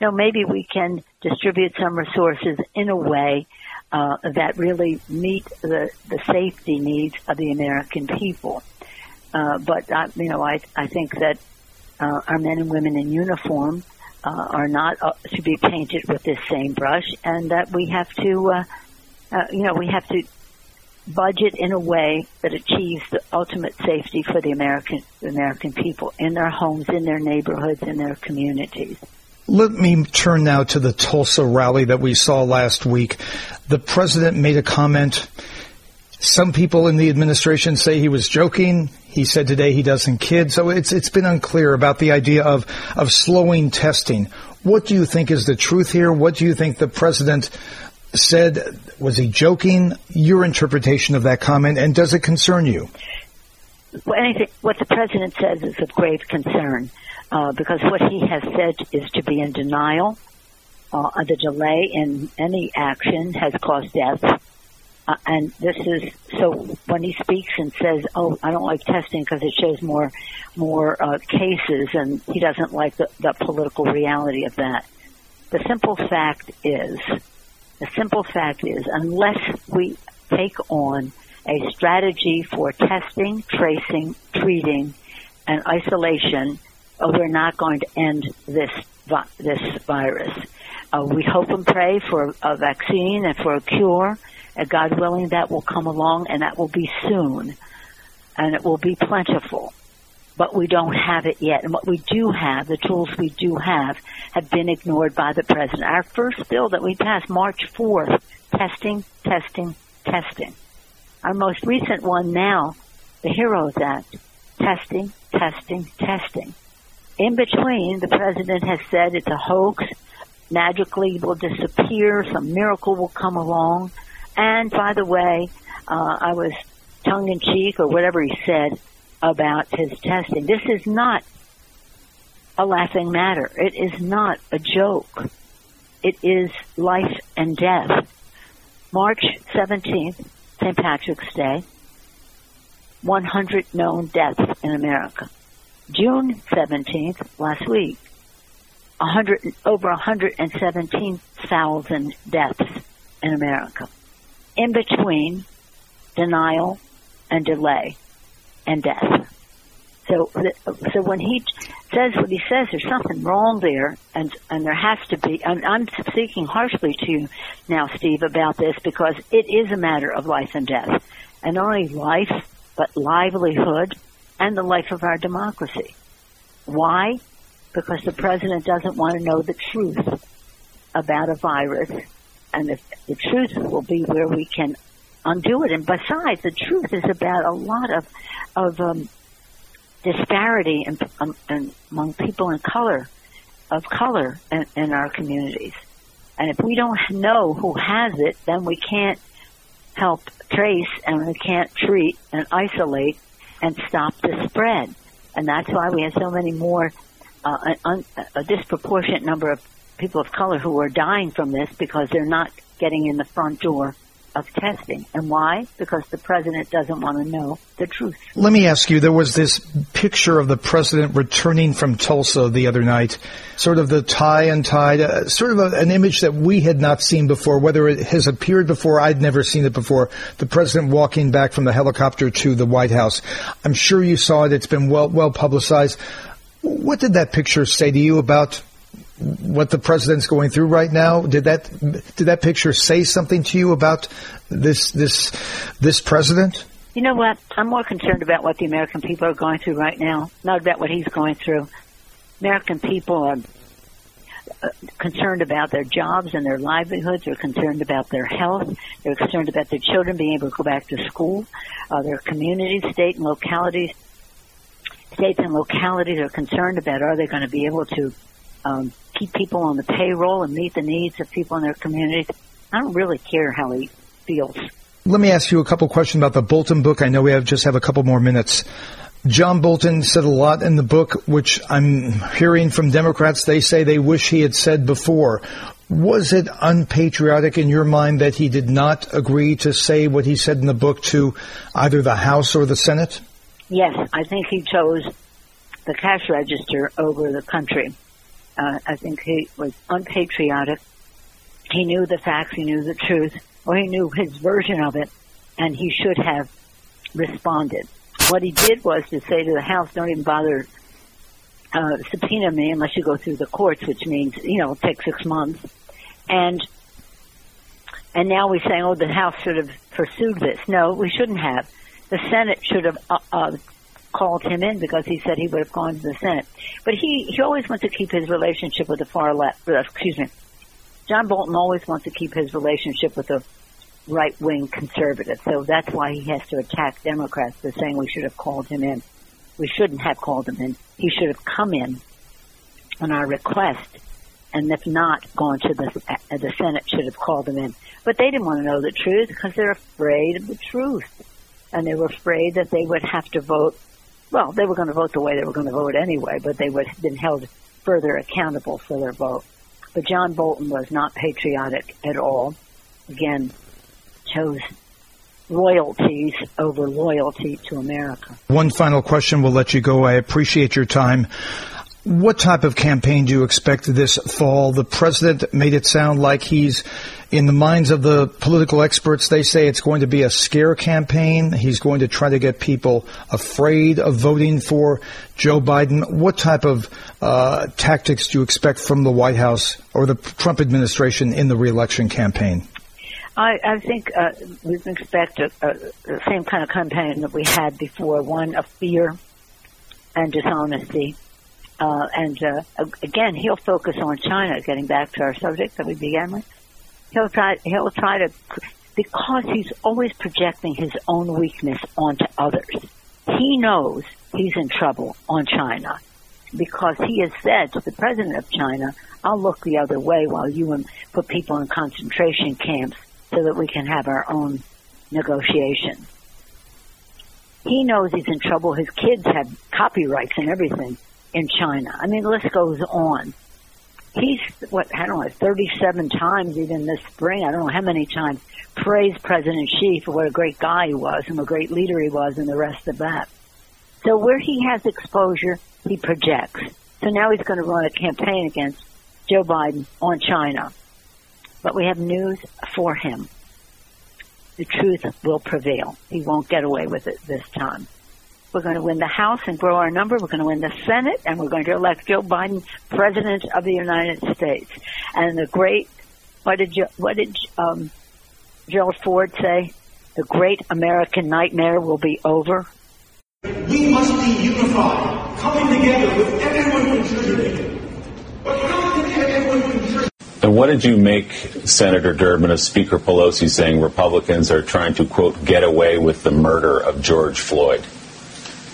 No, maybe we can distribute some resources in a way uh, that really meet the, the safety needs of the American people. Uh, but you know, I I think that uh, our men and women in uniform uh, are not uh, to be painted with this same brush, and that we have to, uh, uh, you know, we have to budget in a way that achieves the ultimate safety for the American American people in their homes, in their neighborhoods, in their communities. Let me turn now to the Tulsa rally that we saw last week. The president made a comment. Some people in the administration say he was joking. He said today he doesn't kid. So it's it's been unclear about the idea of of slowing testing. What do you think is the truth here? What do you think the president said, was he joking? Your interpretation of that comment, and does it concern you? Well, anything, what the president says is of grave concern uh, because what he has said is to be in denial. Uh, the delay in any action has caused death. Uh, and this is so when he speaks and says, "Oh, I don't like testing because it shows more more uh, cases," and he doesn't like the, the political reality of that. The simple fact is, the simple fact is, unless we take on a strategy for testing, tracing, treating, and isolation, uh, we're not going to end this this virus. Uh, we hope and pray for a vaccine and for a cure. And God willing, that will come along, and that will be soon, and it will be plentiful. But we don't have it yet. And what we do have, the tools we do have, have been ignored by the president. Our first bill that we passed March 4th, testing, testing, testing. Our most recent one now, the HEROES Act, testing, testing, testing. In between, the president has said it's a hoax, magically will disappear, some miracle will come along. And by the way, uh, I was tongue in cheek or whatever he said about his testing. This is not a laughing matter. It is not a joke. It is life and death. March 17th, St. Patrick's Day, 100 known deaths in America. June 17th, last week, 100, over 117,000 deaths in America. In between, denial and delay and death. So, so when he says what he says, there's something wrong there, and and there has to be. And I'm speaking harshly to you now, Steve, about this because it is a matter of life and death, and not only life but livelihood and the life of our democracy. Why? Because the president doesn't want to know the truth about a virus, and the, the truth will be where we can undo it. And besides, the truth is about a lot of of um, disparity in, um, in, among people in color, of color in, in our communities. And if we don't know who has it, then we can't help trace and we can't treat and isolate and stop the spread. And that's why we have so many more, uh, un, a disproportionate number of people of color who are dying from this because they're not getting in the front door of testing. And why? Because the president doesn't want to know the truth. Let me ask you, there was this picture of the president returning from Tulsa the other night, sort of the tie and tied, uh, sort of a, an image that we had not seen before, whether it has appeared before, I'd never seen it before. The president walking back from the helicopter to the White House. I'm sure you saw it. It's been well, well publicized. What did that picture say to you about what the president's going through right now? Did that did that picture say something to you about this this this president? You know what? I'm more concerned about what the American people are going through right now, not about what he's going through. American people are uh, concerned about their jobs and their livelihoods. They're concerned about their health. They're concerned about their children being able to go back to school. Uh, their communities, state and localities, states and localities are concerned about are they going to be able to um, keep people on the payroll and meet the needs of people in their communities. I don't really care how he feels. Let me ask you a couple questions about the Bolton book. I know we have just have a couple more minutes. John Bolton said a lot in the book, which I'm hearing from Democrats. They say they wish he had said before. Was it unpatriotic in your mind that he did not agree to say what he said in the book to either the House or the Senate? Yes, I think he chose the cash register over the country. Uh, I think he was unpatriotic. He knew the facts, he knew the truth, or he knew his version of it, and he should have responded. What he did was to say to the House, don't even bother uh, subpoena me unless you go through the courts, which means, you know, take six months. And and now we're saying, oh, the House should have pursued this. No, we shouldn't have. The Senate should have uh, uh, called him in because he said he would have gone to the Senate. But he, he always wants to keep his relationship with the far left, uh, excuse me. John Bolton always wants to keep his relationship with the right wing conservative. So that's why he has to attack Democrats for saying we should have called him in. We shouldn't have called him in. He should have come in on our request and if not, gone to the uh, the Senate should have called him in. But they didn't want to know the truth because they're afraid of the truth, and they were afraid that they would have to vote well, they were going to vote the way they were going to vote anyway, but they would have been held further accountable for their vote. But John Bolton was not patriotic at all. Again, chose royalties over loyalty to America. One final question. We'll let you go. I appreciate your time. What type of campaign do you expect this fall? The president made it sound like he's, in the minds of the political experts, they say it's going to be a scare campaign. He's going to try to get people afraid of voting for Joe Biden. What type of uh, tactics do you expect from the White House or the Trump administration in the reelection campaign? I, I think uh, we expect a, a, the same kind of campaign that we had before, one of fear and dishonesty uh, and uh, again, he'll focus on China. Getting back to our subject that we began with, he'll try. He'll try to because he's always projecting his own weakness onto others. He knows he's in trouble on China because he has said to the president of China, "I'll look the other way while you put people in concentration camps so that we can have our own negotiations." He knows he's in trouble. His kids have copyrights and everything in China. I mean, the list goes on. He's, what, I don't know, 37 times even this spring, I don't know how many times, praised President Xi for what a great guy he was and what a great leader he was and the rest of that. So where he has exposure, he projects. So now he's going to run a campaign against Joe Biden on China. But we have news for him. The truth will prevail. He won't get away with it this time. We're going to win the House and grow our number. We're going to win the Senate, and we're going to elect Joe Biden president of the United States. And the great, what did you, what did um, Gerald Ford say? The great American nightmare will be over. We must be unified, coming together with everyone contributing. But coming together, everyone contributing. And what did you make, Senator Durbin, of Speaker Pelosi saying Republicans are trying to, quote, get away with the murder of George Floyd?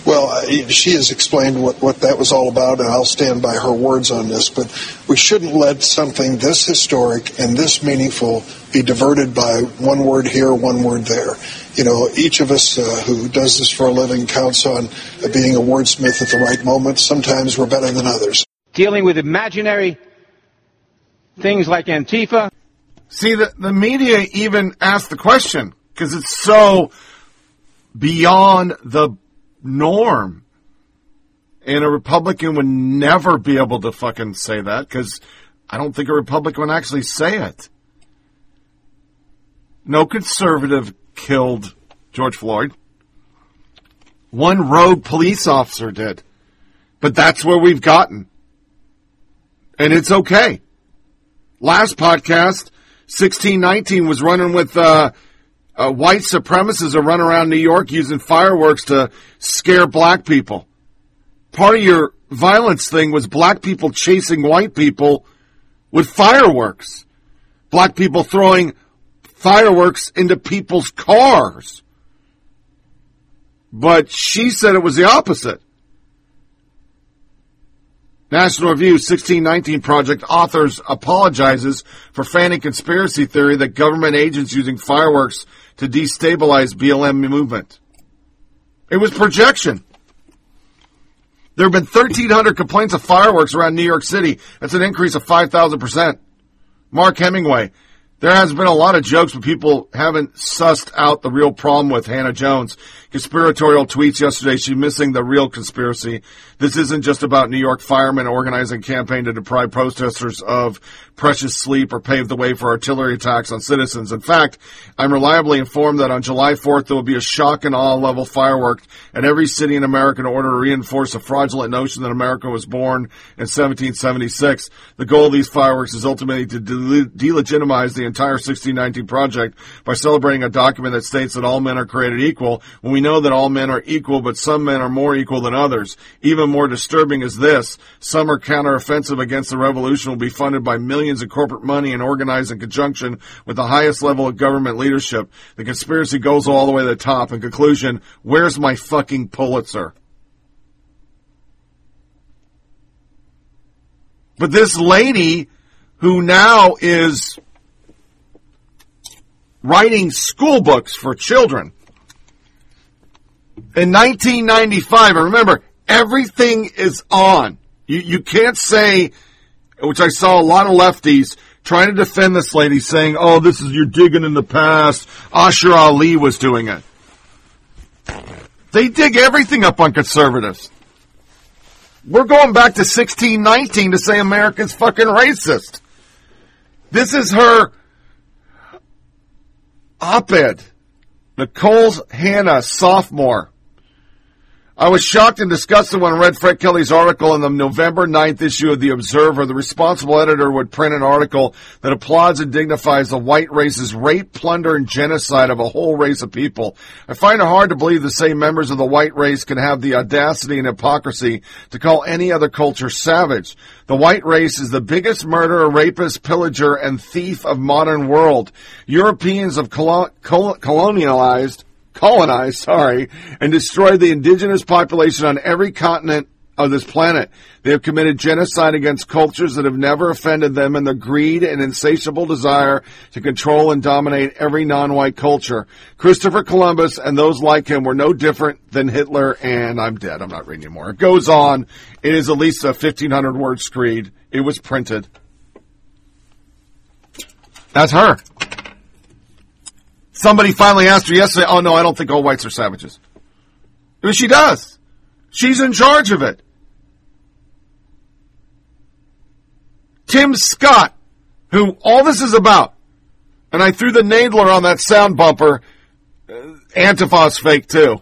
Well, she has explained what, what that was all about, and I'll stand by her words on this. But we shouldn't let something this historic and this meaningful be diverted by one word here, one word there. You know, each of us uh, who does this for a living counts on uh, being a wordsmith at the right moment. Sometimes we're better than others. Dealing with imaginary things like Antifa. See, the, the media even asked the question because it's so beyond the norm. And a Republican would never be able to fucking say that because I don't think a Republican would actually say it. No conservative killed George Floyd. One rogue police officer did. But that's where we've gotten. And it's okay. Last podcast, 1619 was running with uh, uh, white supremacists are running around New York using fireworks to scare black people. Part of your violence thing was black people chasing white people with fireworks. Black people throwing fireworks into people's cars. But she said it was the opposite. National Review 1619 Project authors apologizes for fanning conspiracy theory that government agents using fireworks to destabilize BLM movement. It was projection. There have been 1,300 complaints of fireworks around New York City. That's an increase of 5,000%. Mark Hemingway. There has been a lot of jokes, but people haven't sussed out the real problem with Hannah Jones conspiratorial tweets yesterday. She's missing the real conspiracy. This isn't just about New York firemen organizing a campaign to deprive protesters of precious sleep or pave the way for artillery attacks on citizens. In fact, I'm reliably informed that on July 4th there will be a shock and awe level firework at every city in America in order to reinforce the fraudulent notion that America was born in 1776. The goal of these fireworks is ultimately to delegitimize the entire 1619 project by celebrating a document that states that all men are created equal when we know that all men are equal, but some men are more equal than others. Even more disturbing is this. Summer counteroffensive against the revolution will be funded by millions of corporate money and organized in conjunction with the highest level of government leadership. The conspiracy goes all the way to the top. In conclusion, where's my fucking Pulitzer? But this lady who now is writing school books for children in 1995, and remember, everything is on. You, you can't say, which I saw a lot of lefties trying to defend this lady, saying, "Oh, this is you're digging in the past." Asher Ali was doing it. They dig everything up on conservatives. We're going back to 1619 to say America's fucking racist. This is her op-ed. Nikole's Hannah, sophomore. I was shocked and disgusted when I read Fred Kelly's article in the November 9th issue of The Observer. The responsible editor would print an article that applauds and dignifies the white race's rape, plunder, and genocide of a whole race of people. I find it hard to believe the same members of the white race can have the audacity and hypocrisy to call any other culture savage. The white race is the biggest murderer, rapist, pillager, and thief of modern world. Europeans have colo- col- colonialized colonized, sorry, and destroyed the indigenous population on every continent of this planet. They have committed genocide against cultures that have never offended them and their greed and insatiable desire to control and dominate every non-white culture. Christopher Columbus and those like him were no different than Hitler and I'm dead. I'm not reading anymore. It goes on. It is at least a 1500 word screed. It was printed. That's her. Somebody finally asked her yesterday, oh no, I don't think all whites are savages. But she does. She's in charge of it. Tim Scott, who all this is about, and I threw the Nadler on that sound bumper, uh, Antifa's fake too.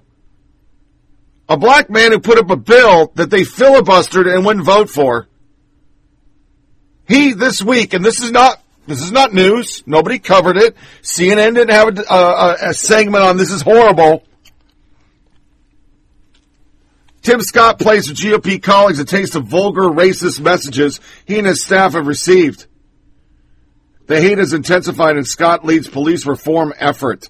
A black man who put up a bill that they filibustered and wouldn't vote for. He, this week, and this is not this is not news. Nobody covered it. CNN didn't have a, a, a segment on this is horrible. Tim Scott plays with GOP colleagues a taste of vulgar, racist messages he and his staff have received. The hate has intensified and Scott leads police reform effort.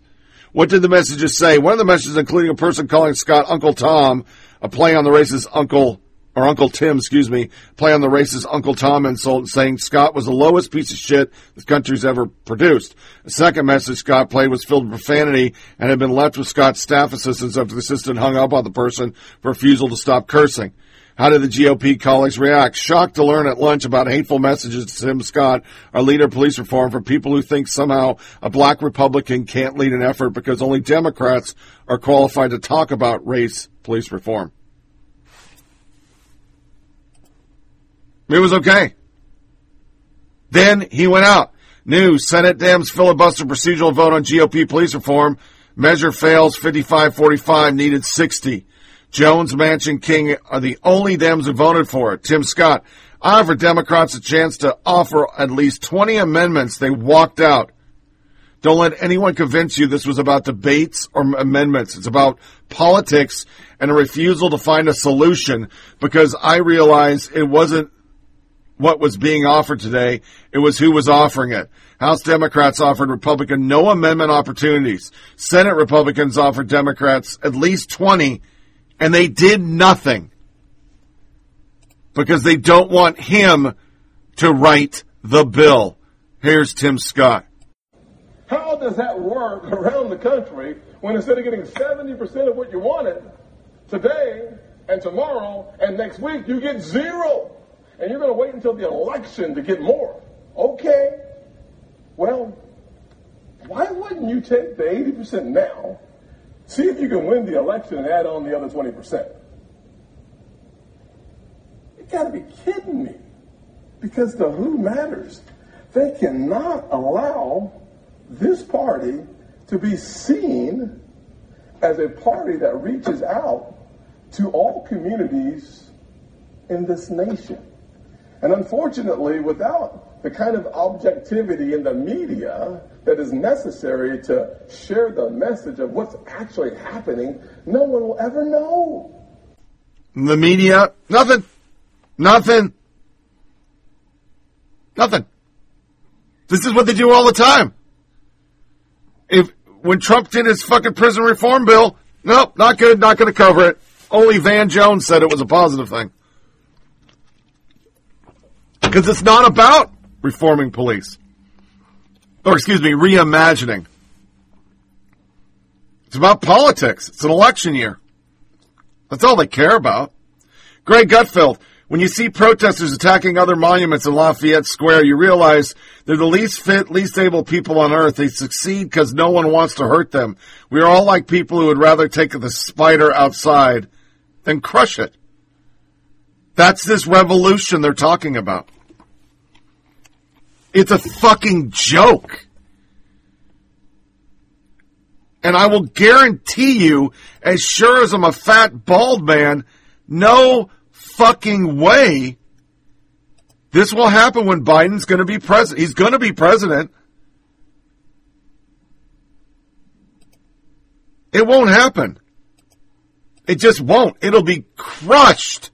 What did the messages say? One of the messages including a person calling Scott Uncle Tom, a play on the racist Uncle or Uncle Tim, excuse me, play on the racist Uncle Tom insult, saying Scott was the lowest piece of shit this country's ever produced. The second message Scott played was filled with profanity and had been left with Scott's staff assistants after the assistant hung up on the person for refusal to stop cursing. How did the GOP colleagues react? Shocked to learn at lunch about hateful messages to Tim Scott, our leader of police reform, from people who think somehow a black Republican can't lead an effort because only Democrats are qualified to talk about race police reform. It was okay. Then he went out. News, Senate Dems filibuster procedural vote on GOP police reform. Measure fails 55-45, needed 60. Jones, Manchin, King are the only Dems who voted for it. Tim Scott, I offered Democrats a chance to offer at least 20 amendments. They walked out. Don't let anyone convince you this was about debates or amendments. It's about politics and a refusal to find a solution because I realize it wasn't what was being offered today. It was who was offering it. House Democrats offered Republican no amendment opportunities. Senate Republicans offered Democrats at least 20 and they did nothing because they don't want him to write the bill. Here's Tim Scott. How does that work around the country when instead of getting 70% of what you wanted today and tomorrow and next week, you get zero? And you're going to wait until the election to get more. Okay. Well, why wouldn't you take the 80% now, see if you can win the election and add on the other 20%? You gotta be kidding me. Because the who matters. They cannot allow this party to be seen as a party that reaches out to all communities in this nation. And unfortunately, without the kind of objectivity in the media that is necessary to share the message of what's actually happening, no one will ever know. The media, nothing. Nothing. Nothing. This is what they do all the time. If when Trump did his fucking prison reform bill, nope, not good, not going to cover it. Only Van Jones said it was a positive thing. Because it's not about reforming police. Or, excuse me, reimagining. It's about politics. It's an election year. That's all they care about. Greg Gutfeld, When you see protesters attacking other monuments in Lafayette Square, you realize they're the least fit, least able people on earth. They succeed because no one wants to hurt them. We are all like people who would rather take the spider outside than crush it. That's this revolution they're talking about. It's a fucking joke. And I will guarantee you, as sure as I'm a fat, bald man, no fucking way this will happen when Biden's going to be president. He's going to be president. It won't happen. It just won't. It'll be crushed.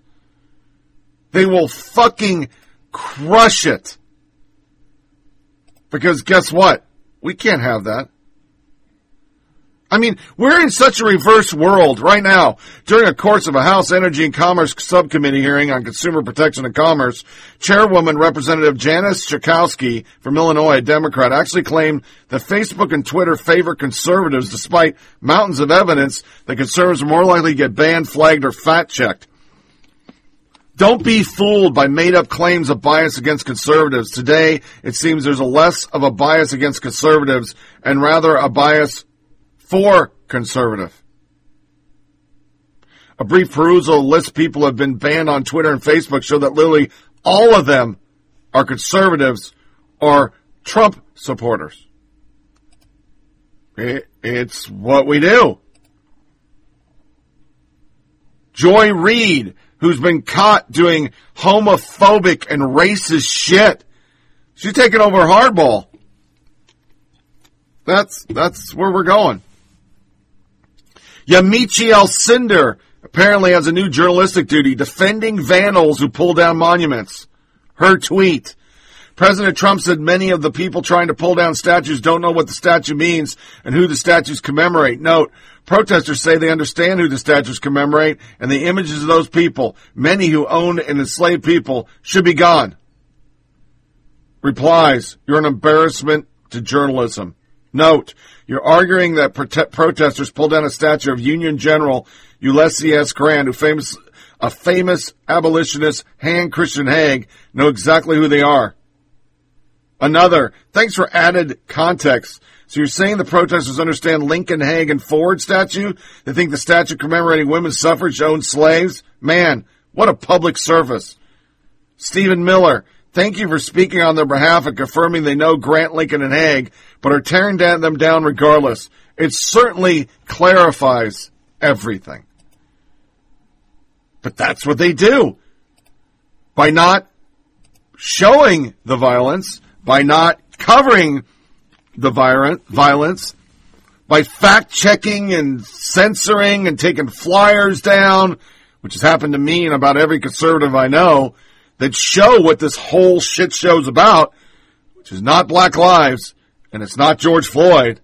They will fucking crush it. Because guess what? We can't have that. I mean, we're in such a reverse world right now. During a course of a House Energy and Commerce Subcommittee hearing on consumer protection and commerce, Chairwoman Representative Janice Schakowsky from Illinois, a Democrat, actually claimed that Facebook and Twitter favor conservatives despite mountains of evidence that conservatives are more likely to get banned, flagged, or fact checked. Don't be fooled by made up claims of bias against conservatives. Today, it seems there's a less of a bias against conservatives and rather a bias for conservative. A brief perusal list people have been banned on Twitter and Facebook show that literally all of them are conservatives or Trump supporters. it's what we do. Joy Reid, who's been caught doing homophobic and racist shit. She's taking over hardball. That's that's where we're going. Yamiche Alcindor apparently has a new journalistic duty defending vandals who pull down monuments. Her tweet. President Trump said many of the people trying to pull down statues don't know what the statue means and who the statues commemorate. Note, protesters say they understand who the statues commemorate and the images of those people, many who owned and enslaved people, should be gone. Replies, you're an embarrassment to journalism. Note, you're arguing that prote- protesters pulled down a statue of Union General Ulysses S. Grant, who famous, a famous abolitionist, Hans Christian Heg, know exactly who they are. Another, thanks for added context. So you're saying the protesters understand Lincoln Hague and Ford statue? They think the statue commemorating women's suffrage owned slaves? Man, what a public service. Stephen Miller, Thank you for speaking on their behalf and confirming they know Grant, Lincoln, and Hague, but are tearing them down regardless. It certainly clarifies everything. But that's what they do. By not showing the violence, by not covering the violent, violence, by fact checking and censoring and taking flyers down, which has happened to me and about every conservative I know, that show what this whole shit show's about, which is not Black Lives and it's not George Floyd.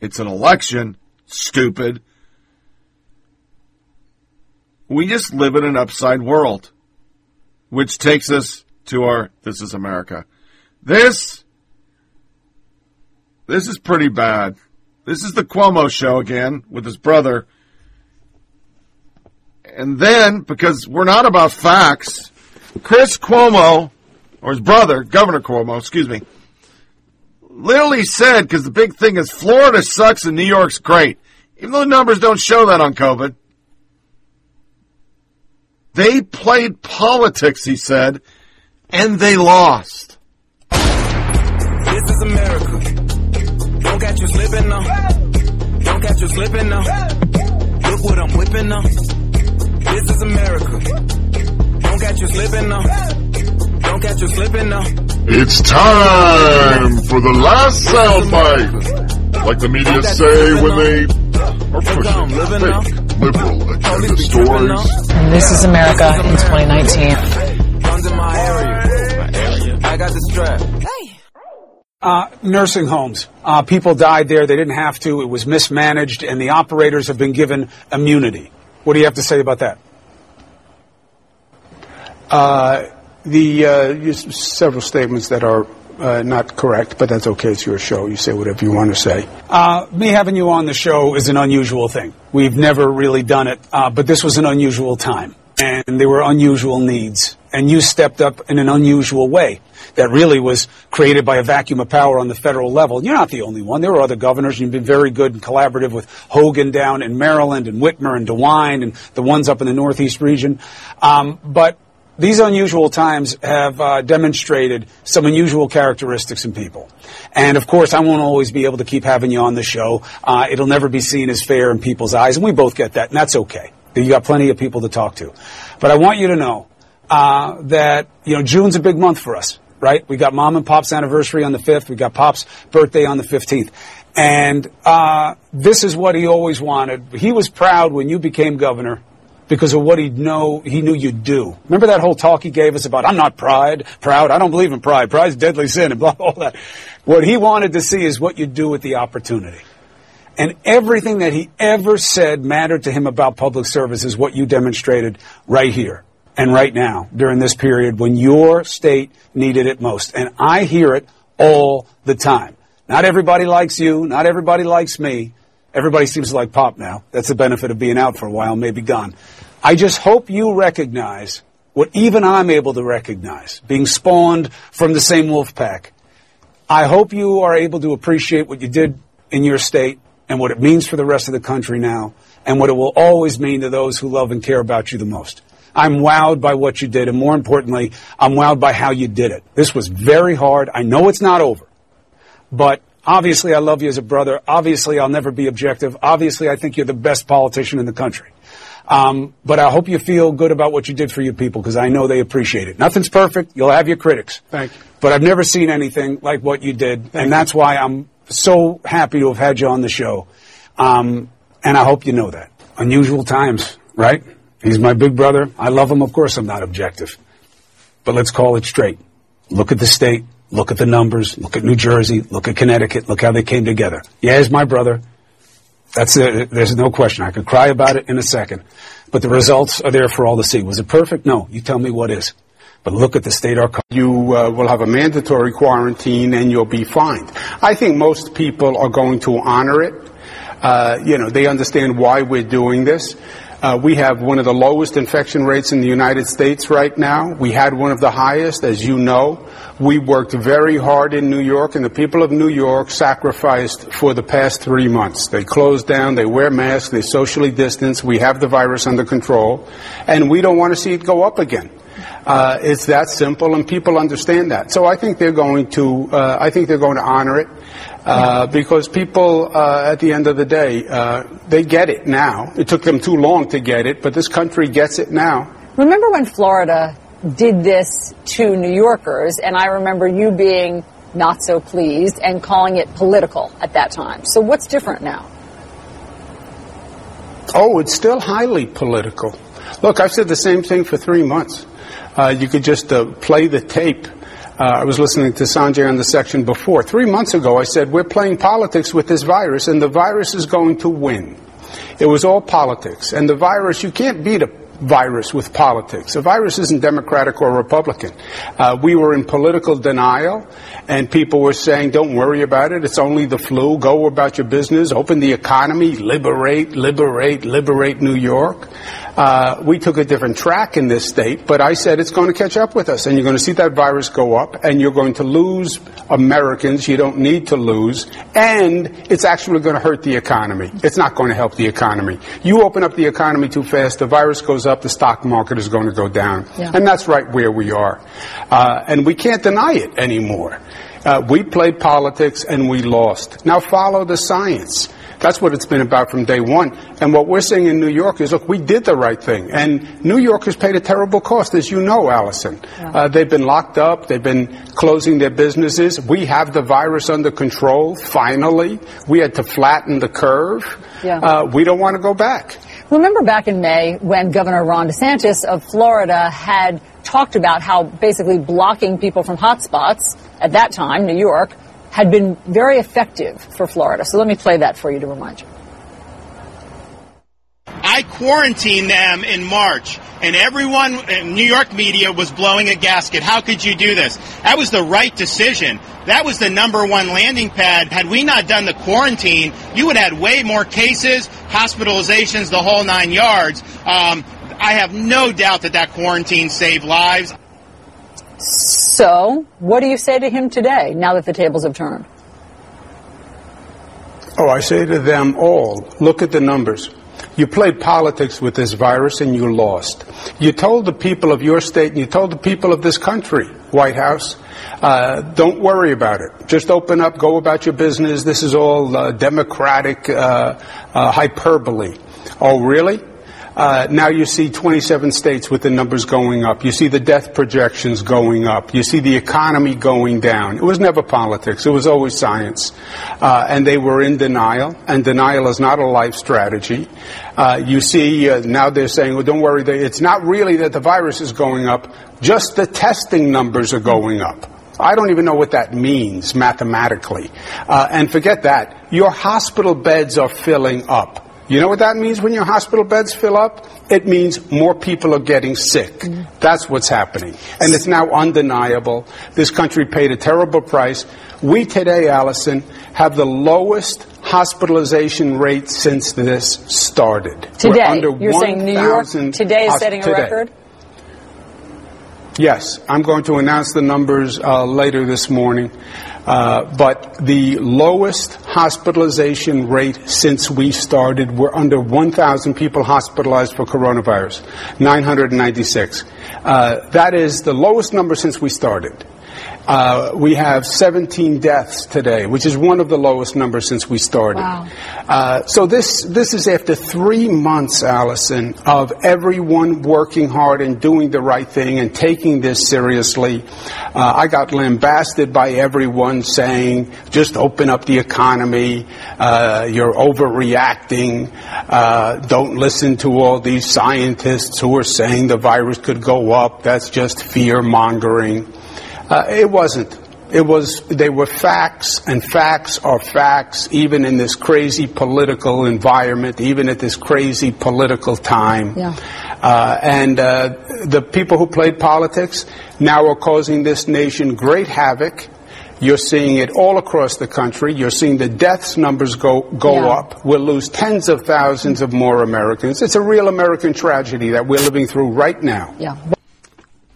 It's an election. Stupid. We just live in an upside world, which takes us to our This is America. This, this is pretty bad. This is the Cuomo show again with his brother. And then, because we're not about facts, Chris Cuomo, or his brother, Governor Cuomo, excuse me, literally said, because the big thing is Florida sucks and New York's great. Even though the numbers don't show that on COVID. They played politics, he said, and they lost. This is America. Don't catch you slipping now. Don't catch you slipping now. Look what I'm whipping now. This is America. Don't catch you slipping now. Don't catch you slipping now. It's time for the last soundbite. Like the media say when they are pushing fake liberal agenda stories. And this is America in 2019. Guns in my area. I got the strap. Uh, nursing homes. Uh, people died there. They didn't have to. It was mismanaged, and the operators have been given immunity. What do you have to say about that? Uh, the uh, several statements that are uh, not correct, but that's okay. It's your show. You say whatever you want to say. Uh, me having you on the show is an unusual thing. We've never really done it, uh, but this was an unusual time. and there were unusual needs. And you stepped up in an unusual way that really was created by a vacuum of power on the federal level. You're not the only one. There were other governors. You've been very good and collaborative with Hogan down in Maryland and Whitmer and DeWine and the ones up in the Northeast region. Um, but these unusual times have uh, demonstrated some unusual characteristics in people. And of course, I won't always be able to keep having you on the show. Uh, it'll never be seen as fair in people's eyes, and we both get that, and that's okay. You got plenty of people to talk to. But I want you to know uh, that you know June's a big month for us, right? We got mom and pop's anniversary on the fifth. We got pop's birthday on the fifteenth. And uh, this is what he always wanted. He was proud when you became governor because of what he know he knew you'd do. Remember that whole talk he gave us about I'm not pride, proud, I don't believe in pride, pride's deadly sin and blah all that. What he wanted to see is what you do with the opportunity. And everything that he ever said mattered to him about public service is what you demonstrated right here and right now during this period when your state needed it most. And I hear it all the time. Not everybody likes you. Not everybody likes me. Everybody seems to like pop now. That's the benefit of being out for a while, maybe gone. I just hope you recognize what even I'm able to recognize, being spawned from the same wolf pack. I hope you are able to appreciate what you did in your state and what it means for the rest of the country now, and what it will always mean to those who love and care about you the most. I'm wowed by what you did, and more importantly, I'm wowed by how you did it. This was very hard. I know it's not over, but obviously I love you as a brother. Obviously I'll never be objective. Obviously I think you're the best politician in the country. Um, but I hope you feel good about what you did for your people because I know they appreciate it. Nothing's perfect. You'll have your critics. Thank you. But I've never seen anything like what you did, Thank and you. that's why I'm so happy to have had you on the show. Um, and I hope you know that. Unusual times, right? He's my big brother. I love him. Of course, I'm not objective. But let's call it straight. Look at the state. Look at the numbers. Look at New Jersey. Look at Connecticut. Look how they came together. Yeah, he's my brother. That's. There's no question. I could cry about it in a second. But the results are there for all to see. Was it perfect? No. You tell me what is. But look at the state our. You uh, will have a mandatory quarantine and you'll be fined. I think most people are going to honor it. Uh, you know, they understand why we're doing this. Uh, we have one of the lowest infection rates in the United States right now. We had one of the highest, as you know. We worked very hard in New York, and the people of New York sacrificed for the past three months. They closed down, they wear masks, they socially distance, we have the virus under control, and we don't want to see it go up again. Uh, it's that simple, and people understand that. So I think they're going to. Uh, I think they're going to honor it uh, because people, uh, at the end of the day, uh, they get it now. It took them too long to get it, but this country gets it now. Remember when Florida did this to New Yorkers, and I remember you being not so pleased and calling it political at that time. So what's different now? Oh, it's still highly political. Look, I've said the same thing for three months. Uh, you could just uh, play the tape. Uh, I was listening to Sanjay on the section before. Three months ago, I said, we're playing politics with this virus, and the virus is going to win. It was all politics. And the virus, you can't beat a virus with politics. A virus isn't Democratic or Republican. Uh, we were in political denial, and people were saying, don't worry about it. It's only the flu. Go about your business. Open the economy. Liberate, liberate, liberate New York. Uh, we took a different track in this state, but I said it's going to catch up with us, and you're going to see that virus go up, and you're going to lose Americans you don't need to lose, and it's actually going to hurt the economy. It's not going to help the economy. You open up the economy too fast, the virus goes up, the stock market is going to go down. Yeah. And that's right where we are. Uh, and we can't deny it anymore. Uh, we played politics and we lost. Now follow the science. That's what it's been about from day one. And what we're saying in New York is, look, we did the right thing. And New York has paid a terrible cost, as you know, Alisyn. Uh, they've been locked up. They've been closing their businesses. We have the virus under control, finally. We had to flatten the curve. Yeah. Uh, we don't want to go back. Remember back in May when Governor Ron DeSantis of Florida had talked about how basically blocking people from hotspots at that time, New York, had been very effective for Florida. So let me play that for you to remind you. I quarantined them in March, and everyone in New York media was blowing a gasket. How could you do this? That was the right decision. That was the number one landing pad. Had we not done the quarantine, you would have had way more cases, hospitalizations, the whole nine yards. Um, I have no doubt that that quarantine saved lives. So, what do you say to him today, now that the tables have turned? Oh, I say to them all, look at the numbers. You played politics with this virus and you lost. You told the people of your state and you told the people of this country, White House, uh, don't worry about it. Just open up, go about your business. This is all uh, democratic uh, uh hyperbole. Oh, really? Uh, now you see 27 states with the numbers going up. You see the death projections going up. You see the economy going down. It was never politics. It was always science. Uh, and they were in denial, and denial is not a life strategy. Uh, you see, uh, now they're saying, well, don't worry, it's not really that the virus is going up, just the testing numbers are going up. I don't even know what that means mathematically. Uh, and forget that. Your hospital beds are filling up. You know what that means when your hospital beds fill up? It means more people are getting sick. Mm-hmm. That's what's happening. And it's now undeniable. This country paid a terrible price. We today, Alisyn, have the lowest hospitalization rate since this started. Today, you're 1, saying New York today is setting a today. record? Yes, I'm going to announce the numbers uh, later this morning. Uh, but the lowest hospitalization rate since we started, we're under 1,000 people hospitalized for coronavirus, 996. Uh, that is the lowest number since we started. Uh, we have 17 deaths today, which is one of the lowest numbers since we started. Wow. Uh, so this this is after three months, Alisyn, of everyone working hard and doing the right thing and taking this seriously. Uh, I got lambasted by everyone saying, "Just open up the economy. Uh, you're overreacting. Uh, don't listen to all these scientists who are saying the virus could go up. That's just fear mongering." Uh, it wasn't. It was, they were facts, and facts are facts, even in this crazy political environment, even at this crazy political time. Yeah. Uh, and uh, the people who played politics now are causing this nation great havoc. You're seeing it all across the country. You're seeing the deaths numbers go, go yeah. up. We'll lose tens of thousands of more Americans. It's a real American tragedy that we're living through right now. Yeah.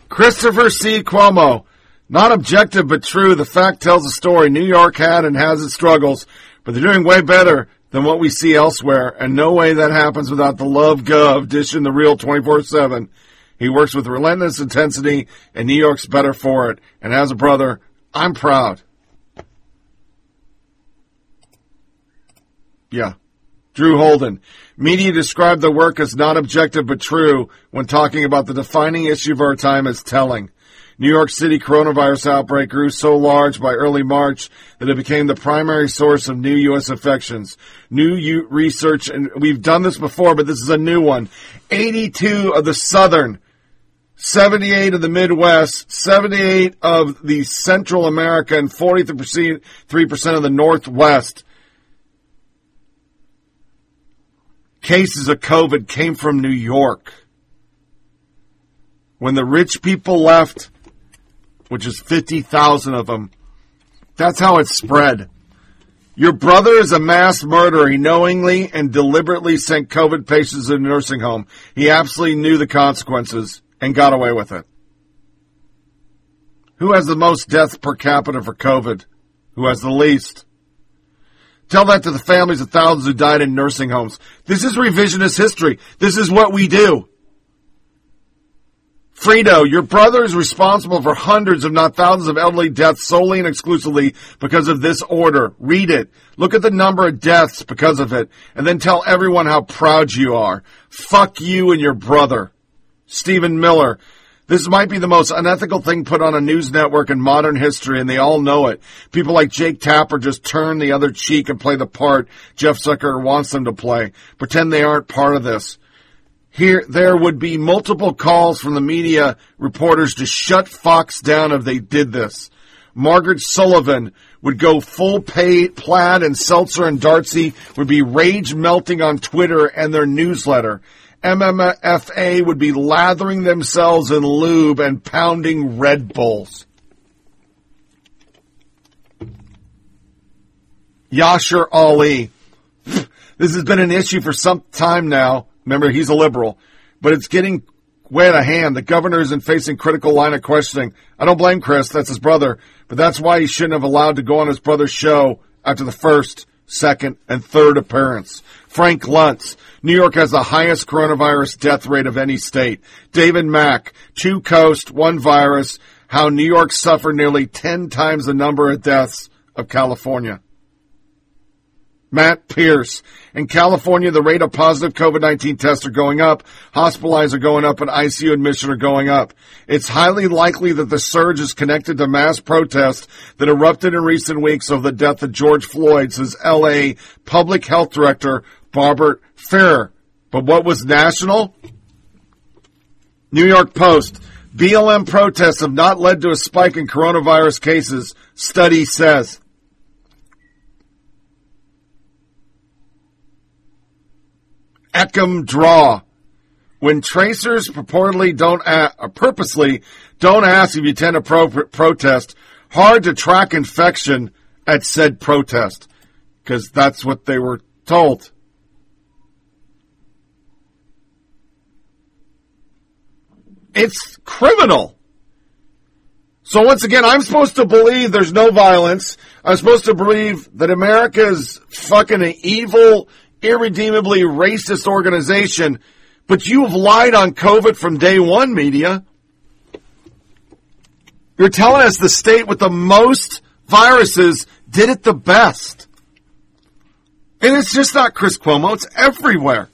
Christopher C. Cuomo not objective, but true. The fact tells a story. New York had and has its struggles, but they're doing way better than what we see elsewhere. And no way that happens without the love gov dishing the real 24-7. He works with relentless intensity, and New York's better for it. And as a brother, I'm proud. Yeah. Drew Holden. Media described the work as not objective but true when talking about the defining issue of our time as telling. New York City coronavirus outbreak grew so large by early March that it became the primary source of new U.S. infections. New U- research, and we've done this before, but this is a new one. 82 of the southern, 78 of the Midwest, 78 of the Central America, and 43% of the Northwest cases of COVID came from New York. When the rich people left, which is 50,000 of them. That's how it spread. Your brother is a mass murderer. He knowingly and deliberately sent COVID patients to a nursing home. He absolutely knew the consequences and got away with it. Who has the most deaths per capita for COVID? Who has the least? Tell that to the families of thousands who died in nursing homes. This is revisionist history. This is what we do. Fredo, your brother is responsible for hundreds, if not thousands, of elderly deaths solely and exclusively because of this order. Read it. Look at the number of deaths because of it, and then tell everyone how proud you are. Fuck you and your brother. Stephen Miller. This might be the most unethical thing put on a news network in modern history, and they all know it. People like Jake Tapper just turn the other cheek and play the part Jeff Zucker wants them to play. Pretend they aren't part of this here there would be multiple calls from the media reporters to shut Fox down if they did this. Margaret Sullivan would go full pay, plaid and Stelter and Darcy would be rage melting on Twitter and their newsletter. MMFA would be lathering themselves in lube and pounding Red Bulls. Yashar Ali. This has been an issue for some time now. Remember, he's a liberal. but it's getting way out of hand. The governor isn't facing critical line of questioning. I don't blame Chris. That's his brother, but that's why he shouldn't have allowed to go on his brother's show after the first, second, and third appearance. Frank Luntz. New York has the highest coronavirus death rate of any state. David Mack. Two coast, one virus. How New York suffered nearly 10 times the number of deaths of California. Matt Pierce. In California, the rate of positive COVID-19 tests are going up, hospitalized are going up, and ICU admission are going up. It's highly likely that the surge is connected to mass protests that erupted in recent weeks over the death of George Floyd, says LA Public Health Director Barbara Ferrer. But what was national? New York Post. BLM protests have not led to a spike in coronavirus cases, study says. Eckham draw. When tracers purportedly don't a- or purposely don't ask if you attend a pro- protest, hard to track infection at said protest because that's what they were told. It's criminal. So once again, I'm supposed to believe there's no violence. I'm supposed to believe that America is fucking an evil, irredeemably racist organization, but you have lied on COVID from day one, media. You're telling us the state with the most viruses did it the best. And it's just not Chris Cuomo, it's everywhere.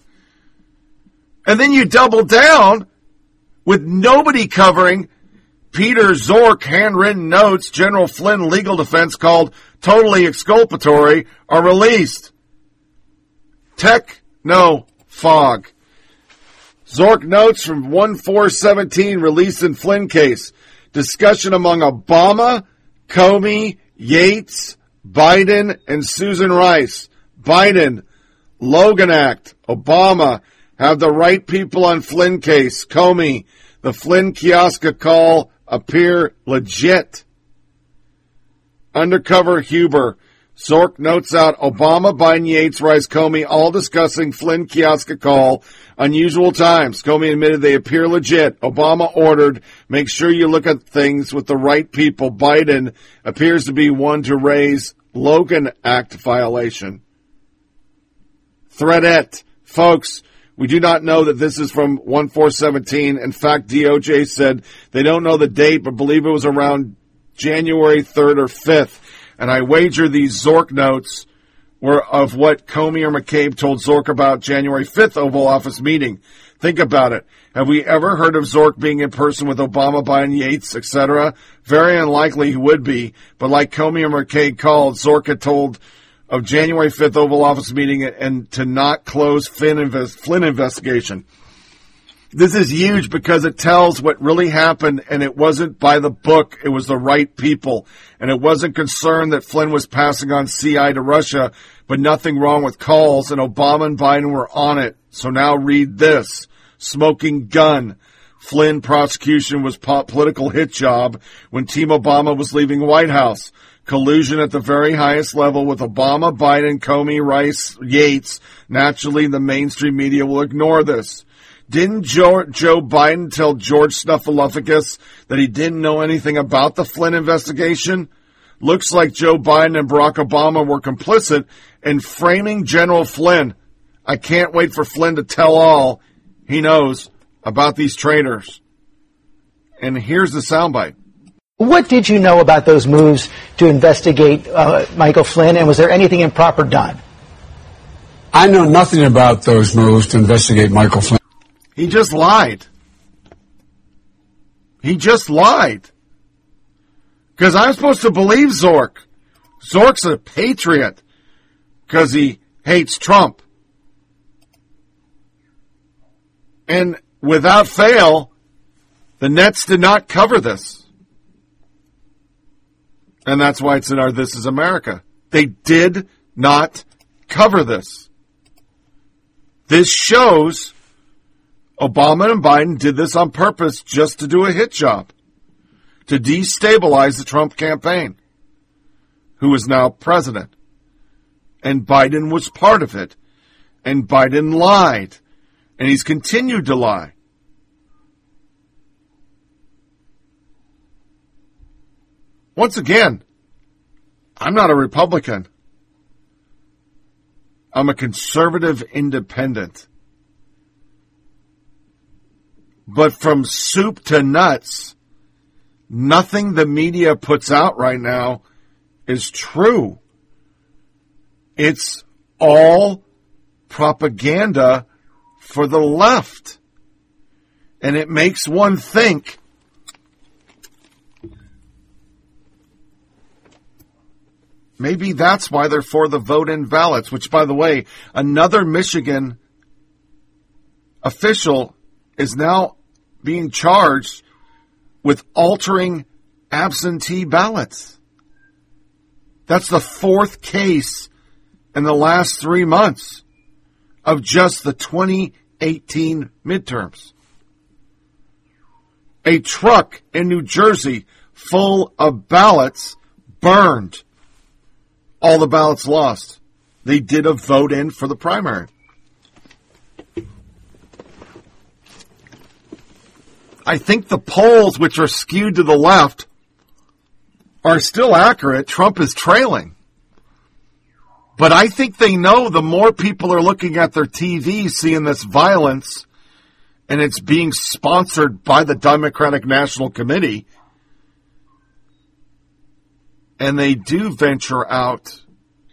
And then you double down with nobody covering Peter Strzok handwritten notes General Flynn legal defense called totally exculpatory are released. Tech, no, fog. Strzok notes from 1417 released in Flynn case. Discussion among Obama, Comey, Yates, Biden, and Susan Rice. Biden, Logan Act, Obama, have the right people on Flynn case. Comey, the Flynn Kislyak call appear legit. Undercover Huber. Strzok notes out Obama, Biden, Yates, Rice, Comey, all discussing Flynn Kislyak call. Unusual times. Comey admitted they appear legit. Obama ordered, make sure you look at things with the right people. Biden appears to be one to raise Logan Act violation. Threadette. Folks, we do not know that this is from 1417. In fact, DOJ said they don't know the date, but believe it was around January 3rd or 5th. And I wager these Strzok notes were of what Comey or McCabe told Strzok about January 5th Oval Office meeting. Think about it. Have we ever heard of Strzok being in person with Obama, Biden, Yates, etc.? Very unlikely he would be. But like Comey or McCabe called, Strzok had told of January 5th Oval Office meeting and to not close Flynn, invest, Flynn investigation. This is huge because it tells what really happened and it wasn't by the book. It was the right people. And it wasn't concerned that Flynn was passing on CI to Russia, but nothing wrong with calls and Obama and Biden were on it. So now read this. Smoking gun. Flynn prosecution was political hit job when Team Obama was leaving White House collusion at the very highest level with Obama, Biden, Comey, Rice, Yates. Naturally, the mainstream media will ignore this. Didn't Joe, Joe Biden tell George Snuffleupagus that he didn't know anything about the Flynn investigation? Looks like Joe Biden and Barack Obama were complicit in framing General Flynn. I can't wait for Flynn to tell all he knows about these traitors. And here's the soundbite. What did you know about those moves to investigate uh, Michael Flynn, and was there anything improper done? I know nothing about those moves to investigate Michael Flynn. He just lied. He just lied. Because I'm supposed to believe Strzok. Strzok's a patriot because he hates Trump. And without fail, the Nets did not cover this. And that's why it's in our This is America. They did not cover this. This shows Obama and Biden did this on purpose just to do a hit job, to destabilize the Trump campaign, who is now president. And Biden was part of it. And Biden lied. And he's continued to lie. Once again, I'm not a Republican. I'm a conservative independent. But from soup to nuts, nothing the media puts out right now is true. It's all propaganda for the left. And it makes one think maybe that's why they're for the vote in ballots, which, by the way, another Michigan official is now being charged with altering absentee ballots. That's the fourth case in the last three months of just the 2018 midterms. A truck in New Jersey full of ballots burned. All the ballots lost. They did a vote in for the primary. I think the polls, which are skewed to the left, are still accurate. Trump is trailing. But I think they know the more people are looking at their TV, seeing this violence, and it's being sponsored by the Democratic National Committee, and they do venture out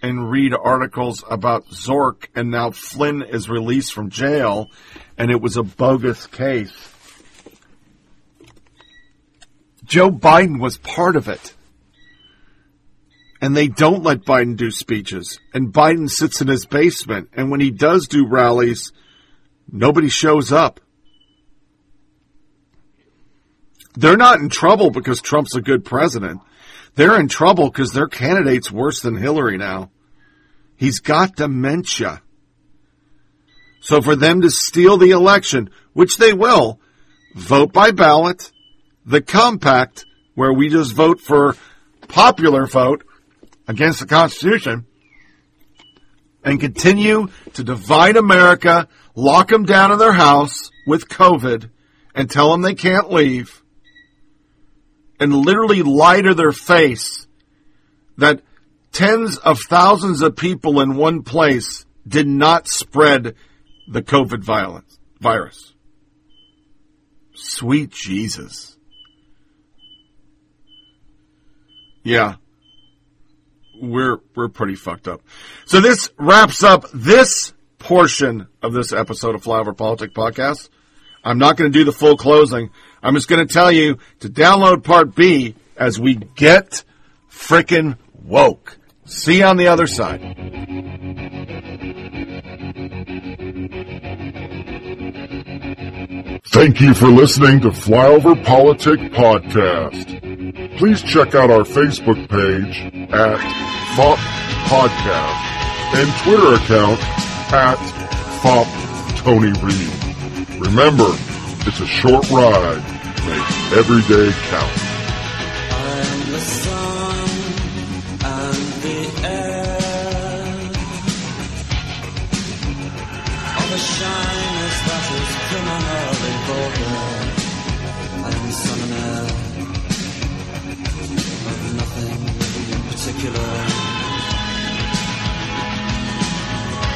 and read articles about Strzok, and now Flynn is released from jail, and it was a bogus case. Joe Biden was part of it. And they don't let Biden do speeches. And Biden sits in his basement. And when he does do rallies, nobody shows up. They're not in trouble because Trump's a good president. They're in trouble because their candidate's worse than Hillary now. He's got dementia. So for them to steal the election, which they will, vote by ballot, the compact, where we just vote for popular vote against the Constitution, and continue to divide America, lock them down in their house with COVID, and tell them they can't leave, and literally lie to their face that tens of thousands of people in one place did not spread the COVID violence, virus. Sweet Jesus. Yeah. We're, we're pretty fucked up. So this wraps up this portion of this episode of Flyover Politics Podcast. I'm not going to do the full closing. I'm just going to tell you to download part B as we get frickin' woke. See you on the other side. Thank you for listening to Flyover Politic Podcast. Please check out our Facebook page at FOP Podcast and Twitter account at FOP Tony Reed. Remember, it's a short ride. Make every day count.